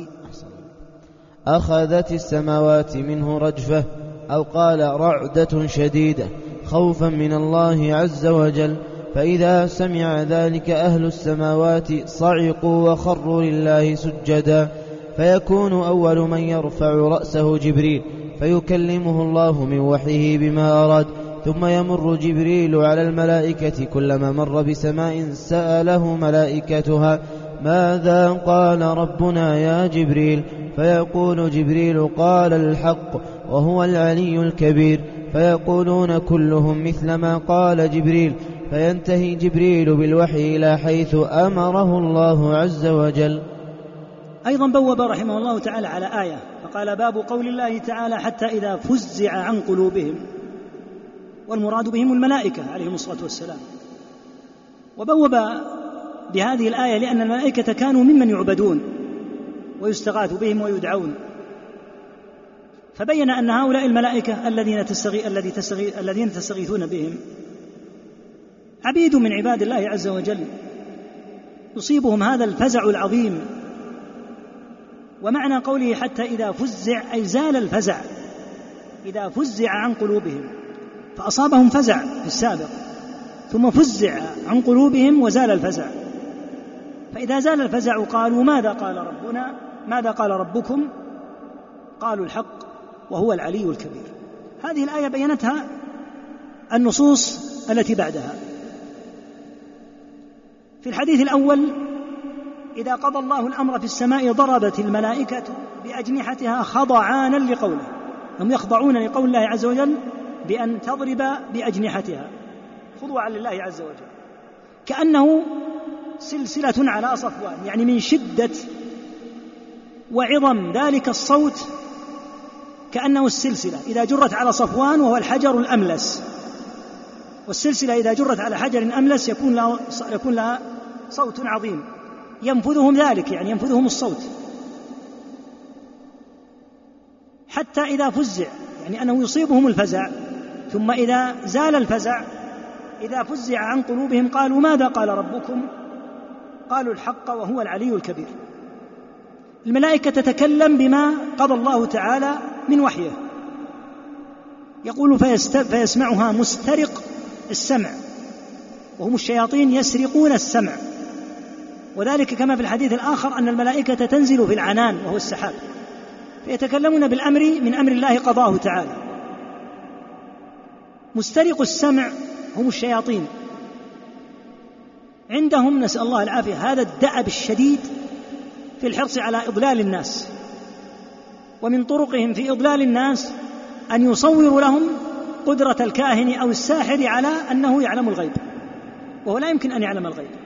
أخذت السماوات منه رجفة. أو قال رعدة شديدة خوفا من الله عز وجل. فإذا سمع ذلك أهل السماوات صعقوا وخروا لله سجدا. فيكون أول من يرفع رأسه جبريل. فيكلمه الله من وحيه بما أراد ثم يمر جبريل على الملائكة كلما مر بسماء سأله ملائكتها ماذا قال ربنا يا جبريل؟ فيقول جبريل قال الحق وهو العلي الكبير. فيقولون كلهم مثل ما قال جبريل فينتهي جبريل بالوحي إلى حيث أمره الله عز وجل. أيضا بوب رحمه الله تعالى على آية فقال باب قول الله تعالى حتى إذا فزع عن قلوبهم والمراد بهم الملائكة عليهم الصلاة والسلام. وبوب بهذه الآية لأن الملائكة كانوا ممن يعبدون ويستغاث بهم ويدعون. فبين أن هؤلاء الملائكة الذين تستغي الذي تستغي الذين تستغيثون بهم عبيد من عباد الله عز وجل. يصيبهم هذا الفزع العظيم ومعنى قوله حتى إذا فزع أي زال الفزع. إذا فزع عن قلوبهم فأصابهم فزع في السابق ثم فزع عن قلوبهم وزال الفزع. فإذا زال الفزع قالوا ماذا قال ربنا؟ ماذا قال ربكم؟ قالوا الحق وهو العلي الكبير. هذه الآية بينتها النصوص التي بعدها. في الحديث الأول إذا قضى الله الأمر في السماء ضربت الملائكة بأجنحتها خضعانا لقوله هم يخضعون لقول الله عز وجل بأن تضرب بأجنحتها. خضوعا لله عز وجل. كأنه سلسلة على صفوان يعني من شدة وعظم ذلك الصوت كأنه السلسلة. إذا جرت على صفوان وهو الحجر الأملس. والسلسلة إذا جرت على حجر أملس يكون لها يكون لها صوت عظيم. ينفذهم ذلك يعني ينفذهم الصوت. حتى إذا فزع يعني أنه يصيبهم الفزع ثم إذا زال الفزع إذا فزع عن قلوبهم قالوا ماذا قال ربكم؟ قالوا الحق وهو العلي الكبير. الملائكة تتكلم بما قضى الله تعالى من وحيه. يقول فيست... فيسمعها مسترق السمع وهم الشياطين يسرقون السمع. وذلك كما في الحديث الآخر أن الملائكة تنزل في العنان وهو السحاب. فيتكلمون بالأمر من أمر الله قضاه تعالى. مسترق السمع هم الشياطين. عندهم نسأل الله العافية هذا الدأب الشديد في الحرص على إضلال الناس. ومن طرقهم في إضلال الناس أن يصوروا لهم قدرة الكاهن أو الساحر على أنه يعلم الغيب. وهو لا يمكن أن يعلم الغيب.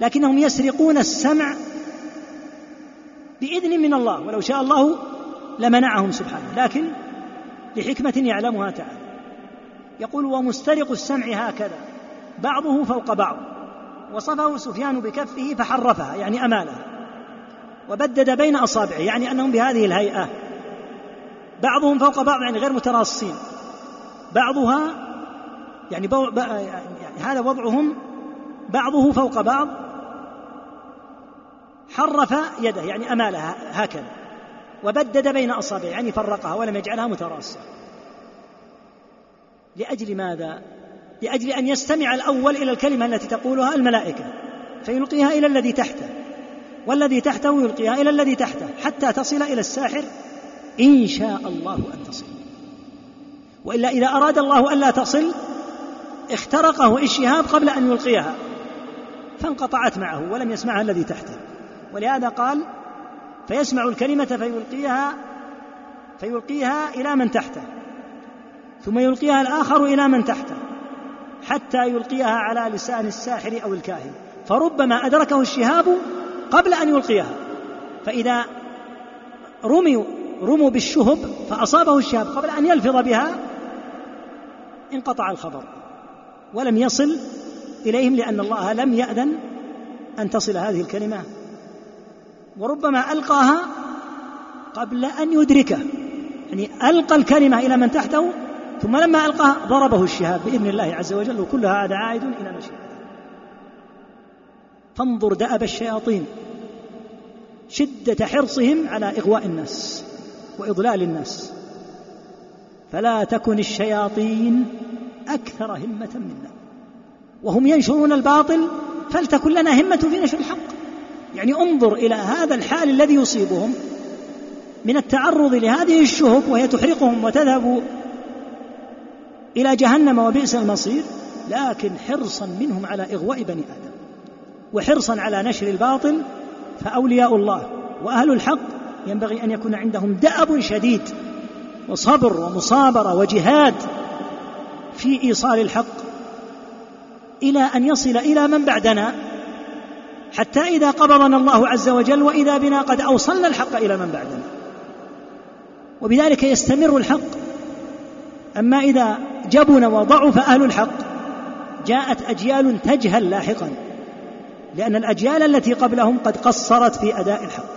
لكنهم يسرقون السمع بإذن من الله ولو شاء الله لمنعهم سبحانه. لكن لحكمة يعلمها تعالى. يقول ومسترق السمع هكذا. بعضه فوق بعض. وصفه سفيان بكفه فحرفها يعني أمالها وبدد بين أصابعه يعني أنهم بهذه الهيئة. بعضهم فوق بعض يعني غير متراصين بعضها يعني, بو يعني هذا وضعهم بعضه فوق بعض. حرف يده يعني أمالها هكذا وبدد بين أصابعه يعني فرقها ولم يجعلها متراصة لأجل ماذا؟ لأجل أن يستمع الأول إلى الكلمة التي تقولها الملائكة فيلقيها إلى الذي تحته والذي تحته يلقيها إلى الذي تحته حتى تصل إلى الساحر إن شاء الله أن تصل. وإلا إذا أراد الله ألا تصل اخترقه الشهاب قبل أن يلقيها فانقطعت معه ولم يسمعها الذي تحته. ولهذا قال فيسمع الكلمة فيلقيها فيلقيها إلى من تحته ثم يلقيها الآخر إلى من تحته حتى يلقيها على لسان الساحر أو الكاهن. فربما أدركه الشهاب قبل أن يلقيها فإذا رموا رموا بالشهب فأصابه الشهاب قبل أن يلفظ بها انقطع الخبر ولم يصل إليهم لأن الله لم يأذن أن تصل هذه الكلمة وربما ألقاها قبل أن يدركه. يعني ألقى الكلمة إلى من تحته ثم لما ألقاها ضربه الشهاب بإذن الله عز وجل وكل هذا عائد إلى مشيئته فانظر دأب الشياطين شدة حرصهم على إغواء الناس وإضلال الناس. فلا تكن الشياطين أكثر همة منا. وهم ينشرون الباطل فلتكن لنا همة في نشر الحق. يعني انظر إلى هذا الحال الذي يصيبهم من التعرض لهذه الشهب وهي تحرقهم وتذهب إلى جهنم وبئس المصير لكن حرصا منهم على إغواء بني آدم وحرصا على نشر الباطل فأولياء الله وأهل الحق ينبغي أن يكون عندهم دأب شديد وصبر ومصابرة وجهاد في إيصال الحق إلى أن يصل إلى من بعدنا. حتى إذا قبضنا الله عز وجل وإذا بنا قد أوصلنا الحق إلى من بعدنا. وبذلك يستمر الحق. أما إذا جبن وضعف أهل الحق جاءت أجيال تجهل لاحقا لأن الأجيال التي قبلهم قد قصرت في أداء الحق.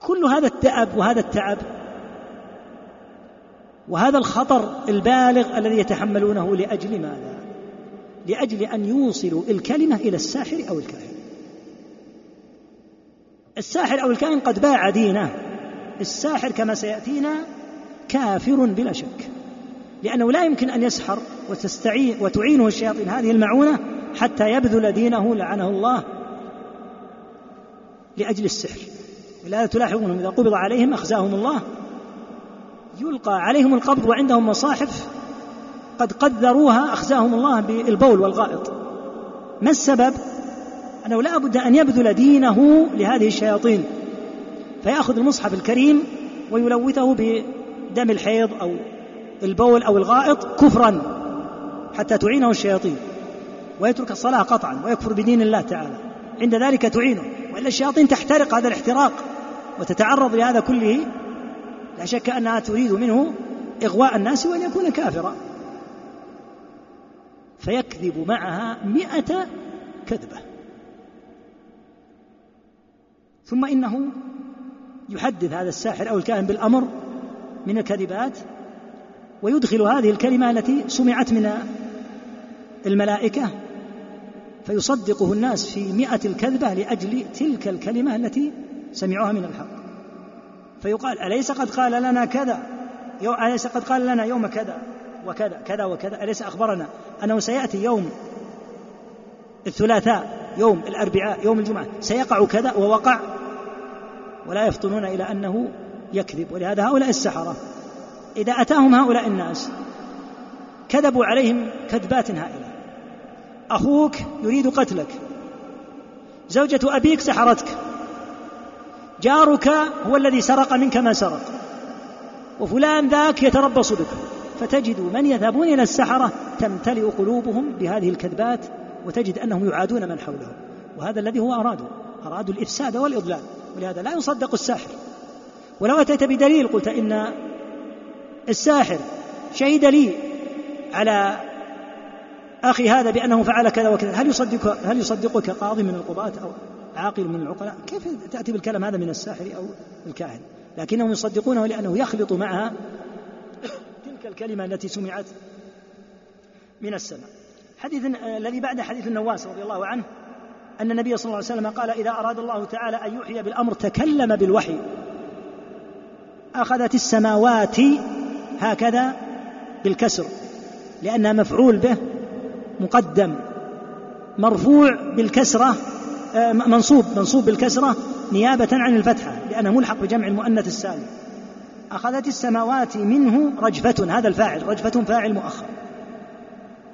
كل هذا التعب وهذا التعب وهذا الخطر البالغ الذي يتحملونه لأجل ماذا؟ لأجل أن يوصلوا الكلمة إلى الساحر أو الكاهن. الساحر أو الكاهن قد باع دينه. الساحر كما سيأتينا كافر بلا شك. لأنه لا يمكن أن يسحر وتستعين وتعينه الشياطين هذه المعونة حتى يبذل دينه لعنه الله لأجل السحر. ولهذا تلاحظونهم إذا قبض عليهم أخزاهم الله. يلقى عليهم القبض وعندهم مصاحف قد قدروها أخزاهم الله بالبول والغائط. ما السبب؟ أنه لا بد أن يبذل دينه لهذه الشياطين. فيأخذ المصحف الكريم ويلوثه بدم الحيض أو البول أو الغائط كفرا حتى تعينه الشياطين. ويترك الصلاة قطعا ويكفر بدين الله تعالى. عند ذلك تعينه. وإلا الشياطين تحترق هذا الاحتراق وتتعرض لهذا كله. لا شك أنها تريد منه إغواء الناس وأن يكون كافرا. فيكذب معها مئة كذبة. ثم إنه يحدث هذا الساحر أو الكاهن بالأمر من الكذبات ويدخل هذه الكلمة التي سمعت من الملائكة فيصدقه الناس في مئة الكذبة لأجل تلك الكلمة التي سمعوها من الحق. فيقال أليس قد قال لنا كذا؟ أليس قد قال لنا يوم كذا؟ وكذا كذا وكذا. أليس أخبرنا أنه سيأتي يوم الثلاثاء يوم الأربعاء يوم الجمعة سيقع كذا ووقع؟ ولا يفطنون إلى أنه يكذب. ولهذا هؤلاء السحرة إذا أتاهم هؤلاء الناس كذبوا عليهم كذبات هائلة. أخوك يريد قتلك. زوجة أبيك سحرتك. جارك هو الذي سرق منك ما سرق. وفلان ذاك يتربص بك. فتجد من يذهبون إلى السحرة تمتلئ قلوبهم بهذه الكذبات وتجد أنهم يعادون من حولهم. وهذا الذي هو أرادوا أرادوا الإفساد والإضلال. ولهذا لا يصدق الساحر. ولو أتيت بدليل قلت إن الساحر شهد لي على أخي هذا بأنه فعل كذا وكذا هل يصدقك هل يصدقك قاضي من القضاة أو عاقل من العقلاء؟ كيف تأتي بالكلام هذا من الساحر أو الكاهن؟ لكنهم يصدقونه لأنه يخلط معها الكلمة التي سمعت من السماء. حديث الذي بعد حديث النواس رضي الله عنه أن النبي صلى الله عليه وسلم قال إذا أراد الله تعالى أن يحيي بالأمر تكلم بالوحي. أخذت السماوات هكذا بالكسر لأنها مفعول به مقدم مرفوع بالكسرة آه، منصوب منصوب بالكسرة نيابة عن الفتحة لأنه ملحق بجمع المؤنث السالم. أخذت السماوات منه رجفة هذا الفاعل رجفة فاعل مؤخر.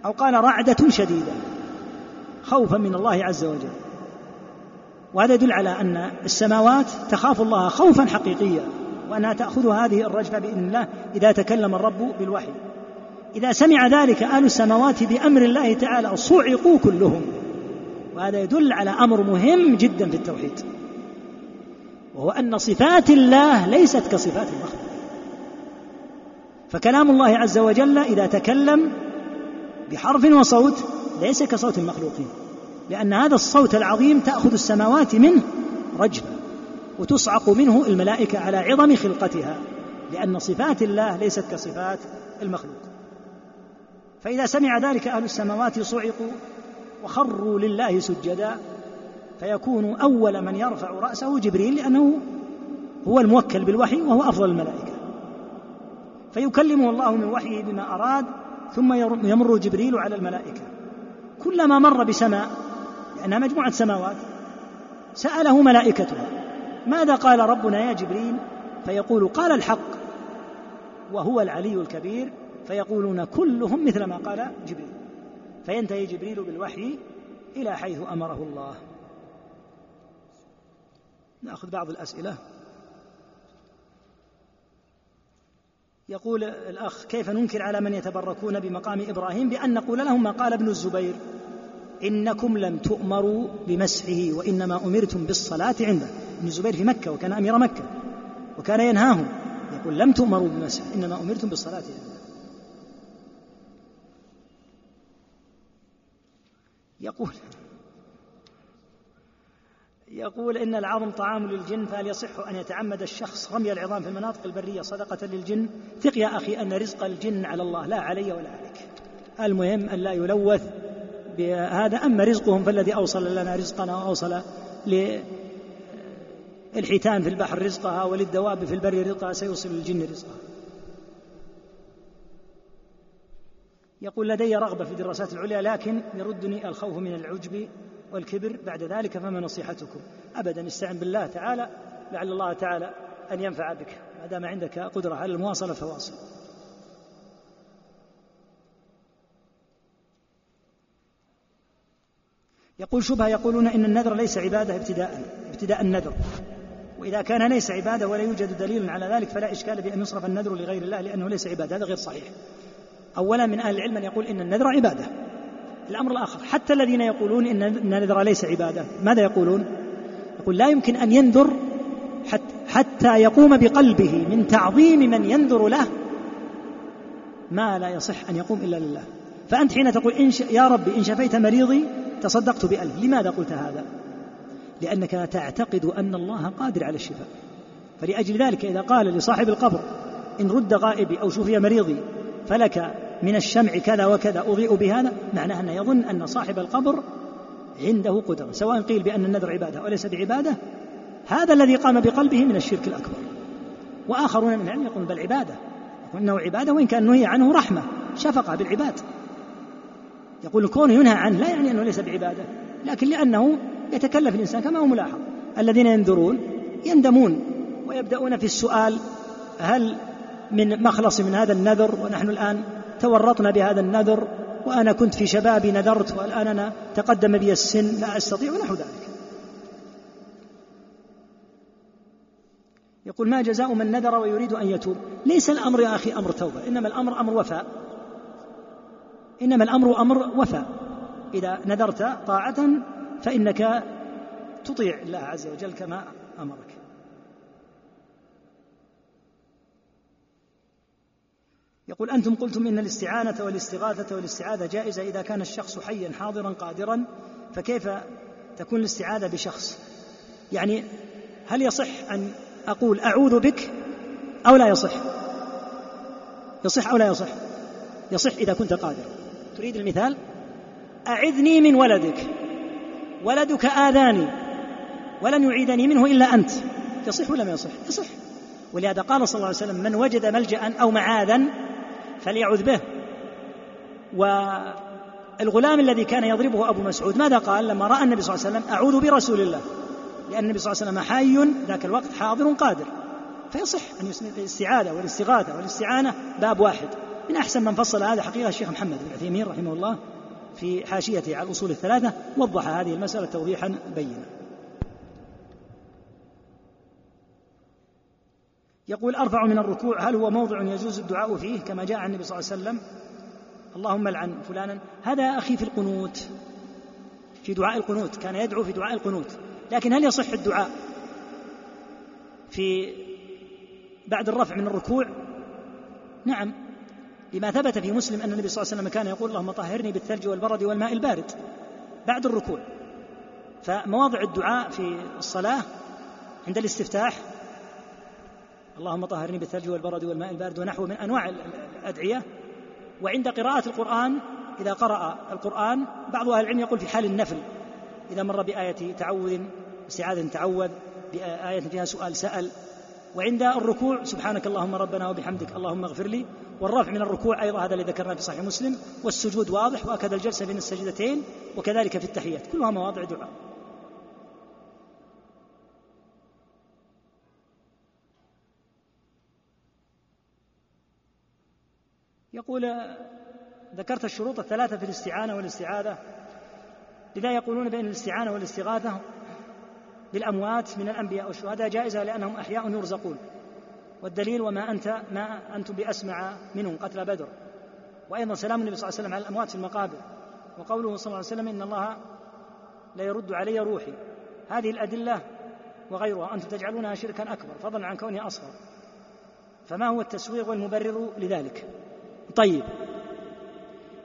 أو قال رعدة شديدة خوفا من الله عز وجل. وهذا يدل على أن السماوات تخاف الله خوفا حقيقيا وأنها تأخذ هذه الرجفة بإذن الله إذا تكلم الرب بالوحي. إذا سمع ذلك أهل السماوات بأمر الله تعالى صعقوا كلهم. وهذا يدل على أمر مهم جدا في التوحيد وهو أن صفات الله ليست كصفات المخلوق. فكلام الله عز وجل إذا تكلم بحرف وصوت ليس كصوت المخلوقين لأن هذا الصوت العظيم تأخذ السماوات منه رجفة وتصعق منه الملائكة على عظم خلقتها لأن صفات الله ليست كصفات المخلوق. فإذا سمع ذلك أهل السماوات صعقوا وخروا لله سجدا فيكون أول من يرفع رأسه جبريل لأنه هو الموكل بالوحي وهو أفضل الملائكة. فيكلمه الله من وحيه بما أراد ثم يمر جبريل على الملائكة. كلما مر بسماء لأنها مجموعة سماوات سأله ملائكتها ماذا قال ربنا يا جبريل؟ فيقول قال الحق وهو العلي الكبير. فيقولون كلهم مثل ما قال جبريل. فينتهي جبريل بالوحي إلى حيث أمره الله. نأخذ بعض الأسئلة. يقول الأخ كيف ننكر على من يتبركون بمقام إبراهيم بأن نقول لهم ما قال ابن الزبير؟ إنكم لم تؤمروا بمسحه وإنما أمرتم بالصلاة عنده. ابن الزبير في مكة وكان أمير مكة وكان ينهاهم. يقول لم تؤمروا بمسح إنما أمرتم بالصلاة عنده. يقول يقول إن العظم طعام للجن فهل يصح أن يتعمد الشخص رمي العظام في المناطق البرية صدقة للجن؟ ثق يا أخي أن رزق الجن على الله لا علي ولا عليك. المهم أن لا يلوث بهذا أما رزقهم فالذي أوصل لنا رزقنا وأوصل للحيتان في البحر رزقها وللدواب في البر رزقها سيوصل للجن رزقها. يقول لدي رغبة في الدراسات العليا لكن يردني الخوف من العجب والكبر بعد ذلك فما نصيحتكم؟ أبدا استعن بالله تعالى لعل الله تعالى أن ينفع بك. ما دام عندك قدرة على المواصلة فواصل. يقول شبهة يقولون إن النذر ليس عبادة ابتداء ابتداء النذر. وإذا كان ليس عبادة ولا يوجد دليل على ذلك فلا إشكال بأن يصرف النذر لغير الله لأنه ليس عبادة. هذا غير صحيح. أولا من أهل العلم من يقول إن النذر عبادة. الأمر الآخر. حتى الذين يقولون إن النذر ليس عبادة. ماذا يقولون؟ يقول لا يمكن أن ينذر حتى يقوم بقلبه من تعظيم من ينذر له ما لا يصح أن يقوم إلا لله. فأنت حين تقول إن ش... يا ربي إن شفيت مريضي تصدقت بألف. لماذا قلت هذا؟ لأنك تعتقد أن الله قادر على الشفاء. فلأجل ذلك إذا قال لصاحب القبر إن رد غائبي أو شفي مريضي فلك من الشمع كذا وكذا. أضيء بهذا معناه أنه يظن أن صاحب القبر عنده قدرة سواء قيل بأن النذر عبادة وليس بعبادة. هذا الذي قام بقلبه من الشرك الأكبر. وآخرون من العلم يقولون بل عبادة. يقول إنه عبادة وإن كان نهي عنه رحمة شفقة بالعباد. يقول كونه ينهى عنه لا يعني أنه ليس بعبادة لكن لأنه يتكلف الإنسان كما هو ملاحظ. الذين ينذرون يندمون ويبدأون في السؤال هل من مخلص من هذا النذر ونحن الآن تورطنا بهذا النذر وأنا كنت في شبابي نذرت والآن أنا تقدم بي السن لا أستطيع ونحو ذلك. يقول ما جزاء من نذر ويريد أن يتوب؟ ليس الأمر يا أخي أمر توبة إنما الأمر أمر وفاء. إنما الأمر أمر وفاء. إذا نذرت طاعة فإنك تطيع الله عز وجل كما أمرك. يقول أنتم قلتم إن الاستعانة والاستغاثة والاستعاذة جائزة إذا كان الشخص حيا حاضرا قادرا فكيف تكون الاستعاذة بشخص؟ يعني هل يصح أن أقول أعوذ بك أو لا يصح؟ يصح أو لا يصح؟ يصح إذا كنت قادر. تريد المثال؟ أعذني من ولدك. ولدك آذاني. ولن يعيدني منه إلا أنت. يصح ولا ما يصح؟ يصح. ولهذا قال صلى الله عليه وسلم من وجد ملجأ أو معاذا فليعوذ به. والغلام الذي كان يضربه أبو مسعود ماذا قال؟ لما رأى النبي صلى الله عليه وسلم أعوذ برسول الله لأن النبي صلى الله عليه وسلم حي ذاك الوقت حاضر قادر. فيصح أن الاستعاذة والاستغاثة والاستعانة باب واحد. من أحسن من فصل هذا حقيقة الشيخ محمد بن عثيمين رحمه الله في حاشيته على الأصول الثلاثة وضح هذه المسألة توضيحا بينا. يقول أرفع من الركوع هل هو موضع يجوز الدعاء فيه كما جاء عن النبي صلى الله عليه وسلم؟ اللهم لعن فلانا. هذا أخي في القنوت في دعاء القنوت كان يدعو في دعاء القنوت. لكن هل يصح الدعاء في بعد الرفع من الركوع؟ نعم. لما ثبت في مسلم أن النبي صلى الله عليه وسلم كان يقول اللهم طهرني بالثلج والبرد والماء البارد بعد الركوع. فمواضع الدعاء في الصلاة عند الاستفتاح اللهم طهرني بالثلج والبرد والماء البارد ونحو من أنواع الأدعية. وعند قراءة القرآن إذا قرأ القرآن بعض أهل العلم يقول في حال النفل إذا مر بآية تعوذ استعاذة تعوذ بآية فيها سؤال سأل. وعند الركوع سبحانك اللهم ربنا وبحمدك اللهم اغفر لي. والرفع من الركوع أيضا هذا الذي ذكرناه في صحيح مسلم. والسجود واضح وهكذا الجلسة بين السجدتين وكذلك في التحيات. كلها مواضع دعاء. يقول ذكرت الشروط الثلاثة في الاستعانة والاستعاذة. لذا يقولون بأن الاستعانة والاستغاثة بالأموات من الأنبياء والشهداء جائزة لأنهم أحياء يرزقون. والدليل وما أنت ما أنتم بأسمع منهم قتل بدر. وأيضا سلام النبي صلى الله عليه وسلم على الأموات في المقابر. وقوله صلى الله عليه وسلم إن الله لا يرد علي روحي. هذه الأدلة وغيرها أنتم تجعلونها شركا أكبر فضلا عن كونها أصغر. فما هو التسويغ والمبرر لذلك؟ طيب.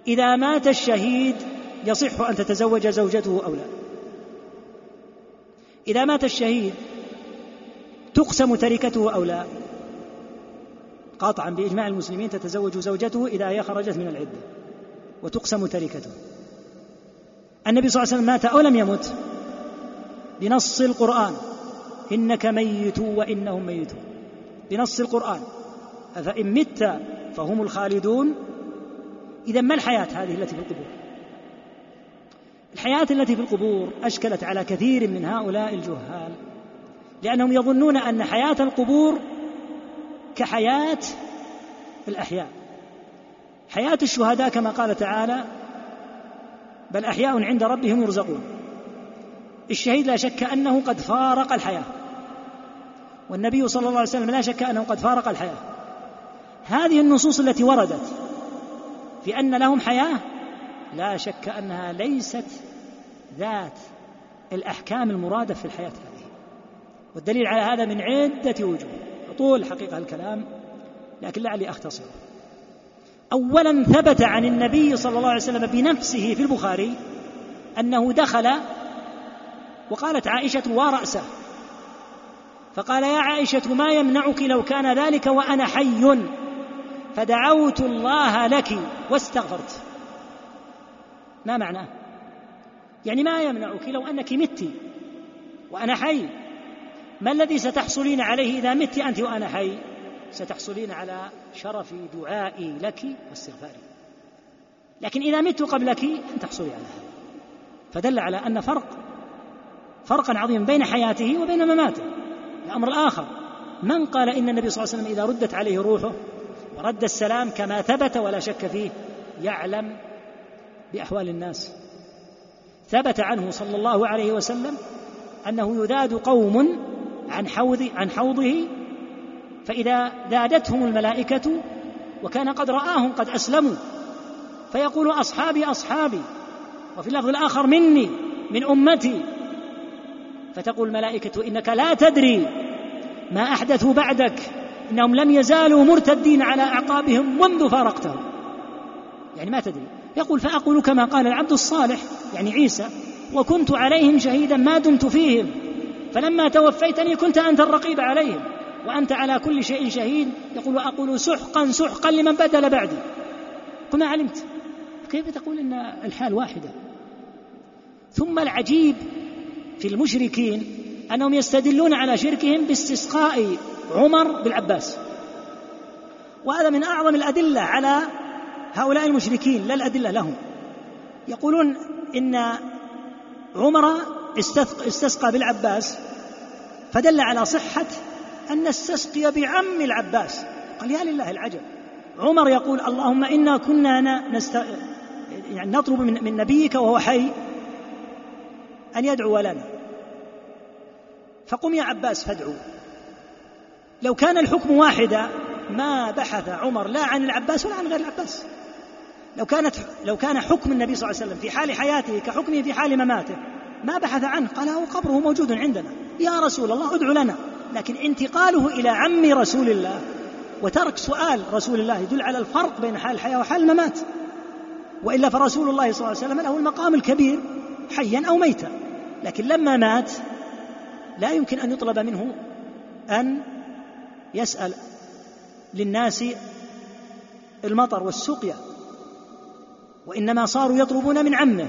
إذا مات الشهيد يصح أن تتزوج زوجته أو لا. إذا مات الشهيد تقسم تركته أو لا. قاطعا بإجماع المسلمين تتزوج زوجته إذا هي خرجت من العدة. وتقسم تركته. النبي صلى الله عليه وسلم مات أو لم يمت. بنص القرآن. إنك ميت وإنهم ميتون. بنص القرآن. أفإن مت فهم الخالدون. إذا ما الحياة هذه التي في القبور؟ الحياة التي في القبور أشكلت على كثير من هؤلاء الجهال لأنهم يظنون أن حياة القبور كحياة الأحياء. حياة الشهداء كما قال تعالى بل أحياء عند ربهم يرزقون الشهيد لا شك أنه قد فارق الحياة والنبي صلى الله عليه وسلم لا شك أنه قد فارق الحياة. هذه النصوص التي وردت في أن لهم حياة لا شك أنها ليست ذات الأحكام المرادة في الحياة هذه. والدليل على هذا من عدة وجوه. طول حقيقة الكلام لكن لعلي أختصر. أولا ثبت عن النبي صلى الله عليه وسلم بنفسه في البخاري أنه دخل وقالت عائشة ورأسه فقال يا عائشة ما يمنعك لو كان ذلك وأنا حي؟ فدعوت الله لك واستغفرت. ما معناه؟ يعني ما يمنعك لو أنك مت وأنا حي؟ ما الذي ستحصلين عليه إذا مت أنت وأنا حي؟ ستحصلين على شرف دعائي لك واستغفاري. لكن إذا مت قبلك أن تحصلي على هذا. فدل على أن فرق فرقا عظيما بين حياته وبين مماته. الأمر الآخر من قال إن النبي صلى الله عليه وسلم إذا ردت عليه روحه ورد السلام كما ثبت ولا شك فيه يعلم بأحوال الناس. ثبت عنه صلى الله عليه وسلم أنه يذاد قوم عن حوض عن حوضه فإذا ذادتهم الملائكة وكان قد رآهم قد أسلموا فيقول أصحابي أصحابي وفي اللفظ الآخر مني من أمتي. فتقول الملائكة إنك لا تدري ما أحدثوا بعدك. إنهم لم يزالوا مرتدين على أعقابهم منذ فارقتهم. يعني ما تدري. يقول فأقول كما قال العبد الصالح يعني عيسى وكنت عليهم شهيدا ما دمت فيهم فلما توفيتني كنت أنت الرقيب عليهم وأنت على كل شيء شهيد. يقول أقول سحقا سحقا لمن بدل بعدي. كما علمت. كيف تقول إن الحال واحدة؟ ثم العجيب في المشركين أنهم يستدلون على شركهم باستسقاء عمر بالعباس وهذا من أعظم الأدلة على هؤلاء المشركين لا الأدلة لهم. يقولون إن عمر استسقى بالعباس فدل على صحة أن نستسقي بعم العباس. قال يا لله العجب. عمر يقول اللهم إنا كنا نست... يعني نطلب من, من نبيك وهو حي أن يدعو لنا فقم يا عباس فادعو لو كان الحكم واحدا ما بحث عمر لا عن العباس ولا عن غير العباس. لو كانت لو كان حكم النبي صلى الله عليه وسلم في حال حياته كحكمه في حال مماته ما بحث عنه. قال هو قبره موجود عندنا. يا رسول الله ادعو لنا. لكن انتقاله إلى عم رسول الله وترك سؤال رسول الله يدل على الفرق بين حال الحياة وحال الممات وإلا فرسول الله صلى الله عليه وسلم له المقام الكبير حيا أو ميتا. لكن لما مات لا يمكن أن يطلب منه أن يسأل للناس المطر والسقيا وإنما صاروا يطلبون من عمه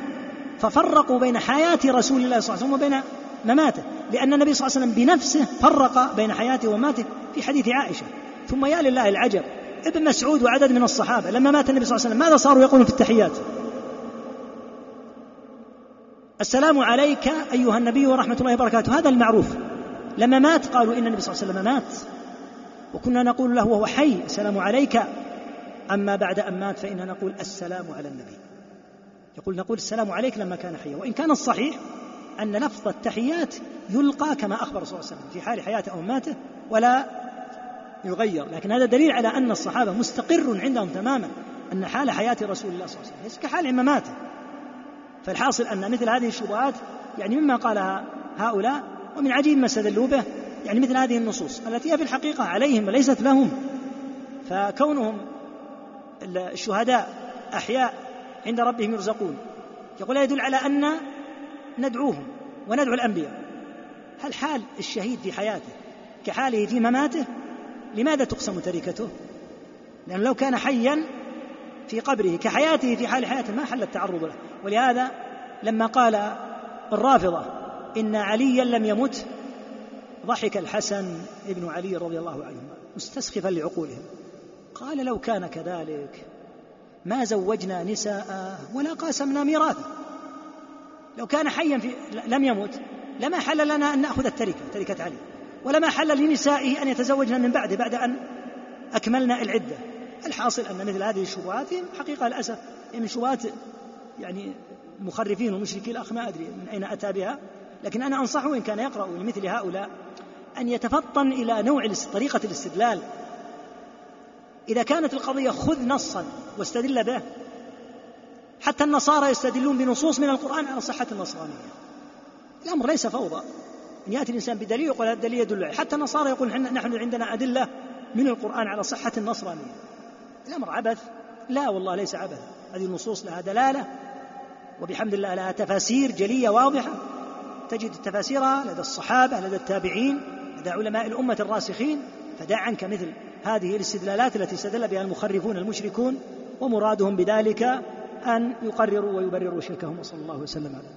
ففرقوا بين حياة رسول الله صلى الله عليه وسلم وبين مماته لأن النبي صلى الله عليه وسلم بنفسه فرق بين حياته ومماته في حديث عائشة. ثم يا لله العجب ابن مسعود وعدد من الصحابة لما مات النبي صلى الله عليه وسلم ماذا صاروا يقولون في التحيات؟ السلام عليك أيها النبي ورحمة الله وبركاته هذا المعروف. لما مات قالوا إن النبي صلى الله عليه وسلم مات. وكنا نقول له وهو حي السلام عليك. أما بعد أن مات فإننا نقول السلام على النبي. يقول نقول السلام عليك لما كان حيا. وإن كان الصحيح أن لفظ التحيات يلقى كما أخبر صلى الله عليه وسلم في حال حياته أو ماته ولا يغير. لكن هذا دليل على أن الصحابة مستقر عندهم تماما أن حال حياة رسول الله صلى الله عليه وسلم ليس كحال مماته فالحاصل أن مثل هذه الشبهات يعني مما قالها هؤلاء ومن عجيب ما استدلوا به يعني مثل هذه النصوص التي هي في الحقيقة عليهم وليست لهم فكونهم الشهداء أحياء عند ربهم يرزقون يقول يدل على أن ندعوهم وندعو الأنبياء. هل حال الشهيد في حياته كحاله في مماته لماذا تقسم تركته؟ لأنه لو كان حيا في قبره كحياته في حال حياته ما حل التعرض له. ولهذا لما قال الرافضة إن عليا لم يمت ضحك الحسن ابن علي رضي الله عنهما مستسخفا لعقولهم. قال لو كان كذلك ما زوجنا نساء ولا قاسمنا ميراثه لو كان حيا في لم يمت لما حل لنا أن نأخذ التركة تركة علي. ولما حل لنسائه أن يتزوجن من بعده بعد أن أكملنا العدة. الحاصل أن مثل هذه الشبهات حقيقة للأسف. من شبهات يعني المخرفين والمشركين الأخ ما أدري من أين أتى بها. لكن أنا أنصحه إن كان يقرأ لمثل هؤلاء أن يتفطن إلى نوع طريقة الاستدلال. إذا كانت القضية خذ نصا واستدل به. حتى النصارى يستدلون بنصوص من القرآن على صحة النصرانية. الأمر ليس فوضى. أن يأتي الإنسان بدليل يقول هذا الدليل يدل عليه. حتى النصارى يقول نحن عندنا أدلة من القرآن على صحة النصرانية. الأمر عبث. لا والله ليس عبث. هذه النصوص لها دلالة. وبحمد الله لها تفاسير جلية واضحة. تجد تفاسيرها لدى الصحابة لدى التابعين لدى علماء الأمة الراسخين فدع عنك مثل هذه الاستدلالات التي استدل بها المخرفون المشركون ومرادهم بذلك أن يقرروا ويبرروا شركهم وصلى الله وسلم على